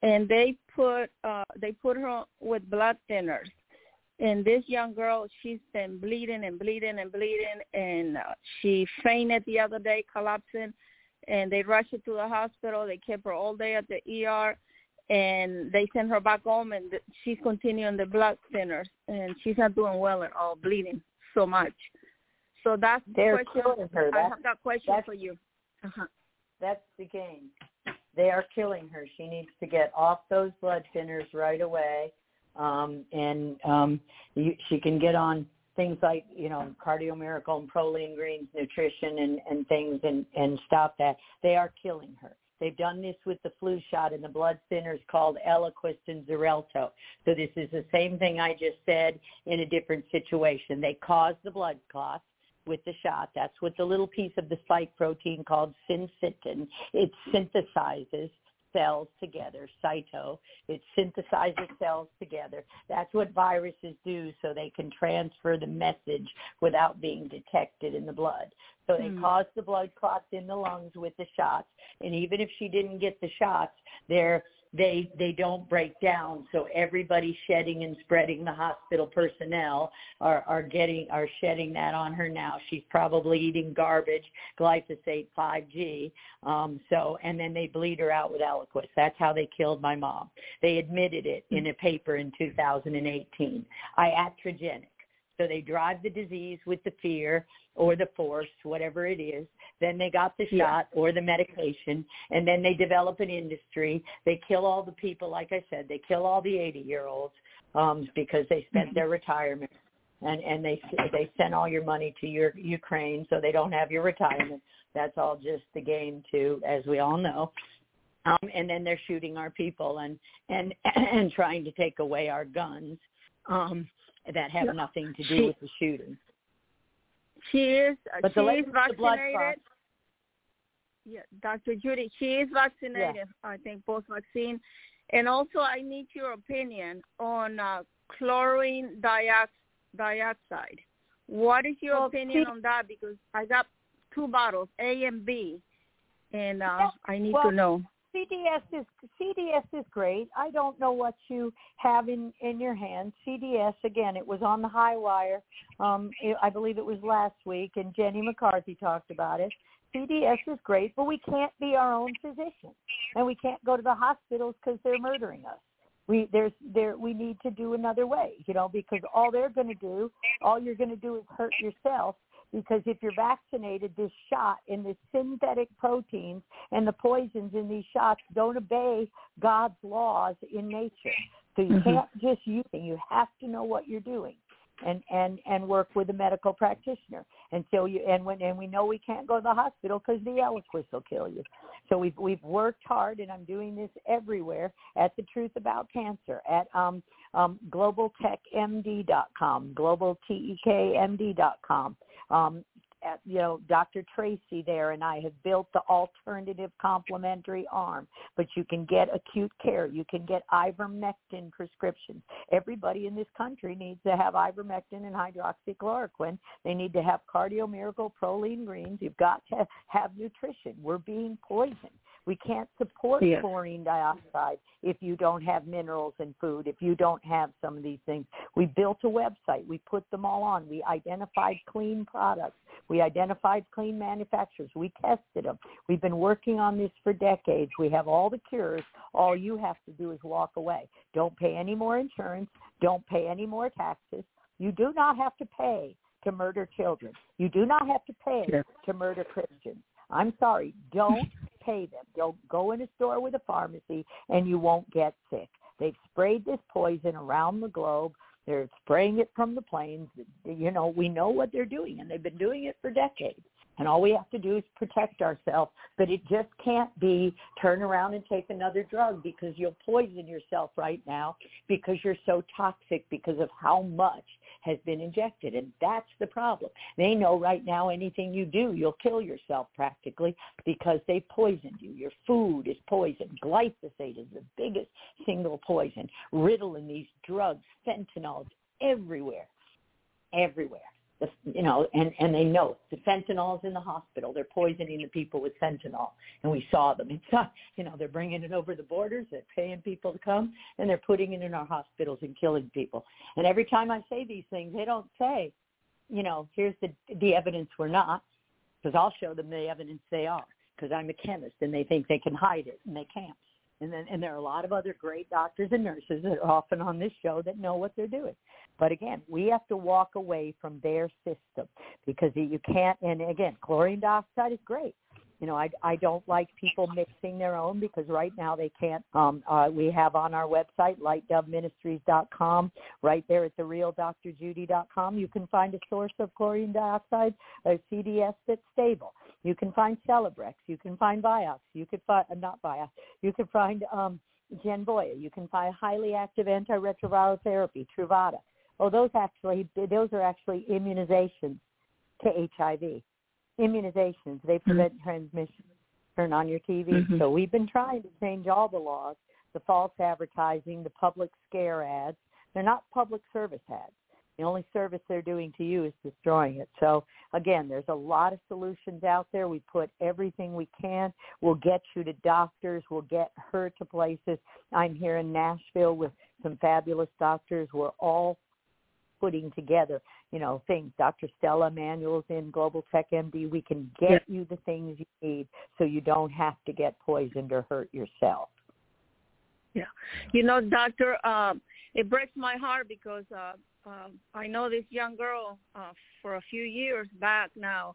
and they put uh, they put her with blood thinners. And this young girl, she's been bleeding and bleeding and bleeding, and uh, she fainted the other day, collapsing. And they rushed her to the hospital. They kept her all day at the ER and they sent her back home and she's continuing the blood thinners and she's not doing well at all bleeding so much So that's They're the question. killing her. I That's, have that question for you. Uh-huh. that's the game. They are killing her. She needs to get off those blood thinners right away, um, and um, you, she can get on things like you know cardio miracle and proline greens nutrition and and things and and stop that they are killing her they've done this with the flu shot and the blood thinners called eliquis and xarelto. So this is the same thing i just said in a different situation. They cause the blood clots with the shot. That's what the little piece of the spike protein called syncytin it synthesizes cells together, cyto. It synthesizes cells together. That's what viruses do so they can transfer the message without being detected in the blood. So they Hmm. cause the blood clots in the lungs with the shots. And even if she didn't get the shots, they're they they don't break down. So everybody shedding and spreading the hospital personnel are are getting are shedding that on her now. She's probably eating garbage glyphosate 5g um so and then they bleed her out with eliquis. That's how they killed my mom. They admitted it in a paper in 2018 iatrogenic so they drive the disease with the fear or the force, whatever it is. Then they got the Yeah. shot or the medication, and then they develop an industry. They kill all the people, like I said, they kill all the 80 year olds um, because they spent their retirement, and and they they sent all your money to your Ukraine, so they don't have your retirement. That's all just the game, too, as we all know. Um, and then they're shooting our people and and and trying to take away our guns. Um, that have Yeah. nothing to do She- with the shooting. She is uh, But she the is lady the blood vaccinated. Yeah, Dr. Judy, she is vaccinated. I think both vaccine, and also I need your opinion on uh, chlorine diox- dioxide. What is your Well, opinion see- on that? Because I got two bottles, A and B, and uh, Yeah, I need well, to know. CDS is CDS is great. I don't know what you have in in your hand. CDS again, it was on the high wire. Um, it, I believe it was last week, and Jenny McCarthy talked about it. CDS is great, but we can't be our own physician, and we can't go to the hospitals because they're murdering us. We there's there we need to do another way, you know, because all they're going to do, all you're going to do is hurt yourself. Because if you're vaccinated, this shot and the synthetic proteins and the poisons in these shots don't obey God's laws in nature. So you Mhm. can't just use it. You have to know what you're doing and and and work with a medical practitioner until you and when and we know we can't go to the hospital because the Eliquis will kill you. So we've we've worked hard, and I'm doing this everywhere at the Truth About Cancer at um, um, globaltechmd.com, globaltekmd.com. Um, at, you know, Dr. Tracy there and I have built the alternative complementary arm, but you can get acute care. You can get ivermectin prescriptions. Everybody in this country needs to have ivermectin and hydroxychloroquine. They need to have cardio miracle proline greens. You've got to have nutrition. We're being poisoned. We can't support Yes. chlorine dioxide if you don't have minerals in food, if you don't have some of these things. We built a website. We put them all on. We identified clean products. We identified clean manufacturers. We tested them. We've been working on this for decades. We have all the cures. All you have to do is walk away. Don't pay any more insurance. Don't pay any more taxes. You do not have to pay to murder children. You do not have to pay Yes. to murder Christians. I'm sorry. Don't pay them. Don't go in a store with a pharmacy and you won't get sick. They've sprayed this poison around the globe. They're spraying it from the planes. You know, we know what they're doing, and they've been doing it for decades. And all we have to do is protect ourselves. But it just can't be turn around and take another drug because you'll poison yourself right now because you're so toxic because of how much has been injected. And that's the problem. They know right now anything you do, you'll kill yourself practically because they poisoned you. Your food is poisoned. Glyphosate is the biggest single poison. Ritalin, these drugs, fentanyl, everywhere, everywhere. The, you know, and and they know the fentanyl's in the hospital. They're poisoning the people with fentanyl, and we saw them. It's not, you know, they're bringing it over the borders. They're paying people to come, and they're putting it in our hospitals and killing people. And every time I say these things, they don't say, you know, here's the the evidence we're not, because I'll show them the evidence they are. Because I'm a chemist, and they think they can hide it, and they can't. And then and there are a lot of other great doctors and nurses that are often on this show that know what they're doing. But again, we have to walk away from their system because you can't. And again, chlorine dioxide is great. You know, I I don't like people mixing their own because right now they can't. Um, uh, we have on our website lightdoveministries.com. Right there at the realdrjudy.com, you can find a source of chlorine dioxide, a CDS that's stable. You can find Celebrex. You can find Vioxx. You could find uh, not Vioxx. You can find um, Genvoya. You can find highly active antiretroviral therapy, Truvada. Oh, those actually those are actually immunizations to HIV immunizations. They mm-hmm. prevent mm-hmm. transmission. Turn on your TV. Mm-hmm. So we've been trying to change all the laws, the false advertising, the public scare ads. They're not public service ads. The only service they're doing to you is destroying it. So again, there's a lot of solutions out there. We put everything we can. We'll get you to doctors. We'll get her to places. I'm here in Nashville with some fabulous doctors. We're all putting together, you know, things. Dr. Stella Immanuel's in Global Tech MD. We can get yeah. you the things you need so you don't have to get poisoned or hurt yourself. Yeah. You know, doctor, um, it breaks my heart because uh, uh, I know this young girl uh, for a few years back now,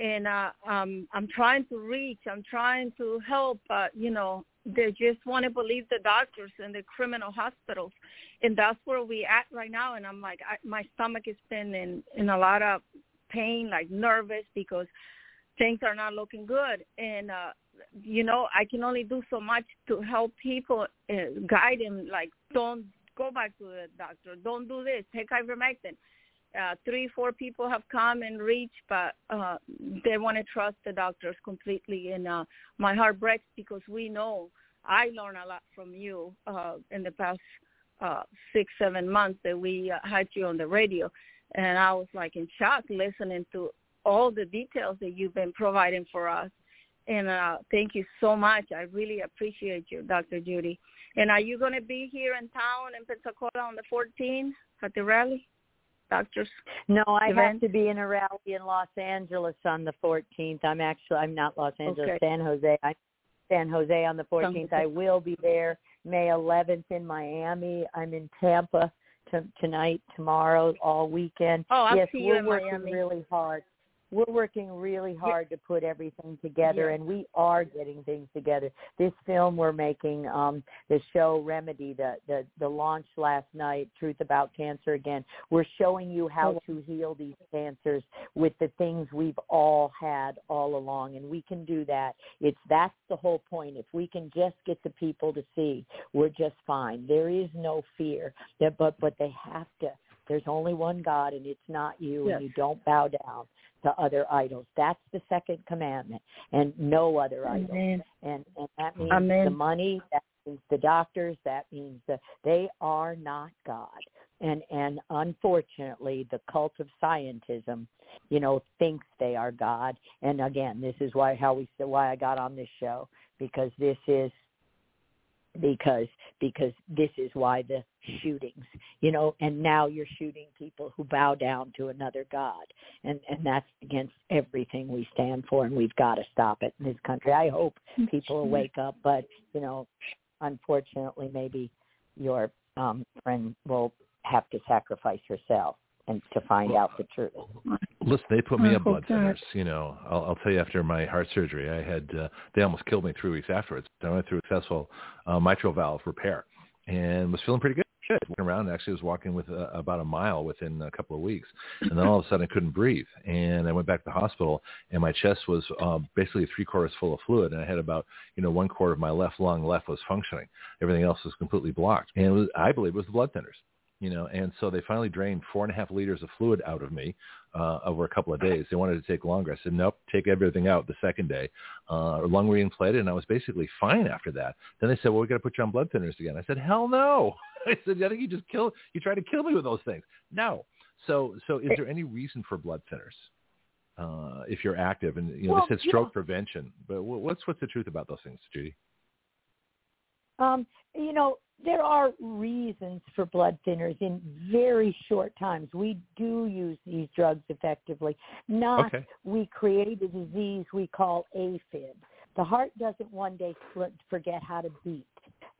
and uh, um, I'm trying to reach, I'm trying to help, but, you know, they just want to believe the doctors and the criminal hospitals. And that's where we at right now. And i'm like I, my stomach has been in in a lot of pain like nervous because things are not looking good. And uh you know i can only do so much to help people uh, guide them like don't go back to the doctor. Don't do this. Take ivermectin uh, three, four people have come and reached, but uh, they want to trust the doctors completely. And uh, my heart breaks because we know I learned a lot from you uh, in the past uh, six, seven months that we uh, had you on the radio. And I was like in shock listening to all the details that you've been providing for us. And uh, thank you so much. I really appreciate you, Dr. Judy. And are you going to be here in town in Pensacola on the 14th at the rally? Doctors? No, I event? have to be in a rally in Los Angeles on the 14th. I'm actually, I'm not Los Angeles, okay. San Jose. I'm San Jose on the 14th. I will be there May 11th in Miami. I'm in Tampa t- tonight, tomorrow, all weekend. Oh, I'll yes, see we're in working Miami. really hard we're working really hard to put everything together yeah. and we are getting things together. This film we're making um the show remedy the the the launch last night truth about cancer again we're showing you how oh. to heal these cancers with the things we've all had all along and we can do that. It's that's the whole point. If we can just get the people to see we're just fine. There is no fear that but but they have to. There's only one God and it's not you yes. and you don't bow down to other idols. That's the second commandment and no other Amen. idols. And and that means Amen. the money, that means the doctors, that means that they are not God. And and unfortunately the cult of scientism, you know, thinks they are God. And again, this is why how we why I got on this show because this is because because this is why the shootings you know and now you're shooting people who bow down to another god. And and that's against everything we stand for and we've got to stop it in this country. I hope people will wake up but you know unfortunately maybe your um friend will have to sacrifice herself and to find out the truth. Listen, they put me on blood thinners. You know, I'll, I'll tell you after my heart surgery, I had uh, they almost killed me three weeks afterwards. I went through a successful uh, mitral valve repair and was feeling pretty good. Went around, actually, was walking with uh, about a mile within a couple of weeks, and then all of a sudden I couldn't breathe, and I went back to the hospital, and my chest was uh, basically three quarters full of fluid, and I had about you know one quarter of my left lung left was functioning, everything else was completely blocked, and it was, I believe it was the blood thinners you know, and so they finally drained four and a half liters of fluid out of me uh, over a couple of days. They wanted to take longer. I said, nope, take everything out the second day. Uh, lung reinflated, and I was basically fine after that. Then they said, well, we got to put you on blood thinners again. I said, hell no. I said, I think you just kill, you try to kill me with those things. No. So, so is there any reason for blood thinners? Uh, if you're active and you know well, they said stroke yeah. prevention, but what's what's the truth about those things, Judy? Um, you know, there are reasons for blood thinners in very short times. We do use these drugs effectively. Not okay. we create a disease we call AFib. The heart doesn't one day forget how to beat.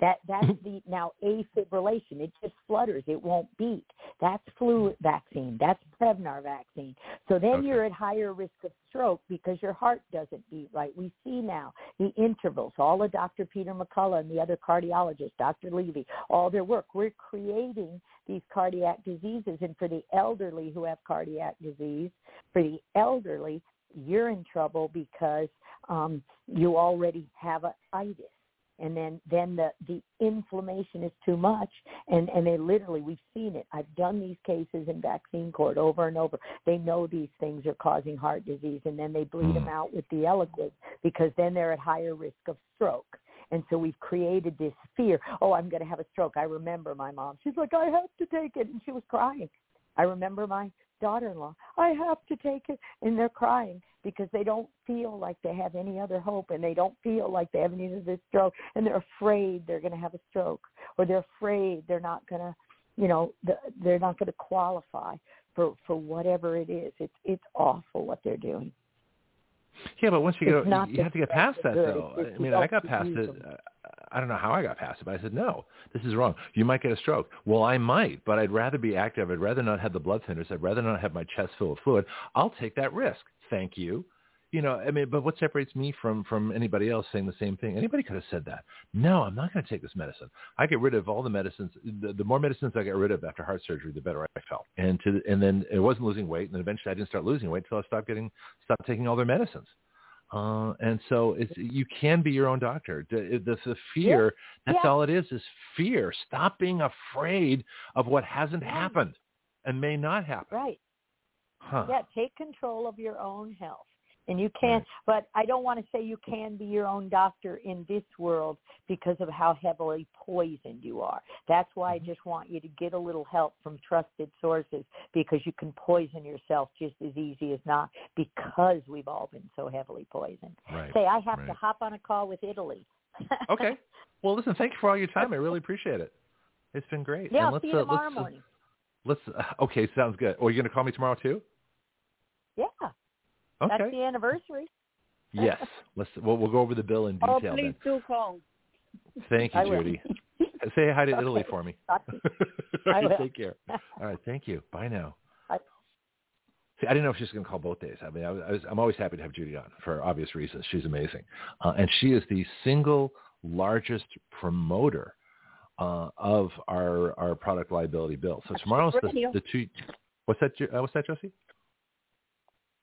That that's the now afibrillation. It just flutters. It won't beat. That's flu vaccine. That's Prevnar vaccine. So then Okay. you're at higher risk of stroke because your heart doesn't beat right. We see now the intervals. All of Dr. Peter McCullough and the other cardiologists, Dr. Levy, all their work. We're creating these cardiac diseases, and for the elderly who have cardiac disease, for the elderly, you're in trouble because um, you already have a itis and then then the the inflammation is too much. And and they literally we've seen it. I've done these cases in vaccine court over and over. They know these things are causing heart disease and then they bleed them Mm. out with the Eliquis because then they're at higher risk of stroke. And so we've created this fear. Oh i'm going to have a stroke. I remember my mom. She's like i have to take it. And she was crying. I remember my daughter-in-law i have to take it and they're crying because they don't feel like they have any other hope and they don't feel like they have any of this stroke and they're afraid they're going to have a stroke or they're afraid they're not going to you know they're not going to qualify for for whatever it is. It's it's awful what they're doing Yeah, but once you It's get, not you have to get past that good, though. it's just I mean, I got past it. I don't know how I got past it, but I said, no, this is wrong. You might get a stroke. Well, I might, but I'd rather be active. I'd rather not have the blood thinners. I'd rather not have my chest full of fluid. I'll take that risk. Thank you. You know, I mean, but what separates me from from anybody else saying the same thing? Anybody could have said that. No, I'm not going to take this medicine. I get rid of all the medicines. The, the more medicines I get rid of after heart surgery, the better I felt. And to and then it wasn't losing weight, and then eventually I didn't start losing weight until I stopped getting stopped taking all their medicines. Uh, and so it's, you can be your own doctor. The, the, the fear, that's Yeah. all it is, is fear. Stop being afraid of what hasn't happened and may not happen. right Huh. yeah take control of your own health and you can Right. but i don't want to say you can be your own doctor in this world because of how heavily poisoned you are that's why Mm-hmm. i just want you to get a little help from trusted sources because you can poison yourself just as easy as not because we've all been so heavily poisoned Right. say i have to hop on a call with italy Okay. Well, listen, thank you for all your time. I really appreciate it. It's been great. yeah And let's, see you uh, tomorrow let's, uh, morning Let's, uh, okay, sounds good. Oh, you're going to call me tomorrow too? yeah Okay. that's the anniversary yes. Let's, well, we'll go over the bill in Oh, detail please then. do call. Thank you, I will. Judy. Say hi to Italy for me. I will. take care. All right, thank you. Bye now. Bye. See, I didn't know if she was going to call both days. I mean, I was, I was, I'm always happy to have Judy on for obvious reasons. She's amazing, uh, and she is the single largest promoter uh, of our our product liability bill. So tomorrow's the, the two. What's that? Uh, what's that, Josie?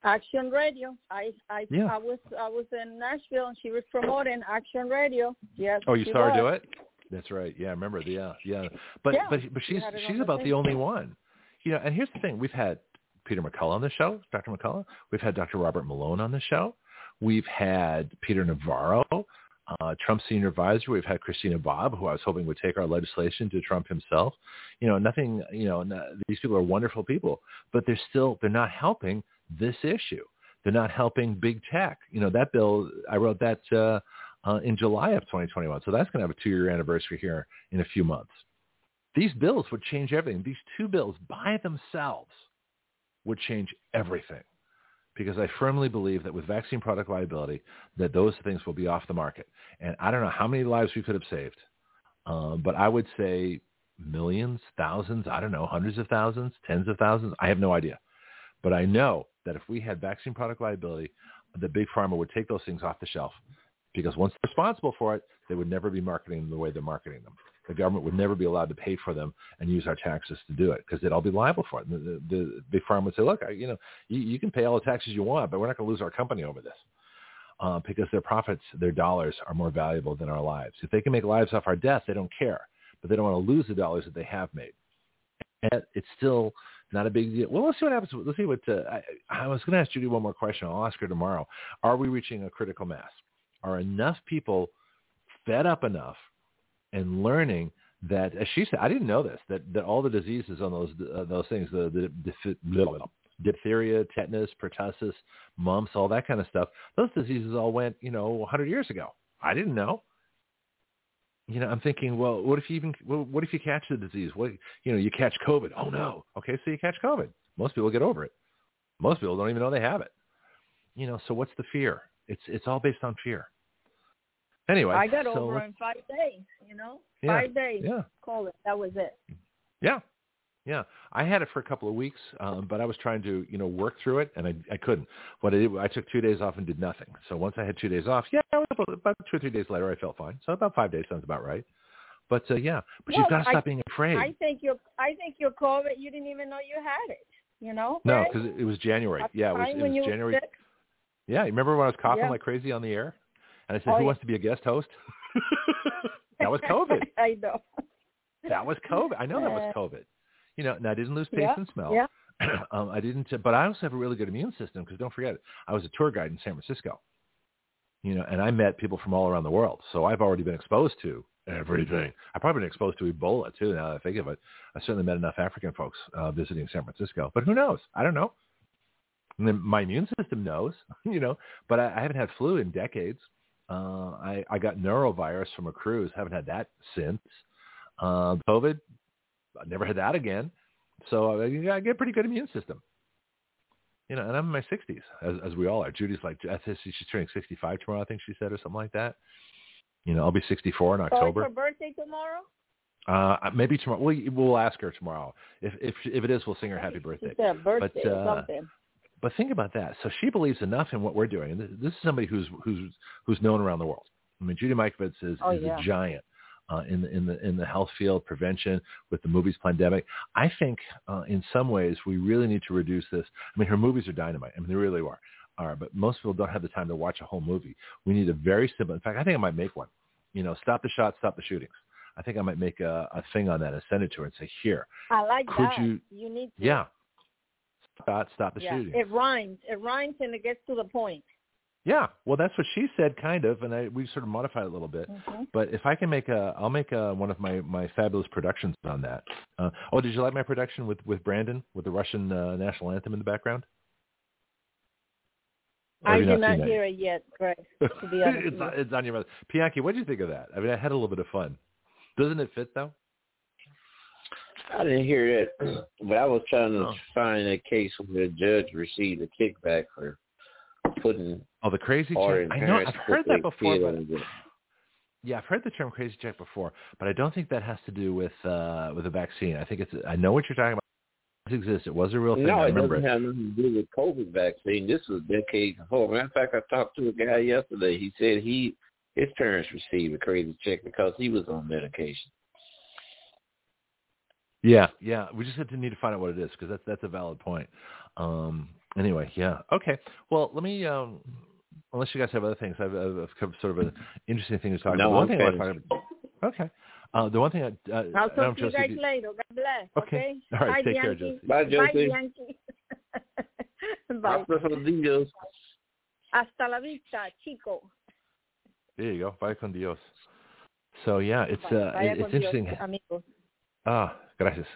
Action Radio. I I Yeah. I was I was in Nashville and she was promoting Action Radio. Yes. Oh, you she saw her do it. That's right. Yeah, I remember. The, yeah, yeah. But Yeah, but but she's on she's about the thing. only one. You know, and here's the thing: we've had Peter McCullough on the show, Dr. McCullough. We've had Dr. Robert Malone on the show. We've had Peter Navarro, uh, Trump senior advisor. We've had Christina Bobb, who I was hoping would take our legislation to Trump himself. You know, nothing. You know, no, these people are wonderful people, but they're still they're not helping this issue. They're not helping big tech. You know, that bill I wrote that. Uh, uh, in July of 2021. So that's going to have a two-year anniversary here in a few months. These bills would change everything. These two bills by themselves would change everything because I firmly believe that with vaccine product liability, that those things will be off the market. And I don't know how many lives we could have saved, um, but I would say millions, thousands, I don't know, hundreds of thousands, tens of thousands. I have no idea. But I know that if we had vaccine product liability, the big pharma would take those things off the shelf because once they're responsible for it, they would never be marketing them the way they're marketing them. The government would never be allowed to pay for them and use our taxes to do it because they'd all be liable for it. The, the, the big pharma would say, look, I, you know, you, you can pay all the taxes you want, but we're not going to lose our company over this uh, because their profits, their dollars are more valuable than our lives. If they can make lives off our death, they don't care, but they don't want to lose the dollars that they have made. And it's still not a big deal. Well, let's see what happens. Let's see what uh, I, I was going to ask Judy one more question. I'll ask her tomorrow. Are we reaching a critical mass? Are enough people fed up enough and learning that, as she said, I didn't know this, that, that all the diseases on those uh, those things, the, the, the blah, diphtheria, tetanus, pertussis, mumps, all that kind of stuff, those diseases all went, you know, 100 years ago. I didn't know. You know, I'm thinking, well, what if you even, well, what if you catch the disease? What, you know, you catch COVID. Oh no. Okay, so you catch COVID. Most people get over it. Most people don't even know they have it. You know, so what's the fear? It's it's all based on fear. Anyway, I got so over in five days. You know, Yeah, five days. Yeah, COVID. That was it. yeah, yeah. I had it for a couple of weeks, um, but I was trying to, you know, work through it, and I I couldn't. What I did, I took two days off and did nothing. So once I had two days off, yeah, about two or three days later, I felt fine. So about five days sounds about right. But uh, yeah, but you've got to I- stop being afraid. I think your I think your COVID. You didn't even know you had it. You know. no, because it, it was January. At Yeah, it was, it was January. Yeah, you remember when I was coughing Yeah. like crazy on the air? And I said, Oh, who yeah. wants to be a guest host? that was COVID. I know. That was COVID. I know that was Uh, COVID. You know, and I didn't lose taste Yeah, and smell. yeah. um, I didn't, but I also have a really good immune system because don't forget, I was a tour guide in San Francisco. You know, and I met people from all around the world, so I've already been exposed to everything. I've probably been exposed to Ebola too. Now that I think of it, I certainly met enough African folks uh, visiting San Francisco. But who knows? I don't know. And then my immune system knows, you know. But I, I haven't had flu in decades. Uh, I, I got norovirus from a cruise. Haven't had that since. Uh, COVID, I never had that again. So I, I get a pretty good immune system. You know, and I'm in my 60s, as, as we all are. Judy's like, she's turning 65 tomorrow, I think she said, or something like that. You know, I'll be 64 in October. it's her birthday tomorrow. Uh, maybe tomorrow. We'll, we'll ask her tomorrow. If if if it is, we'll sing her happy birthday. Birthday But, uh, something. But think about that. So she believes enough in what we're doing. And this, this is somebody who's who's who's known around the world. I mean, Judy Mikovits is, Oh, is yeah. a giant uh, in the in the in the health field, prevention with the movies Plandemic. I think uh, in some ways we really need to reduce this. I mean, her movies are dynamite. I mean, they really are. Are but most people don't have the time to watch a whole movie. We need a very simple. In fact, I think I might make one. You know, stop the shots, stop the shootings. I think I might make a, a thing on that and send it to her and say, here, I like could that. you- need to. yeah, stop, stop the yeah. shooting. It rhymes. It rhymes and it gets to the point. Yeah, well, that's what she said, kind of, and I we sort of modified it a little bit. Mhm. But if I can make a, I'll make a, one of my my fabulous productions on that. Uh, oh, did you like my production with with Brandon with the Russian uh, national anthem in the background? I have did not not hear it yet, Greg. To be honest, it's, on, it's on your mother. Bianchi, what did you think of that? I mean, I had a little bit of fun. Doesn't it fit though? I didn't hear that, but I was trying to Oh. find a case where the judge received a kickback for putting Oh, the crazy check. I know. I've heard that before. But, yeah, I've heard the term crazy check before, but I don't think that has to do with uh with the vaccine. I think it's. I know what you're talking about. It exists. It was a real thing. no, I it doesn't it. have nothing to do with COVID vaccine. This was decades before. Matter of fact, I talked to a guy yesterday. He said he his parents received a crazy check because he was on medication. Yeah, yeah. We just have to need to find out what it is because that's that's a valid point. Um, anyway, yeah. Okay. Well, let me. Um, unless you guys have other things, I've, I've I've covered sort of an interesting thing to talk No, about. One I'm thing I want to finished. talk about. Okay. Uh, the one thing I, uh, I'll I talk don't to you know, guys Josie, later. God bless. Okay. Okay. All right, Bye, take care, Bianchi. Josie. Bye, Bye, Josie. Bianchi. Bye. Hasta los días. Hasta la vista, chico. There you go. Bye con Dios. So yeah, it's uh, Vaya it, con it's Dios, interesting. amigo. Ah, gracias.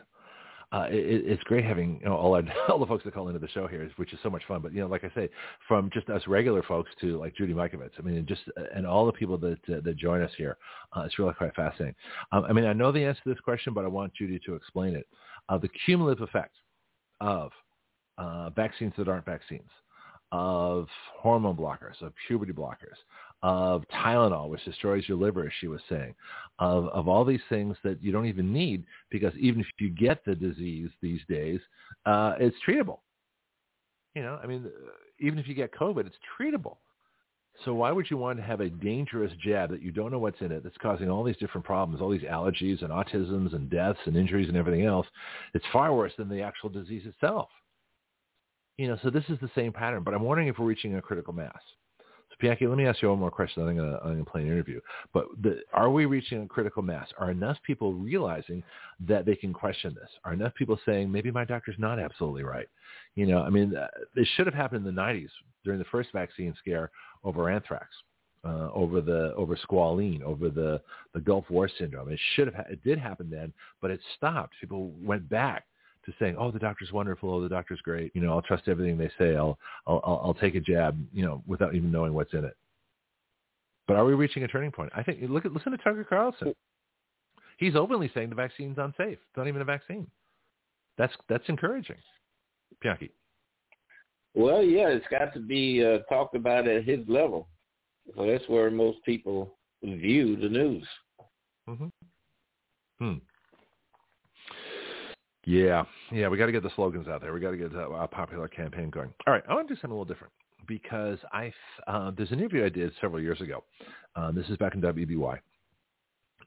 Uh, it, it- it's great having you know, all our, all the folks that call into the show here, which is so much fun. But you know, like I say, from just us regular folks to like Judy Mikovits, I mean, and just and all the people that uh, that join us here, uh, it's really quite fascinating. Um, I mean, I know the answer to this question, but I want Judy to explain it. Uh, the cumulative effect of uh, vaccines that aren't vaccines, of hormone blockers, of puberty blockers, of Tylenol, which destroys your liver, as she was saying, of, of all these things that you don't even need because even if you get the disease these days, uh, it's treatable. You know, I mean, uh, even if you get COVID, it's treatable. So why would you want to have a dangerous jab that you don't know what's in it that's causing all these different problems, all these allergies and autisms and deaths and injuries and everything else? It's far worse than the actual disease itself. You know, so this is the same pattern, but I'm wondering if we're reaching a critical mass. So let me ask you one more question. I'm going to, play an interview. But the, are we reaching a critical mass? Are enough people realizing that they can question this? Are enough people saying maybe my doctor's not absolutely right? You know, I mean, uh, this should have happened in the 90s during the first vaccine scare over anthrax. Uh, over the over squalene, over the the Gulf War syndrome. It should have ha- it did happen then, but it stopped. People went back to saying, "Oh, the doctor's wonderful. Oh, the doctor's great. You know, I'll trust everything they say. I'll I'll I'll take a jab. You know, without even knowing what's in it." But are we reaching a turning point? I think look at listen to Tucker Carlson. He's openly saying the vaccine's unsafe. It's not even a vaccine. That's that's encouraging. Bianchi. Well, yeah, it's got to be uh, talked about at his level. So that's where most people view the news. Mm-hmm. Hmm. Yeah, yeah, we got to get the slogans out there. We got to get a popular campaign going. All right, I want to do something a little different because I uh, there's an interview I did several years ago. Uh, this is back in WEBY,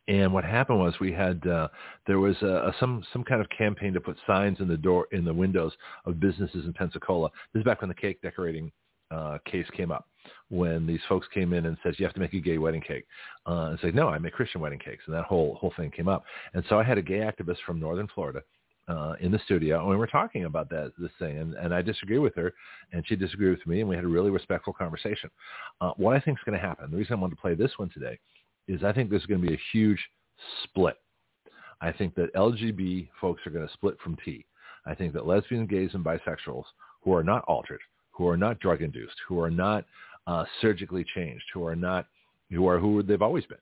and what happened was we had uh, there was a, a, some some kind of campaign to put signs in the door in the windows of businesses in Pensacola. This is back when the cake decorating uh, case came up when these folks came in and said you have to make a gay wedding cake uh, and say no I make Christian wedding cakes and that whole whole thing came up and so I had a gay activist from northern Florida uh, in the studio and we were talking about that this thing and, and I disagree with her and she disagreed with me and we had a really respectful conversation. Uh, what I think is going to happen, the reason I wanted to play this one today is I think there's going to be a huge split. I think that LGB folks are going to split from T. I think that lesbians, gays, and bisexuals who are not altered, who are not drug induced, who are not uh, surgically changed, who are not, who are who they've always been,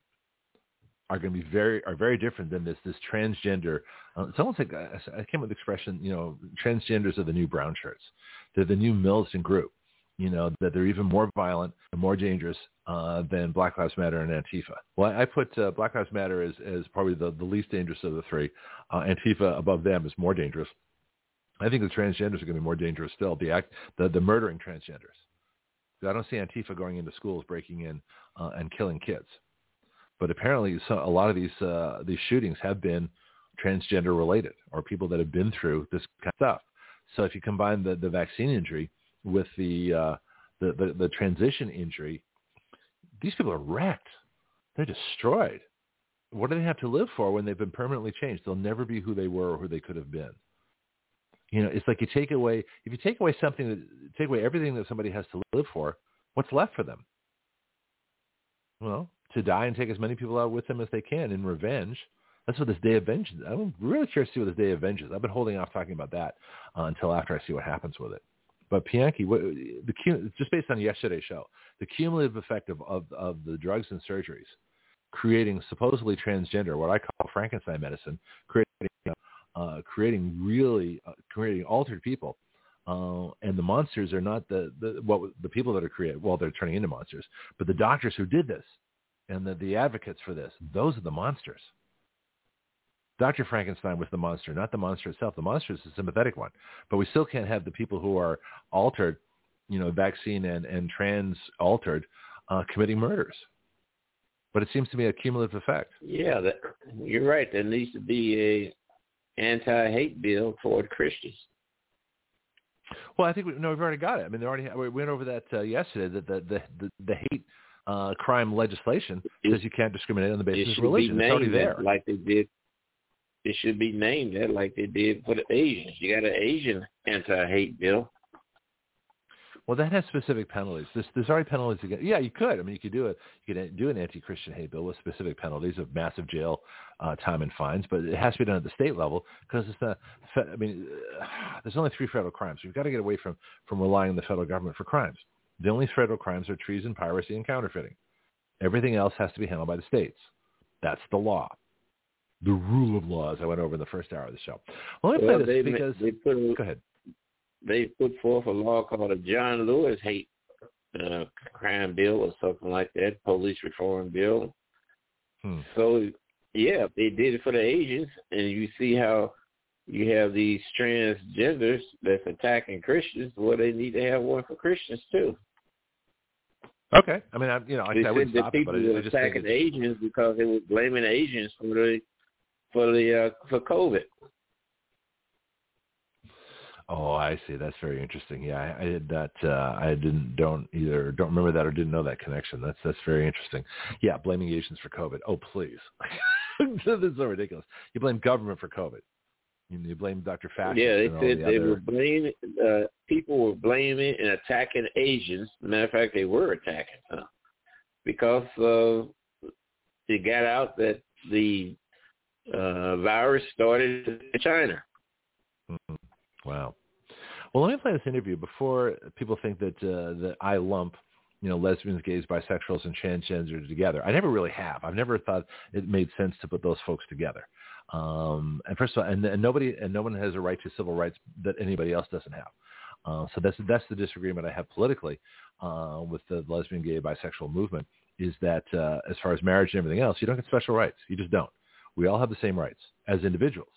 are going to be very are very different than this this transgender. Uh, it's almost like I, I came with the expression, you know, transgenders are the new brown shirts. They're the new militant group. You know that they're even more violent and more dangerous uh, than Black Lives Matter and Antifa. Well, I put uh, Black Lives Matter as, as probably the, the least dangerous of the three. Uh, Antifa above them is more dangerous. I think the transgenders are going to be more dangerous still. The act, the, the murdering transgenders. I don't see Antifa going into schools, breaking in uh, and killing kids. But apparently, a lot of these uh, these shootings have been transgender related, or people that have been through this kind of stuff. So if you combine the, the vaccine injury with the, uh, the, the the transition injury, these people are wrecked. They're destroyed. What do they have to live for when they've been permanently changed? They'll never be who they were or who they could have been. You know, it's like you take away if you take away something that take away everything that somebody has to live for, what's left for them? Well, to die and take as many people out with them as they can in revenge. That's what this day of vengeance. I'm really curious to see what this day of vengeance. I've been holding off talking about that uh, until after I see what happens with it. But Bianchi, what, the just based on yesterday's show, the cumulative effect of, of, of the drugs and surgeries creating supposedly transgender, what I call Frankenstein medicine, creating uh, creating really uh, creating altered people. Uh, and the monsters are not the, the what the people that are created. Well, they're turning into monsters, but the doctors who did this and the, the advocates for this, those are the monsters. Dr. Frankenstein was the monster, not the monster itself. The monster is a sympathetic one, but we still can't have the people who are altered, you know, vaccine and, and trans altered, uh, committing murders. But it seems to be a cumulative effect. Yeah, that, you're right. There needs to be a anti-hate bill toward Christians. Well, I think we, no, we've already got it. I mean, they already we went over that uh, yesterday. That the the the, the hate uh, crime legislation it, says you can't discriminate on the basis of religion. It's already there. Like they did. It should be named that like they did for the Asians. You got an Asian anti-hate bill. Well, that has specific penalties. There's, there's already penalties against. Yeah, you could. I mean, you could do it. You could do an anti-Christian hate bill with specific penalties of massive jail uh, time and fines, but it has to be done at the state level because it's not. I mean, there's only three federal crimes. We've got to get away from from relying on the federal government for crimes. The only federal crimes are treason, piracy, and counterfeiting. Everything else has to be handled by the states. That's the law. The rule of law, as I went over in the first hour of the show. Well, let me well, play this because they put, go ahead. They put forth a law called a John Lewis hate uh, crime bill or something like that, police reform bill. Hmm. So yeah, they did it for the Asians, and you see how you have these transgenders that's attacking Christians. Well, they need to have one for Christians too. Okay, I mean, I, you know, they I, I wouldn't the stop people it, but were attacking Asians because they were blaming Asians for the for the uh, for COVID. Oh, I see. That's very interesting. Yeah, I, I did not. Uh, I didn't. Don't either. Don't remember that or didn't know that connection. That's that's very interesting. Yeah, blaming Asians for COVID. Oh, please. this is so ridiculous. You blame government for COVID. You, you blame Dr. Fauci. Yeah, they said the they other... were blaming. Uh, people were blaming and attacking Asians. Matter of fact, they were attacking them because uh, it got out that the uh, virus started in China. Mm-hmm. Wow. Well, let me play this interview before people think that uh, that I lump, you know, lesbians, gays, bisexuals, and transgenders together. I never really have. I've never thought it made sense to put those folks together. Um, and first of all, and, and nobody and no one has a right to civil rights that anybody else doesn't have. Uh, so that's that's the disagreement I have politically uh, with the lesbian, gay, bisexual movement is that uh, as far as marriage and everything else, you don't get special rights. You just don't. We all have the same rights as individuals.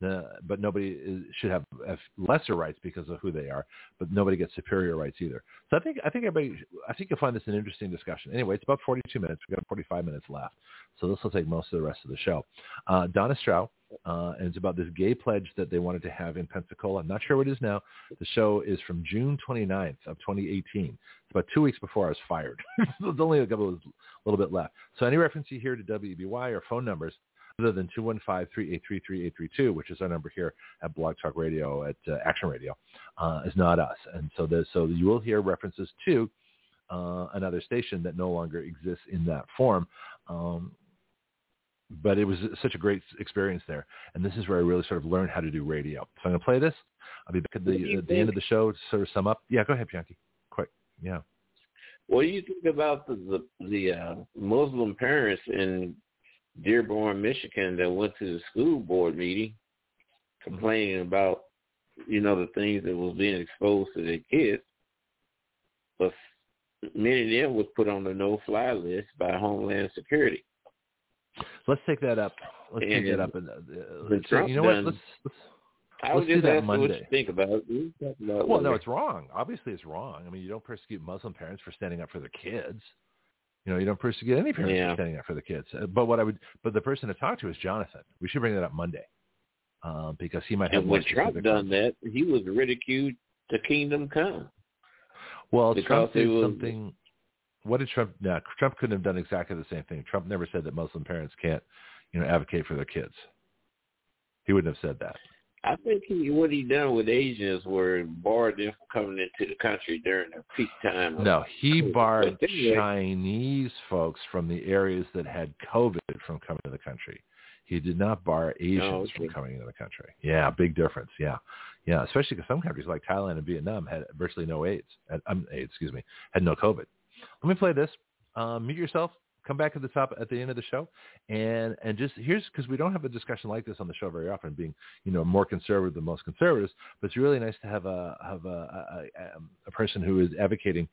But nobody is, should have, have, lesser rights because of who they are, but nobody gets superior rights either. So I think I think everybody I think you'll find this an interesting discussion. Anyway, it's about 42 minutes. We've got 45 minutes left, so this will take most of the rest of the show. Uh, Donna Stough, uh, and it's about this gay pledge that they wanted to have in Pensacola. I'm not sure what it is now. The show is from June 29th of 2018. It's about two weeks before I was fired. There's only a couple of, a little bit left. So any reference you hear to WEBY or phone numbers other than 215-383-3832, which is our number here at Blog Talk Radio, at uh, Action Radio, uh, is not us. And so, so you will hear references to uh, another station that no longer exists in that form. Um, but it was such a great experience there. And this is where I really sort of learned how to do radio. So I'm going to play this. I'll be back at the, at the end of the show to sort of sum up. Yeah, go ahead, Bianchi. Quick. Yeah. What do you think about the the, the uh, Muslim parents in Dearborn, Michigan that went to the school board meeting complaining about, you know, the things that was being exposed to their kids. But many of them was put on the no-fly list by Homeland Security. Let's take that up. Let's and take that up. And, uh, so, you know what? Let's, let's I let's do that Monday. What you think about it. About well, no, it's wrong. Obviously, it's wrong. I mean, you don't persecute Muslim parents for standing up for their kids. You know, you don't persecute any parents yeah. standing up for the kids. Uh, but what I would, but the person to talk to is Jonathan. We should bring that up Monday uh, because he might have. And when Trump done that, he was ridiculed to Kingdom Come. Well, Trump did was, something. What did Trump? No, Trump couldn't have done exactly the same thing. Trump never said that Muslim parents can't, you know, advocate for their kids. He wouldn't have said that. I think he, what he done with Asians were barred them from coming into the country during their peak time. No, he barred anyway. Chinese folks from the areas that had COVID from coming to the country. He did not bar Asians oh, okay. from coming into the country. Yeah, big difference. Yeah, yeah, especially because some countries like Thailand and Vietnam had virtually no AIDS. Had, um, AIDS, excuse me, had no COVID. Let me play this. Um, mute yourself come back at the top at the end of the show. And and just here's because we don't have a discussion like this on the show very often being you know more conservative than most conservatives but it's really nice to have a have a a, a person who is advocating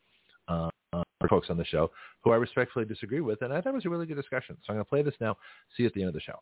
uh, for folks on the show who I respectfully disagree with and I thought it was a really good discussion. So I'm going to play this now see you at the end of the show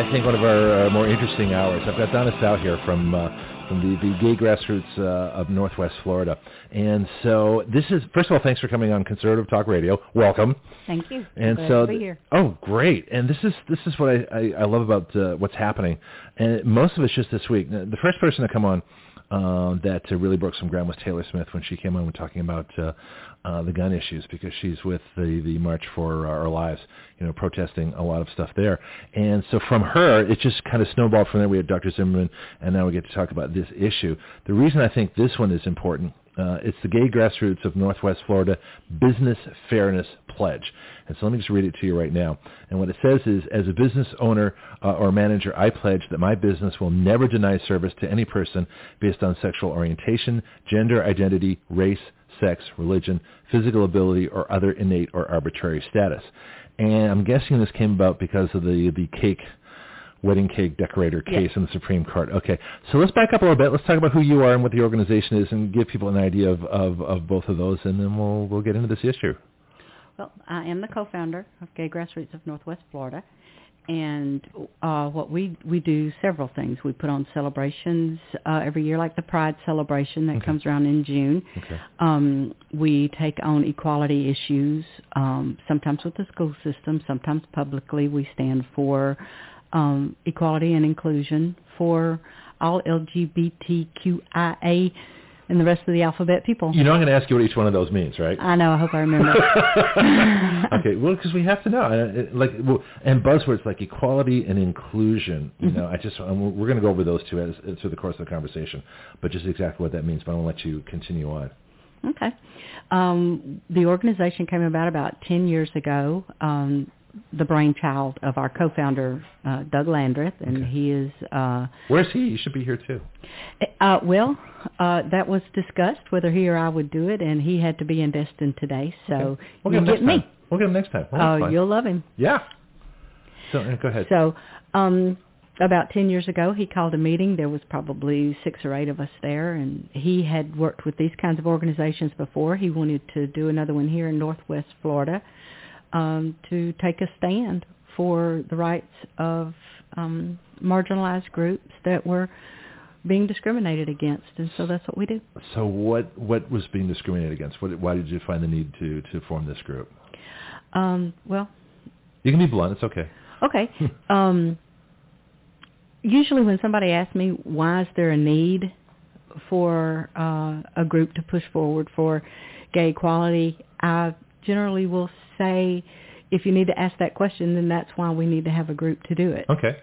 I think, one of our uh, more interesting hours. I've got Donna Stough here from uh, from the, the gay grassroots uh, of Northwest Florida. And so this is, first of all, thanks for coming on Conservative Talk Radio. Welcome. Thank you. And Glad so, to be here. oh, great. And this is this is what I, I, I love about uh, what's happening. And most of it's just this week. The first person to come on uh, that uh, really broke some ground was Taylor Smith when she came on when talking about uh, uh, the gun issues because she's with the, the March for Our Lives, you know, protesting a lot of stuff there. And so from her, it just kind of snowballed from there. We had Dr. Zimmerman, and now we get to talk about this issue. The reason I think this one is important uh, it's the Gay Grassroots of Northwest Florida Business Fairness Pledge. And so let me just read it to you right now. And what it says is, as a business owner uh, or manager, I pledge that my business will never deny service to any person based on sexual orientation, gender identity, race, sex, religion, physical ability, or other innate or arbitrary status. And I'm guessing this came about because of the, the cake wedding cake decorator case yes. in the Supreme Court. Okay, so let's back up a little bit. Let's talk about who you are and what the organization is, and give people an idea of, of, of both of those, and then we'll we'll get into this issue. Well, I am the co-founder of Gay Grassroots of Northwest Florida, and uh, what we we do several things. We put on celebrations uh, every year, like the Pride celebration that okay. comes around in June. Okay. Um, we take on equality issues, um, sometimes with the school system, sometimes publicly. We stand for um, equality and inclusion for all LGBTQIA and the rest of the alphabet people. You know, I'm going to ask you what each one of those means, right? I know. I hope I remember. okay, well, because we have to know, uh, like, well, and buzzwords like equality and inclusion. You mm-hmm. know, I just we're going to go over those two as, as, through the course of the conversation, but just exactly what that means. But I want to let you continue on. Okay. Um, the organization came about about 10 years ago. Um, the brainchild of our co-founder uh, Doug Landreth, and okay. he is. Uh, Where's he? He should be here too. Uh, well, uh, that was discussed whether he or I would do it, and he had to be in Destin today, so okay. we'll you get, me. Time. We'll get him next time. Oh, you'll love him. Yeah. So uh, go ahead. So, um, about 10 years ago, he called a meeting. There was probably six or eight of us there, and he had worked with these kinds of organizations before. He wanted to do another one here in Northwest Florida um, to take a stand for the rights of um, marginalized groups that were being discriminated against, and so that's what we do. So, what what was being discriminated against? What, why did you find the need to to form this group? Um, well, you can be blunt. It's okay. Okay. um, usually, when somebody asks me why is there a need for uh, a group to push forward for gay equality, I generally will say if you need to ask that question, then that's why we need to have a group to do it. Okay.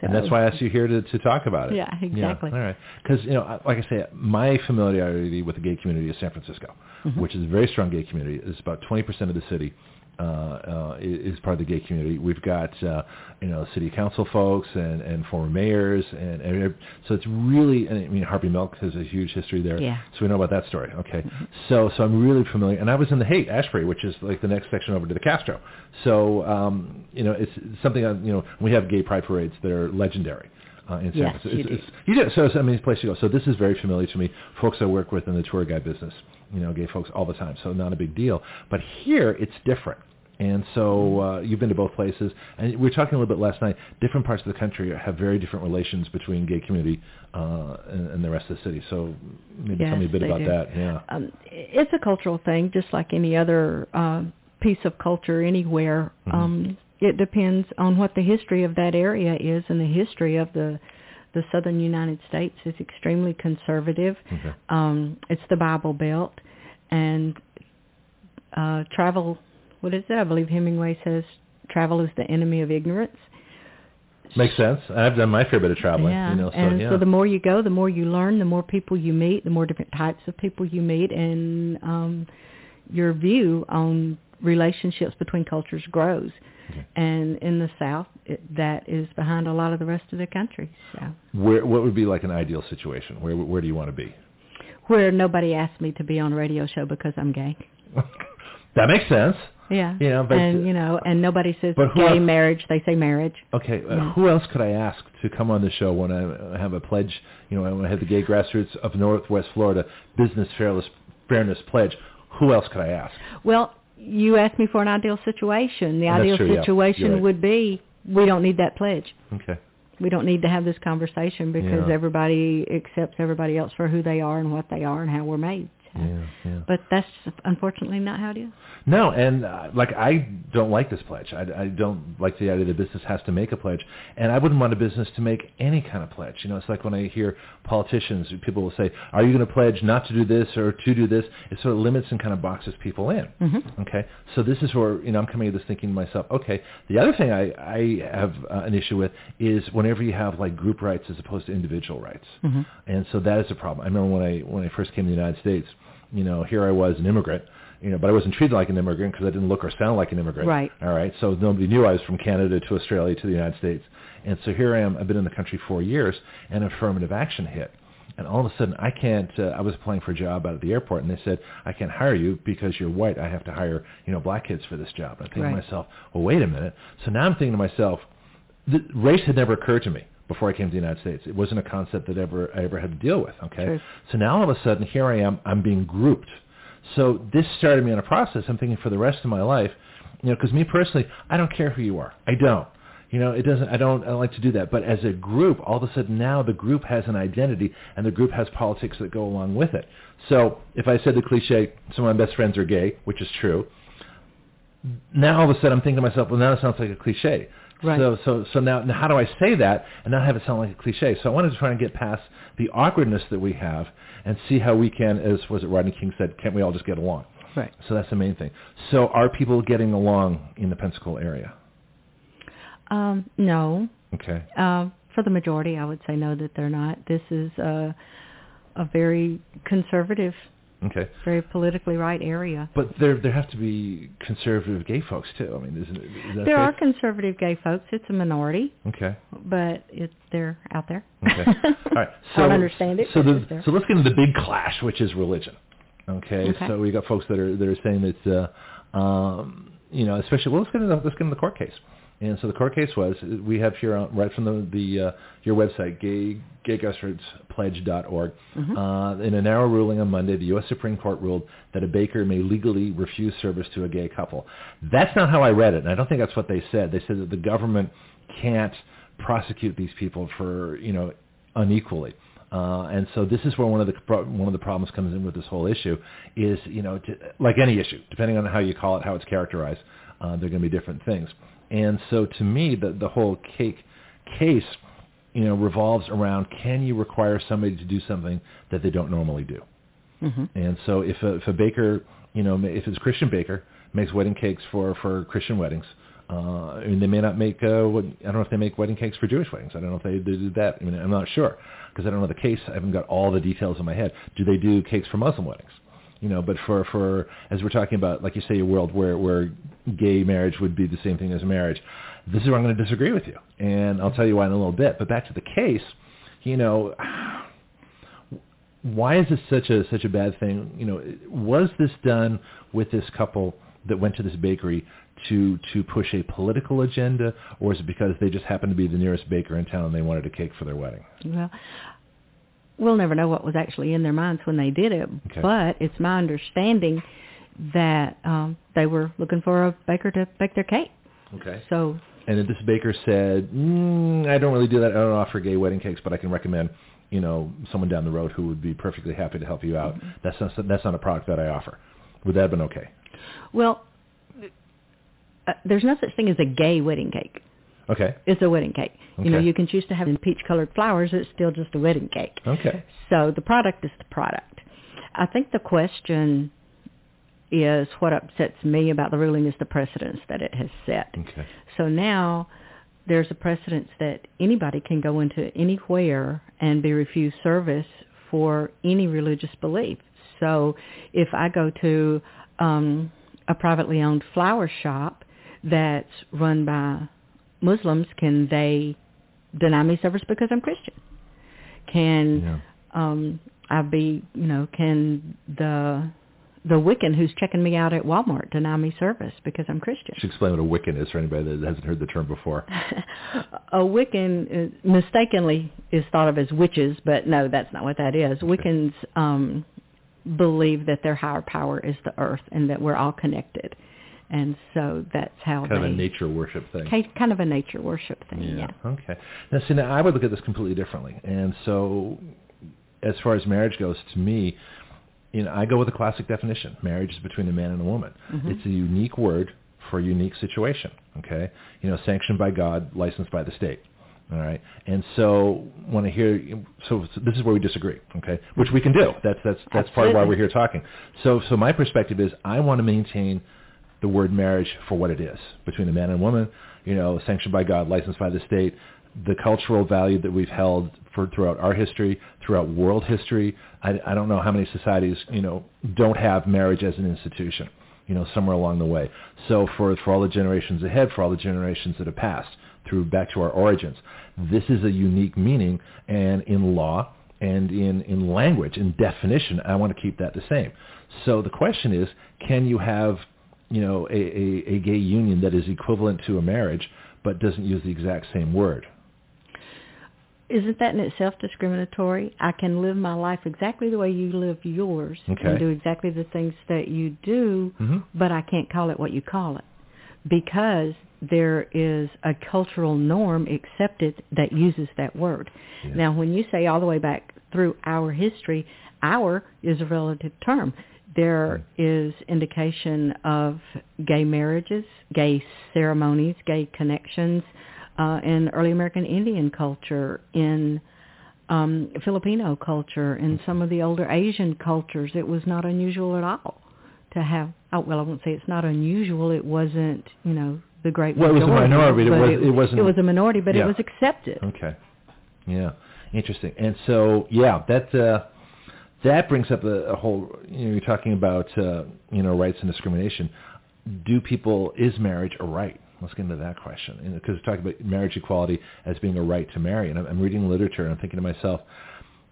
So, and that's why I asked you here to, to talk about it. Yeah, exactly. Yeah, all right. Because, you know, like I say, my familiarity with the gay community is San Francisco, mm-hmm. which is a very strong gay community. It's about 20% of the city uh, uh, is part of the gay community. We've got uh, you know city council folks and, and former mayors, and, and so it's really. I mean, Harvey Milk has a huge history there, yeah. so we know about that story. Okay, mm-hmm. so so I'm really familiar, and I was in the Haight, Ashbury, which is like the next section over to the Castro. So um, you know, it's something. You know, we have gay pride parades that are legendary. Uh, in San yes, Francisco. You, it's, do. It's, you do. So, so I mean, it's a place to go. So this is very familiar to me. Folks I work with in the tour guide business, you know, gay folks all the time. So not a big deal. But here, it's different. And so uh, you've been to both places, and we were talking a little bit last night. Different parts of the country have very different relations between gay community uh, and, and the rest of the city. So maybe yes, tell me a bit about do. that. Yeah, um, it's a cultural thing, just like any other uh, piece of culture anywhere. Mm-hmm. Um, it depends on what the history of that area is, and the history of the the southern United States is extremely conservative. Okay. Um, it's the Bible Belt, and uh, travel what is it? I believe Hemingway says travel is the enemy of ignorance. Makes sense. I've done my fair bit of traveling. Yeah, you know, so, and yeah. so the more you go, the more you learn, the more people you meet, the more different types of people you meet, and um, your view on relationships between cultures grows. Okay. And in the South, it, that is behind a lot of the rest of the country. So, where what would be like an ideal situation? Where where do you want to be? Where nobody asks me to be on a radio show because I'm gay. that makes sense. Yeah. You know, but and you know, and nobody says but gay else, marriage; they say marriage. Okay. Uh, Yeah. Who else could I ask to come on the show when I have a pledge? You know, when I have the Gay Grassroots of Northwest Florida Business Fairness Fairness Pledge. Who else could I ask? Well, you asked me for an ideal situation. The That's ideal true, situation You're right. would be we don't need that pledge. Okay. We don't need to have this conversation because Yeah. everybody accepts everybody else for who they are and what they are and how we're made. Yeah. Yeah. But that's unfortunately not how it is. No, and uh, like I don't like this pledge. I, I don't like the idea that a business has to make a pledge, and I wouldn't want a business to make any kind of pledge. You know, it's like when I hear politicians, people will say, "Are you going to pledge not to do this or to do this?" It sort of limits and kind of boxes people in. Mm-hmm. Okay, so this is where you know I'm coming to this thinking to myself, okay. The other thing I I have uh, an issue with is whenever you have like group rights as opposed to individual rights, Mhm. and so that is a problem. I remember when I when I first came to the United States, you know, here I was an immigrant, you know, but I wasn't treated like an immigrant because I didn't look or sound like an immigrant. Right. All right. So nobody knew I was from Canada to Australia to the United States, and so here I am. I've been in the country four years, and affirmative action hit. And all of a sudden, I can't. Uh, I was applying for a job out at the airport, and they said, "I can't hire you because you're white. I have to hire, you know, black kids for this job." And I think Right. to myself, "Well, wait a minute." So now I'm thinking to myself, the, race had never occurred to me before I came to the United States. It wasn't a concept that ever I ever had to deal with. Okay, True. so now all of a sudden here I am. I'm being grouped. So this started me on a process. I'm thinking for the rest of my life, you know, because me personally, I don't care who you are. I don't. You know, it doesn't. I don't. I don't like to do that. But as a group, all of a sudden now the group has an identity, and the group has politics that go along with it. So if I said the cliche, some of my best friends are gay, which is true. Now all of a sudden I'm thinking to myself, well, now it sounds like a cliche. Right. So so so now, now how do I say that and not have it sound like a cliche? So I wanted to try and get past the awkwardness that we have and see how we can, as was it Rodney King said, can't we all just get along? Right. So that's the main thing. So are people getting along in the Pensacola area? Um, no. Okay. Um, for the majority, I would say no that they're not. This is a, a very conservative, Okay. very politically right area. But there there have to be conservative gay folks too. I mean, isn't it? Is There fair? are conservative gay folks. It's a minority, Okay. but it, they're out there. Okay. All right. So I don't understand it. So the, so let's get into the big clash, which is religion. Okay. Okay. So we got folks that are that are saying that, uh, um, you know, especially well, let's get into let's get into the court case. And so the court case was we have here on, right from the the uh, your website gay gaygusfordspledge.org. Mhm. Uh, in a narrow ruling on Monday, the U.S. Supreme Court ruled that a baker may legally refuse service to a gay couple. That's not how I read it, and I don't think that's what they said. They said that the government can't prosecute these people for you know unequally. Uh, and so this is where one of the pro- one of the problems comes in with this whole issue is you know to, like any issue, depending on how you call it, how it's characterized, uh, there are going to be different things. And so to me, the the whole cake case, you know, revolves around can you require somebody to do something that they don't normally do? hmm And so if a, if a baker, you know, if it's a Christian baker, makes wedding cakes for, for Christian weddings, uh, and they may not make, uh, what, I don't know if they make wedding cakes for Jewish weddings. I don't know if they, they do that. I mean, I'm not sure because I don't know the case. I haven't got all the details in my head. Do they do cakes for Muslim weddings? You know, but for, for, as we're talking about, like you say, a world where, where gay marriage would be the same thing as marriage, this is where I'm going to disagree with you. And I'll tell you why in a little bit. But back to the case, you know, why is this such a such a bad thing? You know, was this done with this couple that went to this bakery to to push a political agenda, or is it because they just happened to be the nearest baker in town and they wanted a cake for their wedding? Well, we'll never know what was actually in their minds when they did it, Okay. but it's my understanding that um, they were looking for a baker to bake their cake. Okay. So And this baker said, mm, "I don't really do that. I don't offer gay wedding cakes, but I can recommend." You know, someone down the road who would be perfectly happy to help you out. That's not that's not a product that I offer. Would that have been okay? Well, uh, there's no such thing as a gay wedding cake. Okay. It's a wedding cake. Okay. You know, you can choose to have it in peach-colored flowers. It's still just a wedding cake. Okay. So the product is the product. I think the question is what upsets me about the ruling is the precedence that it has set. Okay. So now there's a precedence that anybody can go into anywhere and be refused service for any religious belief. So if I go to um, a privately owned flower shop that's run by Muslims, can they deny me service because I'm Christian? Can Yeah. um, I be, you know, can the the Wiccan who's checking me out at Walmart deny me service because I'm Christian? Should explain what a Wiccan is for anybody that hasn't heard the term before. a Wiccan is, mistakenly is thought of as witches, but no, that's not what that is. Wiccans um, believe that their higher power is the earth and that we're all connected, and so that's how Kind of a nature worship thing. kind of a nature worship thing. Yeah. Okay. Now, see, now I would look at this completely differently. And so, as far as marriage goes, to me, you know, I go with the classic definition: marriage is between a man and a woman. Mhm. It's a unique word for a unique situation. Okay. You know, sanctioned by God, licensed by the state. All right. And so when I hear, so this is where we disagree. Okay. Which we can do. That's that's that's part of why we're here talking. So so my perspective is I want to maintain the word marriage for what it is between a man and a woman, you know, sanctioned by God, licensed by the state, the cultural value that we've held for throughout our history, throughout world history. I, I don't know how many societies, you know, don't have marriage as an institution, you know, somewhere along the way. So for, for all the generations ahead, for all the generations that have passed through back to our origins, this is a unique meaning and in law and in, in language, in definition, I want to keep that the same. So the question is, can you have you know, a, a, a gay union that is equivalent to a marriage but doesn't use the exact same word. Isn't that in itself discriminatory? I can live my life exactly the way you live yours Okay. and do exactly the things that you do, Mm-hmm. but I can't call it what you call it because there is a cultural norm accepted that uses that word. Yeah. Now, when you say all the way back through our history, our is a relative term. there is indication of gay marriages, gay ceremonies, gay connections uh, in early American Indian culture, in um, Filipino culture, in some of the older Asian cultures. It was not unusual at all to have. Oh, well, I won't say it's not unusual. It wasn't, you know, the great well, majority. it was a minority, but it, was, it, it wasn't. It was a minority, but yeah. it was accepted. Okay. Yeah. Interesting. And so, yeah, that uh, that brings up a, a whole. You know, you're talking about uh, you know rights and discrimination. Do people is marriage a right? Let's get into that question. Because we're talking about marriage equality as being a right to marry, and I'm, I'm reading literature and I'm thinking to myself,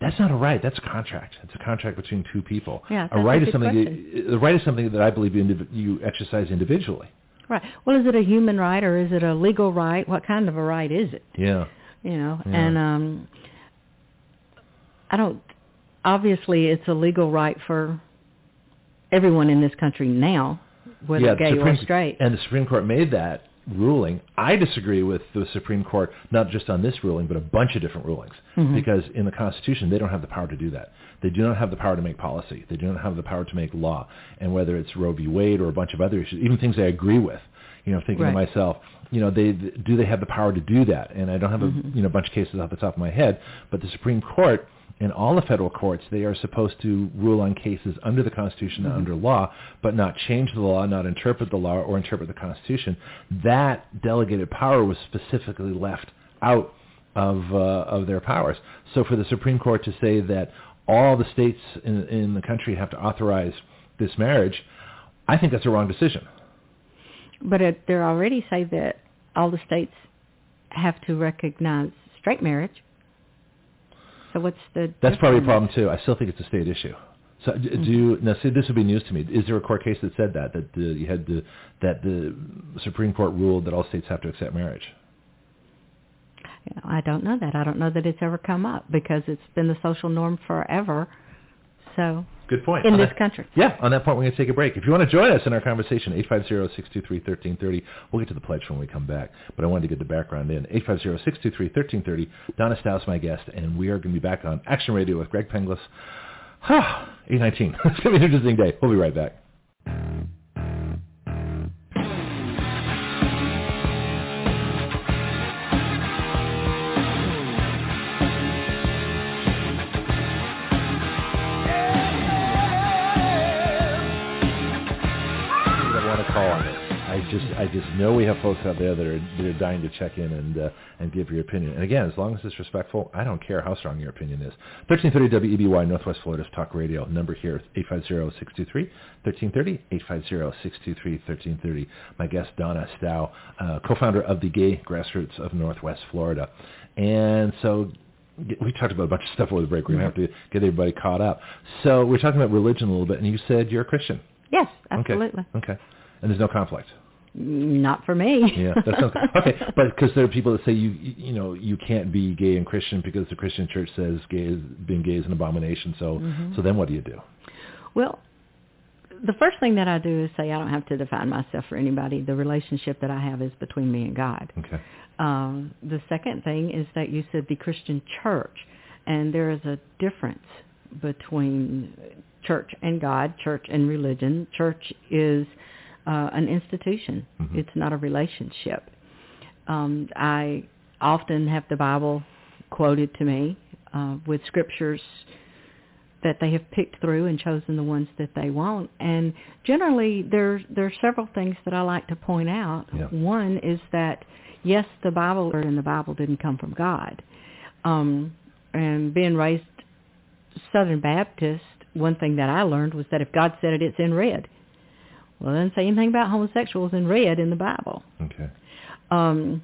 that's not a right. That's a contract. It's a contract between two people. Yeah, a right a is something. You, the right is something that I believe you, you exercise individually. Right. Well, is it a human right or is it a legal right? What kind of a right is it? Yeah. You know, Yeah. and um I don't obviously it's a legal right for everyone in this country now, whether yeah, gay Supreme, or straight. And the Supreme Court made that ruling. I disagree with the Supreme Court, not just on this ruling, but a bunch of different rulings. Mhm. Because in the Constitution, they don't have the power to do that. They do not have the power to make policy. They do not have the power to make law. And whether it's Roe v. Wade or a bunch of other issues, even things I agree with, you know, thinking to myself, you know, they do they have the power to do that? And I don't have a Mhm. you know bunch of cases off the top of my head, but the Supreme Court and all the federal courts, they are supposed to rule on cases under the Constitution and Mhm. under law, but not change the law, not interpret the law or interpret the Constitution. That delegated power was specifically left out of uh, of their powers. So for the Supreme Court to say that all the states in, in the country have to authorize this marriage, I think that's a wrong decision. But it, they already say that all the states have to recognize straight marriage. So what's the That's probably a problem too. I still think it's a state issue. So do you, now see this would be news to me. Is there a court case that said that that uh, you had the that the Supreme Court ruled that all states have to accept marriage? I don't know that. I don't know that it's ever come up because it's been the social norm forever. So Good point. in On this that- country. Yeah, on that point, we're going to take a break. If you want to join us in our conversation, 850-623-1330. We'll get to the pledge when we come back, but I wanted to get the background in. 850-623-1330. Donna Stough, my guest, and we are going to be back on Action Radio with Greg Penglis. 819. it's going to be an interesting day. We'll be right back. I just, I just know we have folks out there that are, that are dying to check in and uh, and give your opinion. And again, as long as it's respectful, I don't care how strong your opinion is. 1330 WEBY Northwest Florida's Talk Radio number here is 850-623-1330, 850-623-1330. My guest Donna Stough, uh, co-founder of the Gay Grassroots of Northwest Florida, and so we talked about a bunch of stuff over the break. We're going to have to get everybody caught up. So we're talking about religion a little bit, and you said you're a Christian. Yes, Okay. absolutely. Okay. And there's no conflict. Not for me. Yeah, that sounds okay. But because there are people that say you you know you can't be gay and Christian because the Christian church says gay is being gay is an abomination. So Mhm. so then what do you do? Well, the first thing that I do is say I don't have to define myself for anybody. The relationship that I have is between me and God. Okay. Um, the second thing is that you said the Christian church, and there is a difference between church and God, church and religion. Church is uh, an institution. Mhm. It's not a relationship. Um, I often have the Bible quoted to me uh, with scriptures that they have picked through and chosen the ones that they want. And generally, there there are several things that I like to point out. Yeah. One is that yes, the Bible and the Bible didn't come from God. Um, and being raised Southern Baptist, one thing that I learned was that if God said it, it's in red. Well, it doesn't say anything about homosexuals in red in the Bible. Okay. Um,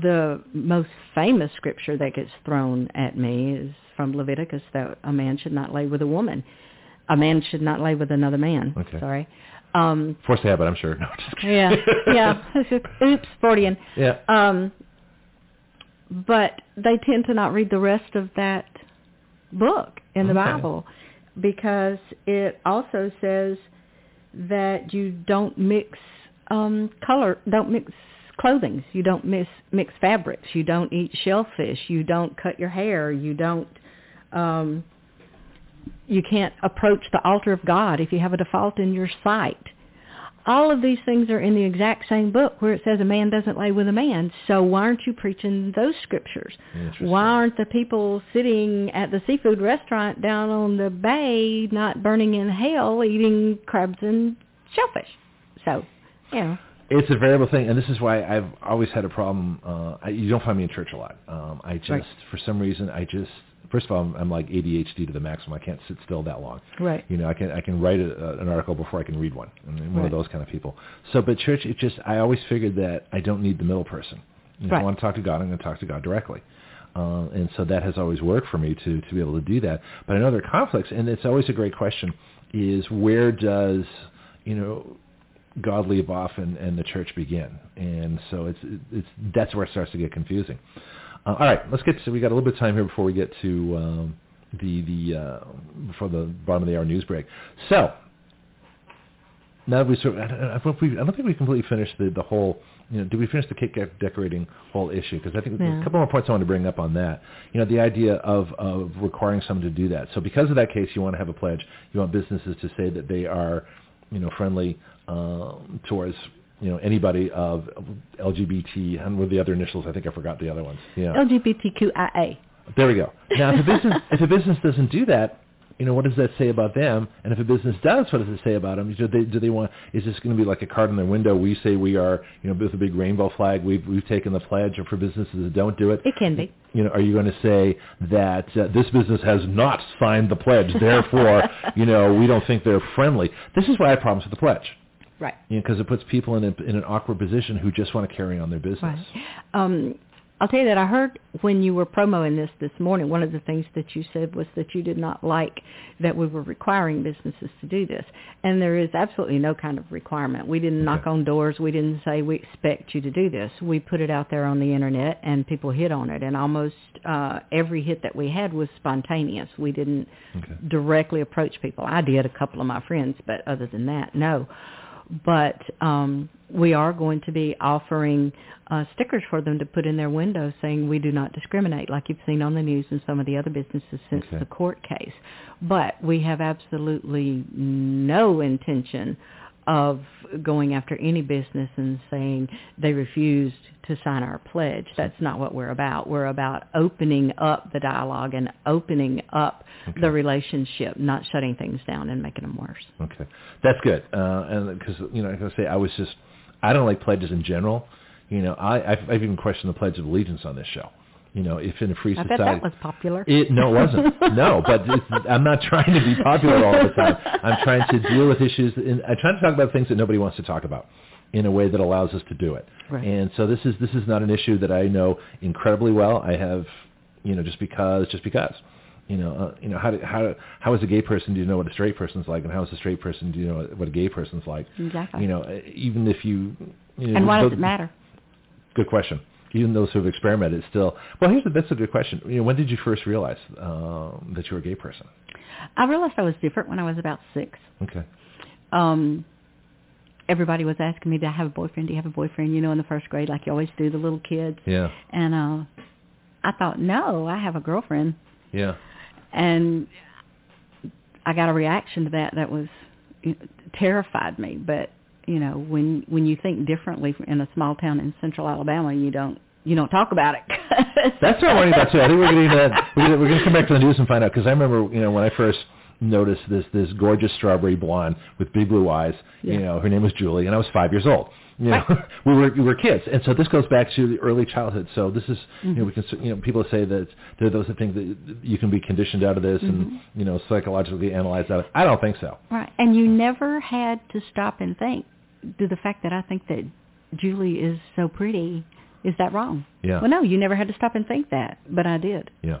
the most famous scripture that gets thrown at me is from Leviticus that a man should not lay with a woman. A man should not lay with another man. Okay. Sorry. Um, Forced habit, I'm sure. No, yeah, yeah. Oops, Freudian. yeah. Um, but they tend to not read the rest of that book in the Okay. Bible because it also says that you don't mix um, color, don't mix clothing, you don't mix mix fabrics, you don't eat shellfish, you don't cut your hair, you don't um, you can't approach the altar of God if you have a default in your sight. All of these things are in the exact same book where it says a man doesn't lay with a man. So why aren't you preaching those scriptures? Why aren't the people sitting at the seafood restaurant down on the bay not burning in hell eating crabs and shellfish? So, you know. It's a variable thing, and this is why I've always had a problem. Uh, I, you don't find me in church a lot. Um, I just, Right. for some reason, I just first of all, I'm, I'm like ADHD to the maximum. I can't sit still that long. Right. You know, I can I can write a, an article before I can read one. I'm one Right. of those kind of people. So, but church, it just I always figured that I don't need the middle person. If I want to talk to God, I'm going to talk to God directly. Uh, and so that has always worked for me to to be able to do that. But I know there are conflicts, and it's always a great question: is where does you know God leave off and, and the church begin? And so it's it's that's where it starts to get confusing. Uh, all right, let's get to. We got a little bit of time here before we get to um, the the uh, before the bottom of the hour news break. So now that we sort of, I don't, I think we, I don't think we completely finished the the whole. You know, did we finish the cake decorating whole issue? Because I think Yeah. a couple more points I want to bring up on that. You know, the idea of of requiring someone to do that. So because of that case, you want to have a pledge. You want businesses to say that they are, you know, friendly um, towards you know anybody of LGBT and with the other initials. I think I forgot the other ones. Yeah. LGBTQIA. There we go. Now, if a business if a business doesn't do that, you know, what does that say about them? And if a business does, what does it say about them? Do they do they want? Is this going to be like a card on their window? We say we are, you know, with a big rainbow flag. We've we've taken the pledge. Or for businesses that don't do it, It can be. you know, are you going to say that uh, this business has not signed the pledge, therefore, you know, we don't think they're friendly? This is why I have problems with the pledge. Right. You know, because it puts people in a, in an awkward position who just want to carry on their business. Right. Um, I'll tell you that I heard when you were promoting this this morning, one of the things that you said was that you did not like that we were requiring businesses to do this. And there is absolutely no kind of requirement. We didn't knock on doors. We didn't say we expect you to do this. We put it out there on the internet and people hit on it. And almost uh, every hit that we had was spontaneous. We didn't Okay. directly approach people. I did a couple of my friends, but other than that, no. But um, we are going to be offering uh, stickers for them to put in their windows saying we do not discriminate, like you've seen on the news and some of the other businesses since Okay. the court case. But we have absolutely no intention of going after any business and saying they refused to sign our pledge. That's not what we're about. We're about opening up the dialogue and opening up Okay. the relationship, not shutting things down and making them worse. Okay, that's good. Uh, and because you know, like I say, I was just, I don't like pledges in general. You know, I I've, I've even questioned the Pledge of Allegiance on this show. You know, if in a free I bet society, that was popular. It no, it wasn't. no, but it's, I'm not trying to be popular all the time. I'm trying to deal with issues. In, I'm trying to talk about things that nobody wants to talk about in a way that allows us to do it. Right. And so this is this is not an issue that I know incredibly well. I have, you know, just because, just because. You know, uh, you know how do, how how as a gay person do you know what a straight person's like, and how is a straight person do you know what a gay person's like? Exactly. You know, even if you, you know, and why does it matter? Good question. Even those who have experimented, still. Well, here's a, that's a good question. You know, when did you first realize um, that you were a gay person? I realized I was different when I was about six. Okay. Um, everybody was asking me, "Do I have a boyfriend? Do you have a boyfriend?" You know, in the first grade, like you always do, the little kids. Yeah. And uh, I thought, no, I have a girlfriend. Yeah. and I got a reaction to that that was terrified me. But you know, when when you think differently in a small town in Central Alabama, you don't you don't talk about it. That's what I'm worried about too. I think we're. We're gonna, we're going to come back to the news and find out because I remember, you know, when I first noticed this this gorgeous strawberry blonde with big blue eyes. You know, her name was Julie, and I was five years old. You know, we were we were kids, and so this goes back to the early childhood. So this is, you know, mm-hmm. we can, you know, people say that there are those that think that you can be conditioned out of this and mm-hmm. you know psychologically analyzed out of. I don't think so. right, and you never had to stop and think. Do the fact that I think that Julie is so pretty is that wrong? Yeah. Well, no, you never had to stop and think that, but I did. Yeah,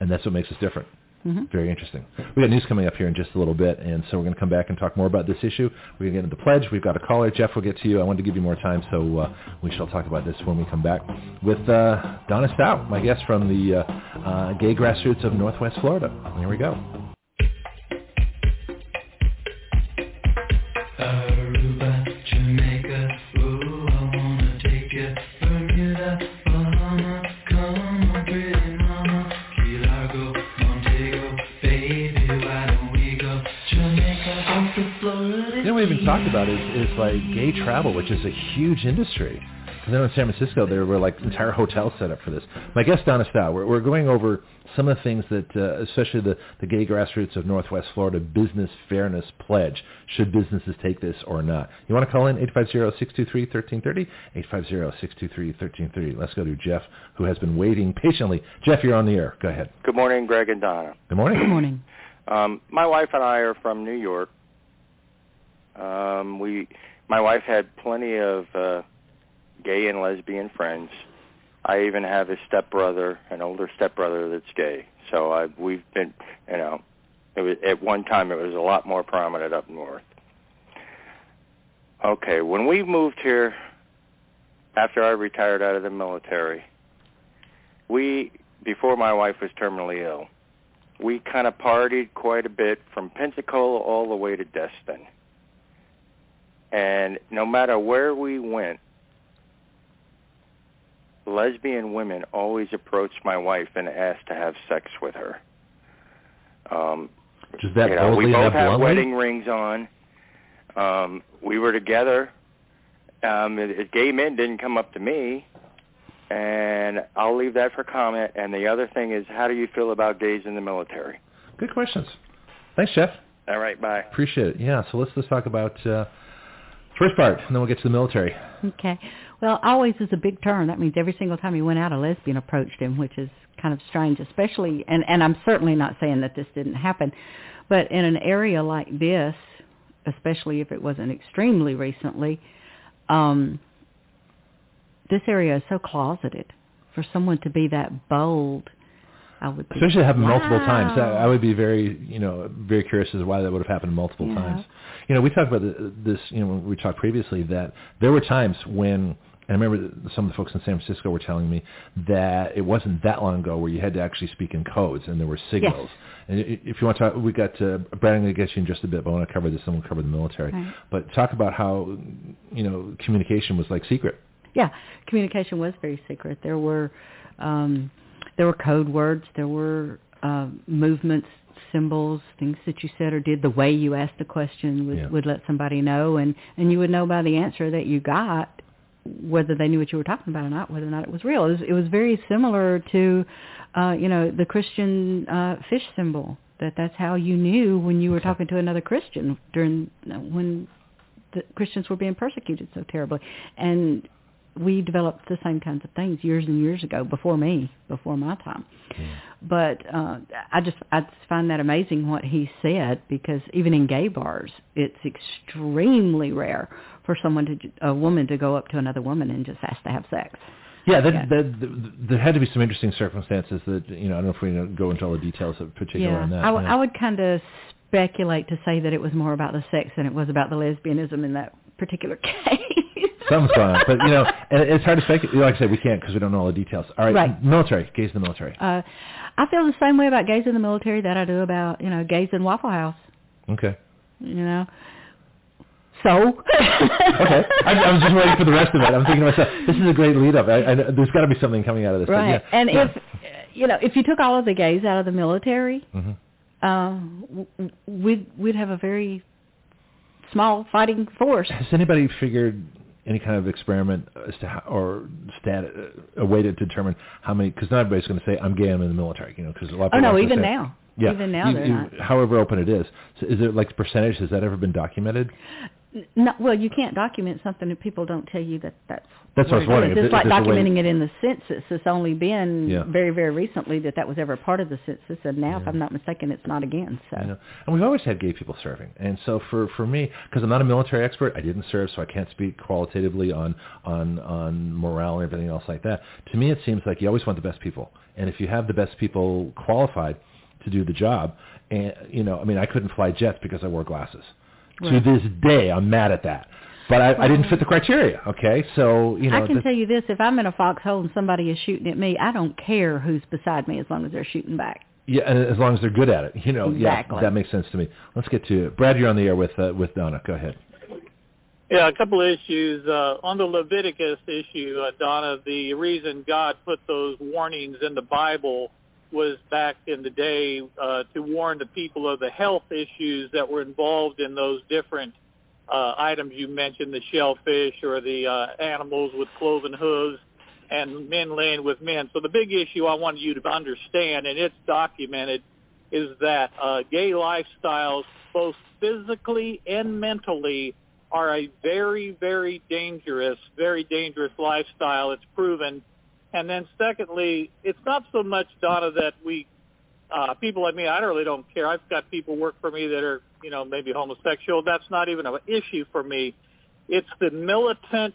and that's what makes us different. Hmm Very interesting. We got news coming up here in just a little bit, and so we're going to come back and talk more about this issue. We're going to get into the pledge. We've got a caller. Jeff we'll get to you. I wanted to give you more time, so uh, we shall talk about this when we come back with uh, Donna Stough, my guest from the uh, uh, gay grassroots of Northwest Florida. Here we go. Talked about is, is like gay travel, which is a huge industry. Because I know in San Francisco there were like entire hotels set up for this. My guest Donna Stough, we're, we're going over some of the things that, uh, especially the, the gay grassroots of Northwest Florida Business Fairness Pledge. Should businesses take this or not? You want to call in 850-623-1330? 850-623-1330. Let's go to Jeff, who has been waiting patiently. Jeff, you're on the air. Go ahead. Good morning, Greg and Donna. Good morning. Good morning. Um, my wife and I are from New York. Um, we, my wife had plenty of uh, gay and lesbian friends. I even have a stepbrother, an older stepbrother that's gay. So I, we've been, you know, it was at one time it was a lot more prominent up north. Okay, when we moved here after I retired out of the military, we before my wife was terminally ill, we kind of partied quite a bit from Pensacola all the way to Destin. And no matter where we went, lesbian women always approached my wife and asked to have sex with her. Um, Just that you know, we both had bluntly? wedding rings on. Um, we were together. Um, it, it, gay men didn't come up to me, and I'll leave that for comment. And the other thing is, how do you feel about gays in the military? Good questions. Thanks, Jeff. All right, bye. Appreciate it. Yeah, so let's let's talk about uh, first part, and then we'll get to the military. Okay. Well, always is a big turn. That means every single time he went out, a lesbian approached him, which is kind of strange, especially, and, and I'm certainly not saying that this didn't happen, but in an area like this, especially if it wasn't extremely recently, um, this area is so closeted. For someone to be that bold, I would think, Especially happen multiple times. I, I would be very, you know, very curious as to why that would have happened multiple Yeah. times. You know, we talked about the, this, you know, when we talked previously that there were times when, and I remember some of the folks in San Francisco were telling me that it wasn't that long ago where you had to actually speak in codes and there were signals. Yes. And if you want to talk, we got, uh, Brad, I'm going to get you in just a bit, but I want to cover this and we'll cover the military. Right. But talk about how, you know, communication was like secret. yeah, communication was very secret. There were um, there were code words. There were uh, movements, symbols, things that you said or did. The way you asked the question would, Yeah. would let somebody know, and and you would know by the answer that you got whether they knew what you were talking about or not, whether or not it was real. It was, it was very similar to, uh, you know, the Christian uh, fish symbol. That that's how you knew when you were talking to another Christian during when the Christians were being persecuted so terribly, and we developed the same kinds of things years and years ago before me, before my time. But uh, I just I just find that amazing what he said because even in gay bars, it's extremely rare for someone to a woman to go up to another woman and just ask to have sex. Yeah, that, Yeah. That, that, there had to be some interesting circumstances that, you know, I don't know if we go into all the details of particular yeah, on that. I, w- yeah. I would kind of speculate to say that it was more about the sex than it was about the lesbianism in that particular case. Something's going on. But, you know, and it's hard to speculate. Like I said, we can't because we don't know all the details. All right, Right. military, gays in the military. Uh, I feel the same way about gays in the military that I do about you know gays in Waffle House. Okay. You know, so Okay. I, I was just waiting for the rest of it. I'm thinking to myself, this is a great lead up. I, I, there's got to be something coming out of this. right. yeah. And Yeah. if you know, if you took all of the gays out of the military, w- w- we'd we'd have a very small fighting force. Has anybody figured any kind of experiment as to how, or stat, a way to determine how many? Because not everybody's going to say I'm gay. I'm in the military. You know, because a lot of Oh no, even say- now, Yeah, even now you- you- not. However open it is, so is it like percentage? Has that ever been documented? No, well, you can't document something if people don't tell you that that's. That's what I was wondering, is. It's it- like if there's a way- documenting it in the census. It's only been Yeah. very, very recently that that was ever part of the census, and now, if I'm not mistaken, it's not again. So. And we've always had gay people serving, and so for for me, because I'm not a military expert, I didn't serve, so I can't speak qualitatively on on on morale and everything else like that. To me, it seems like you always want the best people, and if you have the best people qualified to do the job, and you know, I mean, I couldn't fly jets because I wore glasses. To this day, I'm mad at that. But I, I didn't fit the criteria. Okay, so you know, I can the- tell you this: if I'm in a foxhole and somebody is shooting at me, I don't care who's beside me as long as they're shooting back. yeah, and as long as they're good at it, you know, Exactly. yeah, that makes sense to me. Let's get to it. Brad. You're on the air with uh, with Donna. Go ahead. Yeah, a couple of issues. Uh, on the Leviticus issue, uh, Donna, the reason God put those warnings in the Bible was back in the day uh, to warn the people of the health issues that were involved in those different uh, items you mentioned, the shellfish or the uh, animals with cloven hooves, and men laying with men. So the big issue I wanted you to understand, and it's documented, is that uh, gay lifestyles, both physically and mentally, are a very, very dangerous, very dangerous lifestyle. It's proven. And then secondly, it's not so much, Donna, that we, uh, people like me, I really don't care. I've got people work for me that are, you know, maybe homosexual. That's not even an issue for me. It's the militant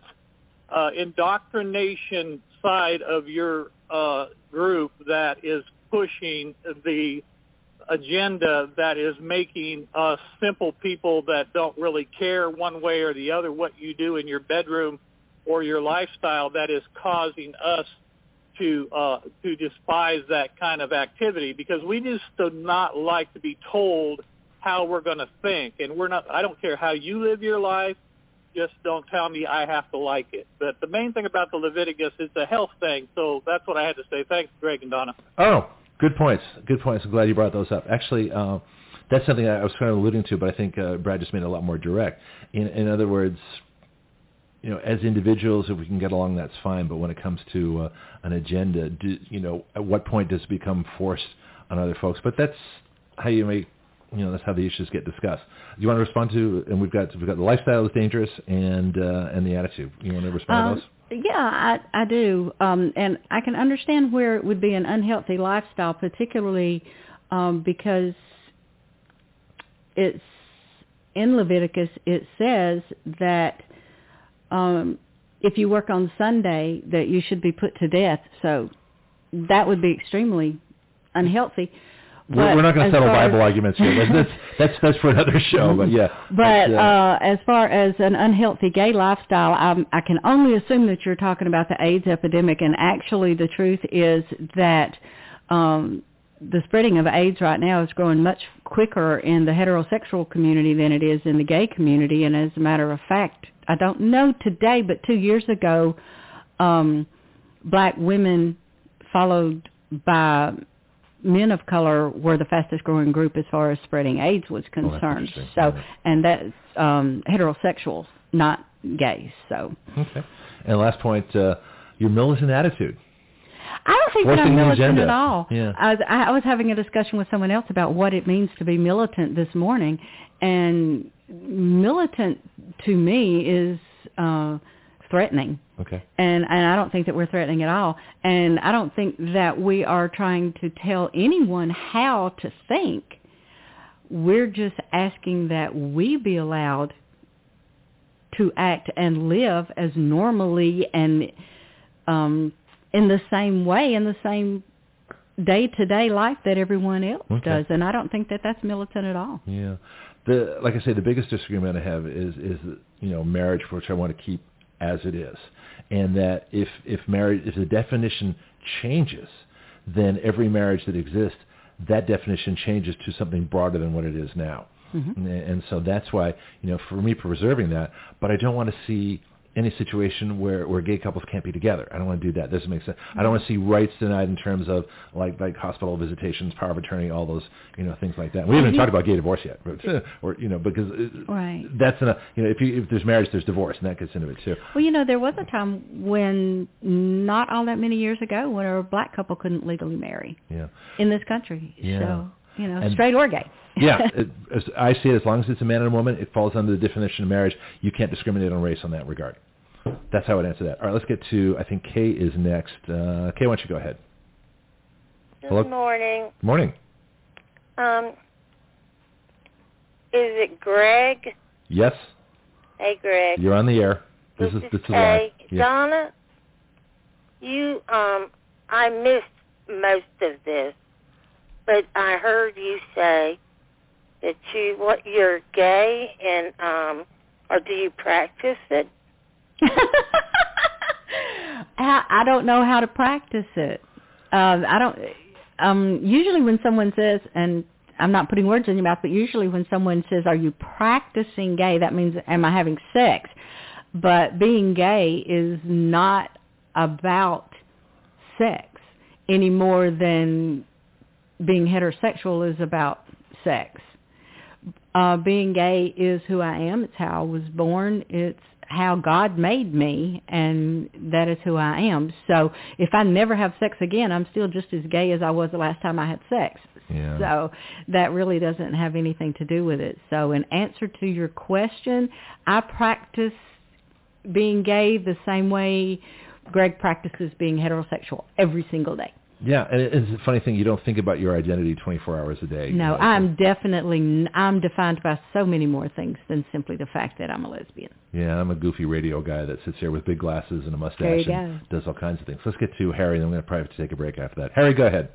uh, indoctrination side of your uh, group that is pushing the agenda that is making us simple people that don't really care one way or the other what you do in your bedroom or your lifestyle that is causing us to uh, to despise that kind of activity because we just do not like to be told how we're going to think and we're not I don't care how you live your life just don't tell me I have to like it. But the main thing about the Leviticus is the health thing. So that's what I had to say. Thanks, Greg and Donna. Oh, good points. Good points. I'm glad you brought those up. Actually, uh, that's something I was kind of alluding to, but I think uh, Brad just made it a lot more direct. In, in other words, you know, as individuals, if we can get along, that's fine. But when it comes to uh, an agenda, do, you know, at what point does it become forced on other folks? But that's how you make you know that's how the issues get discussed. Do you want to respond to? And we've got we've got the lifestyle is dangerous and uh, and the attitude. You want to respond um, to those? Yeah, I I do, um, and I can understand where it would be an unhealthy lifestyle, particularly um, because it's in Leviticus. It says that um, if you work on Sunday, that you should be put to death. So that would be extremely unhealthy. We're, we're not going to settle Bible arguments here. That's, that's that's for another show. But yeah. But uh, uh, as far as an unhealthy gay lifestyle, I'm, I can only assume that you're talking about the AIDS epidemic. And actually, the truth is that um, the spreading of AIDS right now is growing much quicker in the heterosexual community than it is in the gay community. And as a matter of fact, I don't know today, but two years ago, um, black women followed by men of color were the fastest growing group as far as spreading AIDS was Oh, concerned. so, and that's um, heterosexuals, not gays. So, okay. And last point, uh, your militant attitude. I don't think that Forcing I'm militant agenda. at all. Yeah. I was, I was having a discussion with someone else about what it means to be militant this morning, and militant to me is uh, threatening. Okay. And and I don't think that we're threatening at all. And I don't think that we are trying to tell anyone how to think. We're just asking that we be allowed to act and live as normally and um in the same way in the same day-to-day life that everyone else Okay. does and I don't think that that's militant at all. Yeah. The like I say, the biggest disagreement I have is is you know marriage, which I want to keep as it is, and that if if marriage if the definition changes, then every marriage that exists, that definition changes to something broader than what it is now. Mhm. And, and so that's why you know for me preserving that, but I don't want to see any situation where where gay couples can't be together. I don't want to do that. Doesn't make sense. I don't want to mm-hmm. see rights denied in terms of like like hospital visitations, power of attorney, all those you know things like that. We haven't mm-hmm. talked about gay divorce yet, but, or you know because Right. that's enough. You know if you if there's marriage, there's divorce, and that gets into it too. Well, you know, there was a time when not all that many years ago when a black couple couldn't legally marry Yeah. in this country. Yeah. So, you know, And- straight or gay. yeah, it, as I see it, as long as it's a man and a woman, it falls under the definition of marriage. You can't discriminate on race on that regard. That's how I would answer that. All right, let's get to, I think Kay is next. Uh, Kay, why don't you go ahead? Good Hello? morning. Morning. Um, is it Greg? Yes, Hey, Greg. you're on the air. This, is this is live. Hey, Yeah. Donna. You um, I missed most of this, but I heard you say that you what you're gay and um, or do you practice it? I don't know how to practice it. Um, I don't. Um, usually, when someone says, and I'm not putting words in your mouth, but usually when someone says, "Are you practicing gay?" That means, "Am I having sex?" But being gay is not about sex any more than being heterosexual is about sex. Uh, being gay is who I am. It's how I was born. It's how God made me, and that is who I am. So if I never have sex again, I'm still just as gay as I was the last time I had sex. Yeah. So that really doesn't have anything to do with it. So in answer to your question, I practice being gay the same way Greg practices being heterosexual every single day. Yeah, and it's a funny thing. You don't think about your identity 24 hours a day. No, You know, I'm definitely, I'm defined by so many more things than simply the fact that I'm a lesbian. Yeah, I'm a goofy radio guy that sits here with big glasses and a mustache you and does all kinds of things. Let's get to Harry, and I'm going to probably have to take a break after that. Harry, go ahead.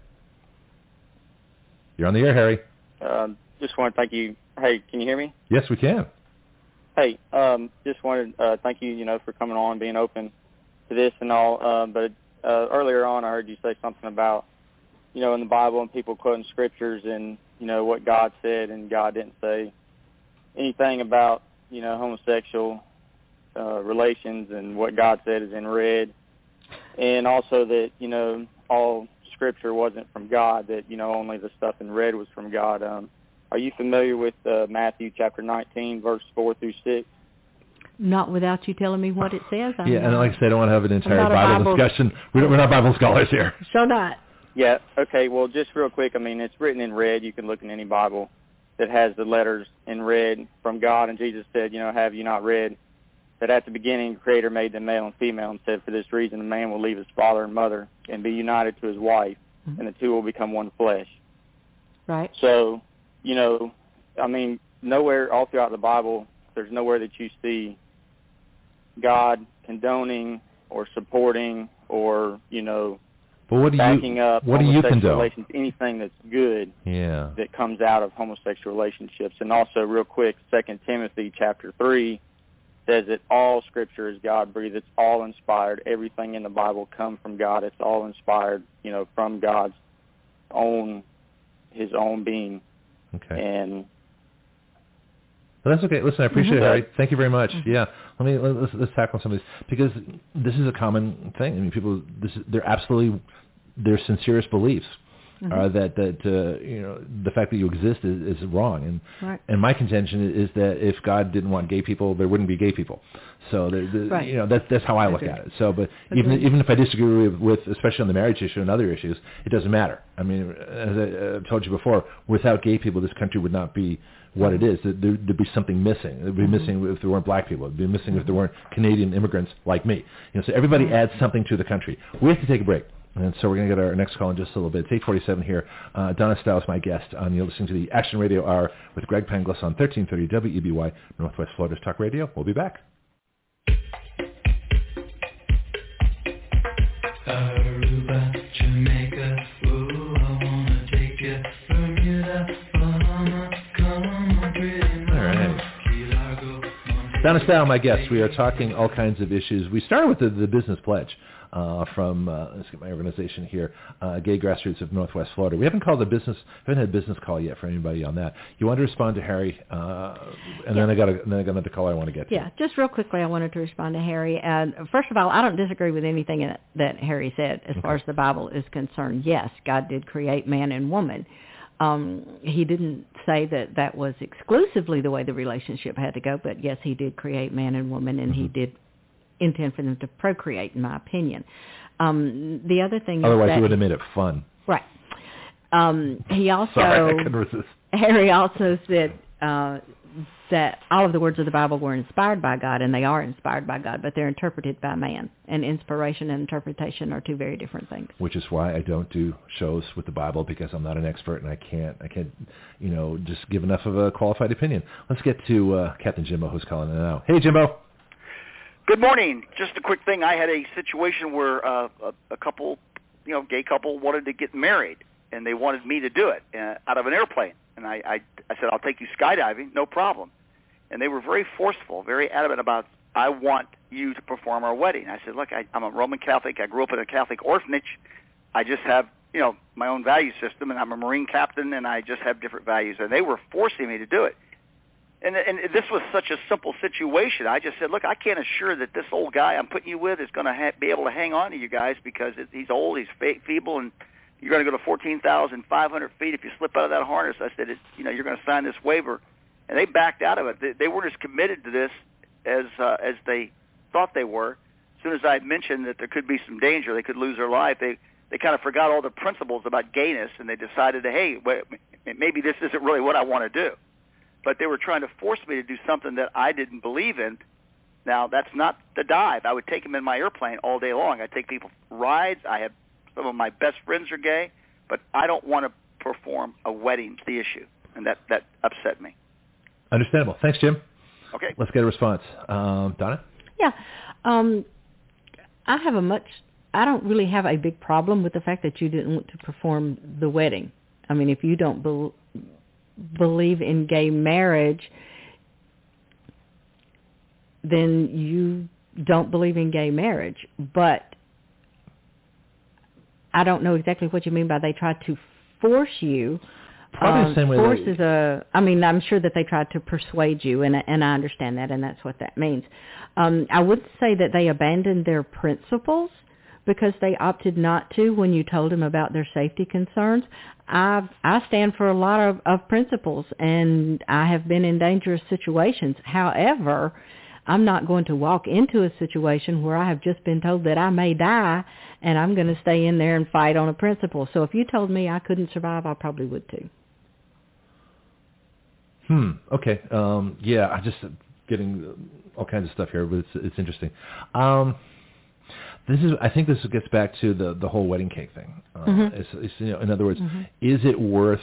You're on the air, Harry. Um, just want to thank you. Hey, can you hear me? Yes, we can. Hey, um, just wanted to uh, thank you, you know, for coming on, being open to this and all. Uh, but uh, earlier on, I heard you say something about, you know, in the Bible and people quoting scriptures and you know what God said, and God didn't say anything about you know homosexual uh, relations, and what God said is in red, and also that you know all scripture wasn't from God, that you know only the stuff in red was from God. Um, are you familiar with uh, Matthew chapter 19, verse 4 through 6? Not without you telling me what it says. I'm yeah, and like I said, I don't want to have an entire Bible, Bible- discussion. We don't, we're not Bible scholars here. So not. Yeah. Okay. Well, just real quick. I mean, it's written in red. You can look in any Bible that has the letters in red from God. And Jesus said, you know, have you not read that at the beginning the Creator made them male and female and said, for this reason a man will leave his father and mother and be united to his wife, Mhm. and the two will become one flesh. Right. So, you know, I mean, nowhere all throughout the Bible, there's nowhere that you see God condoning or supporting or, you know, But what do backing you up what do you condone? relations, anything that's good Yeah. that comes out of homosexual relationships. And also, real quick, Second Timothy chapter three says that all Scripture is God breathed. It's all inspired. Everything in the Bible come from God. It's all inspired, you know, from God's own, His own being. Okay. And Well, that's okay. Listen, I appreciate it, Mhm. Harry. Thank you very much. Yeah, let me let- let's, let's tackle some of these because this is a common thing. I mean, people, this is, they're absolutely their sincerest beliefs Mhm. are that that uh, you know the fact that you exist is, is wrong. And Right. and my contention is that if God didn't want gay people, there wouldn't be gay people. So the, the, Right. you know that's that's how I look Agreed. at it. So, but even Agreed. even if I disagree with, with especially on the marriage issue and other issues, it doesn't matter. I mean, as I uh, told you before, without gay people, this country would not be what it is. There, there'd be something missing. It'd be Mhm. missing if there weren't black people. It'd be missing if there weren't Canadian immigrants like me. You know, so everybody Right. adds something to the country. We have to take a break. And so we're going to get our next call in just a little bit. It's 847 here. Uh, Donna Stiles, my guest. Um, you're listening to the Action Radio Hour with Greg Penglis on 1330 WEBY, Northwest Florida's Talk Radio. We'll be back. Donna Style, my guest. We are talking all kinds of issues. We started with the, the business pledge uh, from, uh, let's get my organization here, uh, Gay Grassroots of Northwest Florida. We haven't called a business, haven't had a business call yet for anybody on that. You want to respond to Harry, uh, and then I got a, then I got another call I want to get to. Yeah, just real quickly, I wanted to respond to Harry. And first of all, I don't disagree with anything in that Harry said as far as the Bible is concerned. Yes, God did create man and woman. Um, he didn't say that that was exclusively the way the relationship had to go, but yes, he did create man and woman, and he did intend for them to procreate, in my opinion. Um, the other thing Otherwise, is he would have made it fun. right. Um, he also Sorry, I couldn't resist. Harry also said uh, that all of the words of the Bible were inspired by God, and they are inspired by God, but they're interpreted by man. And inspiration and interpretation are two very different things. Which is why I don't do shows with the Bible because I'm not an expert and I can't, I can't, you know, just give enough of a qualified opinion. Let's get to uh, Captain Jimbo, who's calling in now. Hey, Jimbo. Good morning. Just a quick thing. I had a situation where uh, a, a couple, you know, gay couple wanted to get married, and they wanted me to do it uh, out of an airplane. And I, I, I said, I'll take you skydiving, no problem. And they were very forceful, very adamant about, I want you to perform our wedding. I said, look, I, I'm a Roman Catholic. I grew up in a Catholic orphanage. I just have, you know, my own value system, and I'm a Marine captain, and I just have different values. And they were forcing me to do it. And, and this was such a simple situation. I just said, look, I can't assure that this old guy I'm putting you with is going to ha- be able to hang on to you guys because it, he's old, he's fe- feeble, and you're going to go to 14,500 feet if you slip out of that harness. I said, it, you know, you're going to sign this waiver, and they backed out of it. They, they weren't as committed to this as uh, as they thought they were. As soon as I mentioned that there could be some danger, they could lose their life. They they kind of forgot all the principles about gayness, and they decided, that, hey, wait, maybe this isn't really what I want to do. But they were trying to force me to do something that I didn't believe in. Now that's not the dive. I would take them in my airplane all day long. I take people rides. I have some of my best friends are gay, but I don't want to perform a wedding. The issue, and that that upset me. Understandable. Thanks, Jim. Okay. Let's get a response. Um, Donna? Yeah. Um, I have a much, I don't really have a big problem with the fact that you didn't want to perform the wedding. I mean, if you don't be- believe in gay marriage, then you don't believe in gay marriage. But I don't know exactly what you mean by they tried to force you. Probably the Um, same way Force they- is a. I mean, I'm sure that they tried to persuade you, and and I understand that, and that's what that means. Um, I would say that they abandoned their principles because they opted not to when you told them about their safety concerns. I I stand for a lot of, of principles, and I have been in dangerous situations. However, I'm not going to walk into a situation where I have just been told that I may die, and I'm going to stay in there and fight on a principle. So if you told me I couldn't survive, I probably would too. Hmm. Okay. Um, yeah, I'm just getting all kinds of stuff here, but it's it's interesting. Um, this is. I think this gets back to the the whole wedding cake thing. Uh, Mhm. it's, it's, you know, in other words, Mhm. is it worth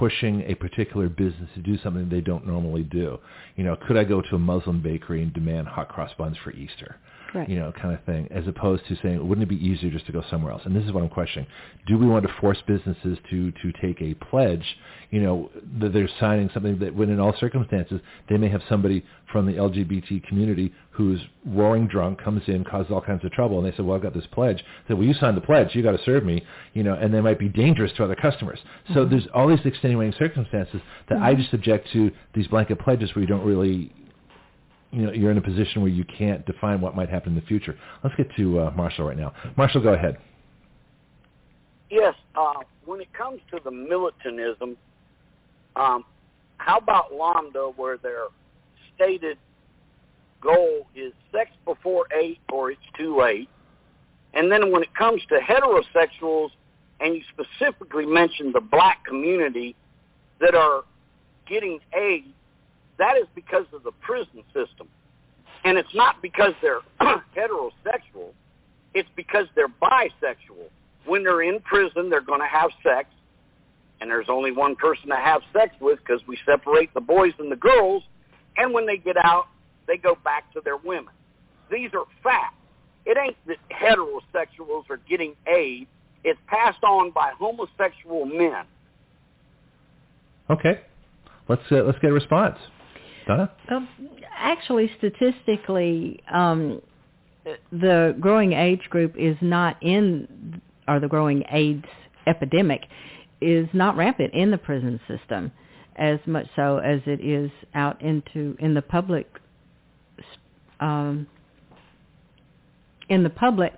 pushing a particular business to do something they don't normally do? You know, could I go to a Muslim bakery and demand hot cross buns for Easter? Right. you know, kind of thing, as opposed to saying, wouldn't it be easier just to go somewhere else? And this is what I'm questioning. Do we want to force businesses to, to take a pledge, you know, that they're signing something that when in all circumstances, they may have somebody from the LGBT community who's roaring drunk, comes in, causes all kinds of trouble, and they say, well, I've got this pledge. They say, well, you signed the pledge, you got to serve me, you know, and they might be dangerous to other customers. So Mhm. there's all these extenuating circumstances that I Mhm. just object to these blanket pledges where you don't really you know, you're in a position where you can't define what might happen in the future. Let's get to uh, Marshall right now. Marshall, go ahead. Yes, uh, when it comes to the militantism, um, how about Lambda, where their stated goal is sex before eight or it's too late? And then when it comes to heterosexuals, and you specifically mentioned the black community that are getting AIDS, that is because of the prison system. And it's not because they're heterosexual. It's because they're bisexual. When they're in prison, they're going to have sex, and there's only one person to have sex with because we separate the boys and the girls. And when they get out, they go back to their women. These are facts. It ain't that heterosexuals are getting AIDS. It's passed on by homosexual men. Okay, let's uh, let's get a response. Donna. Um, actually, statistically, um, the growing age group is not in, or the growing AIDS epidemic is not rampant in the prison system, as much so as it is out into in the public. Um, in the public.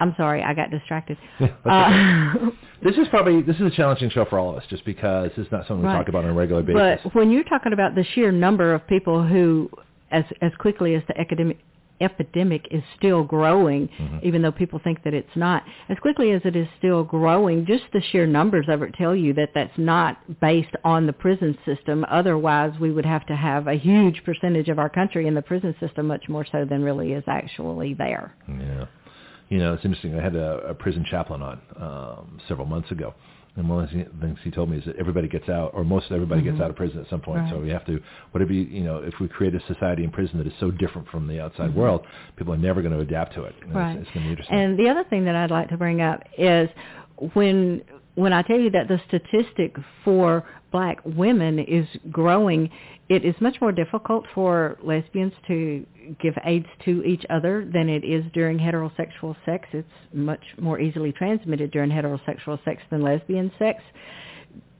I'm sorry, I got distracted. That's Uh, this is probably this is a challenging show for all of us, just because it's not something we Right. talk about on a regular basis. But when you're talking about the sheer number of people who, as as quickly as the academic epidemic is still growing, Mm-hmm. even though people think that it's not, as quickly as it is still growing, just the sheer numbers of it tell you that that's not based on the prison system. Otherwise, we would have to have a huge percentage of our country in the prison system, much more so than really is actually there. Yeah. You know, it's interesting. I had a, a prison chaplain on um, several months ago. And one of the things he told me is that everybody gets out, or most everybody gets Mhm. out of prison at some point. So we have to, it be, you know, if we create a society in prison that is so different from the outside Mhm. world, people are never going to adapt to it. And Right. It's, it's going to be interesting. And the other thing that I'd like to bring up is when when I tell you that the statistic for black women is growing, it is much more difficult for lesbians to give AIDS to each other than it is during heterosexual sex. It's much more easily transmitted during heterosexual sex than lesbian sex.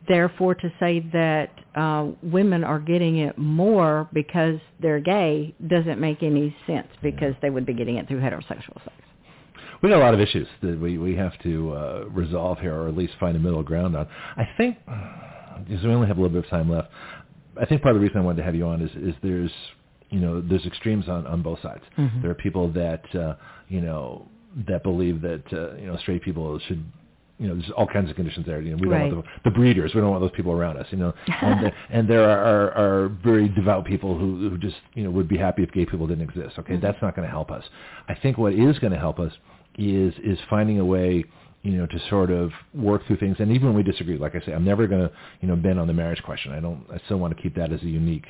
Therefore, to say that uh, women are getting it more because they're gay doesn't make any sense because they would be getting it through heterosexual sex. We got a lot of issues that we, we have to uh, resolve here, or at least find a middle ground on. I think because we only have a little bit of time left. I think part of the reason I wanted to have you on is is there's you know there's extremes on on both sides. Mhm. There are people that uh, you know that believe that uh, you know straight people should you know there's all kinds of conditions there. You know we don't Right. want the, the breeders. We don't want those people around us. You know, and the, and there are, are are very devout people who who just you know would be happy if gay people didn't exist. Okay, Mhm. that's not going to help us. I think what is going to help us is is finding a way you know to sort of work through things. And even when we disagree like i say i'm never going to you know bend on the marriage question. I don't i still want to keep that as a unique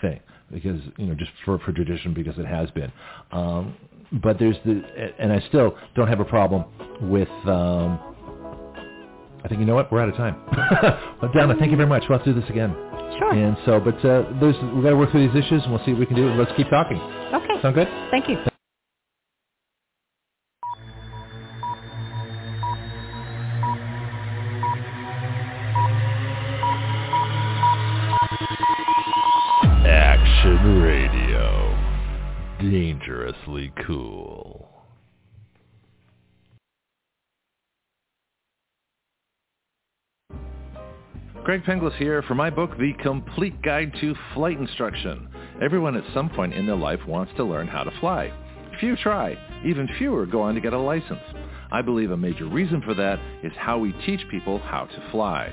thing because you know just for for tradition because it has been. Um but there's the and i still don't have a problem with um i think you know what? We're out of time. But donna thank you very much. We'll have to do this again. Sure. and so but uh there's we've got to work through these issues and we'll see what we can do. Let's keep talking. Okay. sound good? Thank you. Radio. Dangerously cool. Greg Penglis here for my book, The Complete Guide to Flight Instruction. Everyone at some point in their life wants to learn how to fly. Few try. Even fewer go on to get a license. I believe a major reason for that is how we teach people how to fly.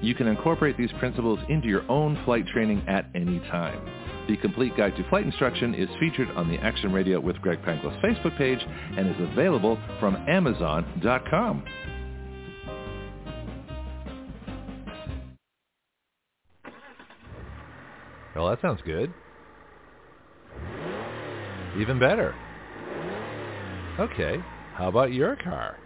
You can incorporate these principles into your own flight training at any time. The Complete Guide to Flight Instruction is featured on the Action Radio with Greg Penglis Facebook page and is available from Amazon.com. Well, that sounds good. Even better. Okay, how about your car?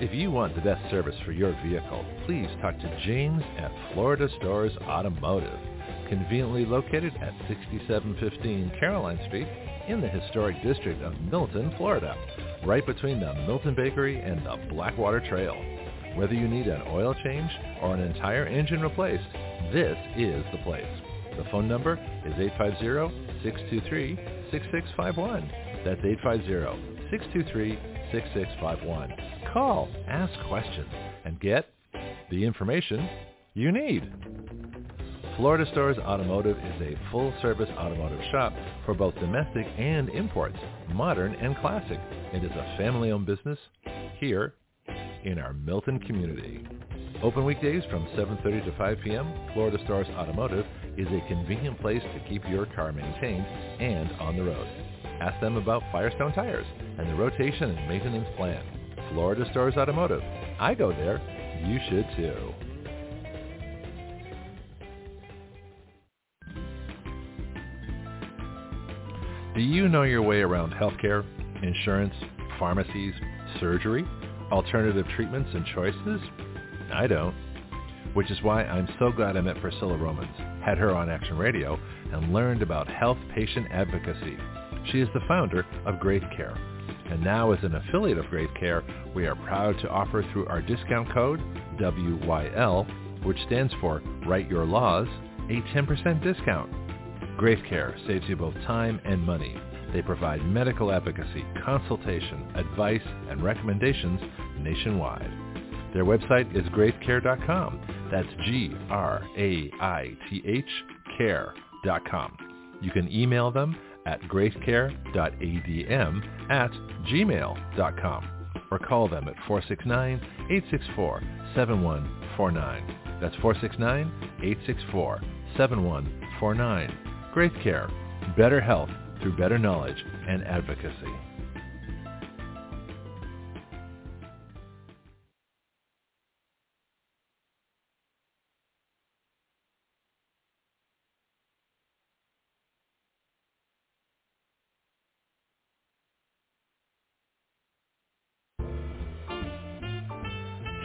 If you want the best service for your vehicle, please talk to James at Florida Stores Automotive, conveniently located at 6715 Caroline Street in the historic district of Milton, Florida, right between the Milton Bakery and the Blackwater Trail. Whether you need an oil change or an entire engine replaced, this is the place. The phone number is 850-623-6651. That's 850-623-6651. Call, ask questions, and get the information you need. Florida Stores Automotive is a full-service automotive shop for both domestic and imports, modern and classic. It is a family-owned business here in our Milton community. Open weekdays from 7.30 to 5 p.m., Florida Stars Automotive is a convenient place to keep your car maintained and on the road. Ask them about Firestone tires and the rotation and maintenance plan. Florida Stars Automotive. I go there. You should too. Do you know your way around healthcare, insurance, pharmacies, surgery, alternative treatments and choices? I don't. Which is why I'm so glad I met Priscilla Romans, had her on Action Radio, and learned about health patient advocacy. She is the founder of Graith Care. And now as an affiliate of Graith Care, we are proud to offer through our discount code, WYL, which stands for Write Your Laws, a 10% discount. Graith Care saves you both time and money. They provide medical advocacy, consultation, advice, and recommendations nationwide. Their website is graithcare.com. That's G-R-A-I-T-H care.com. You can email them at graithcare.adm at gmail.com or call them at 469-864-7149. That's 469-864-7149. Graith Care, better health through better knowledge and advocacy.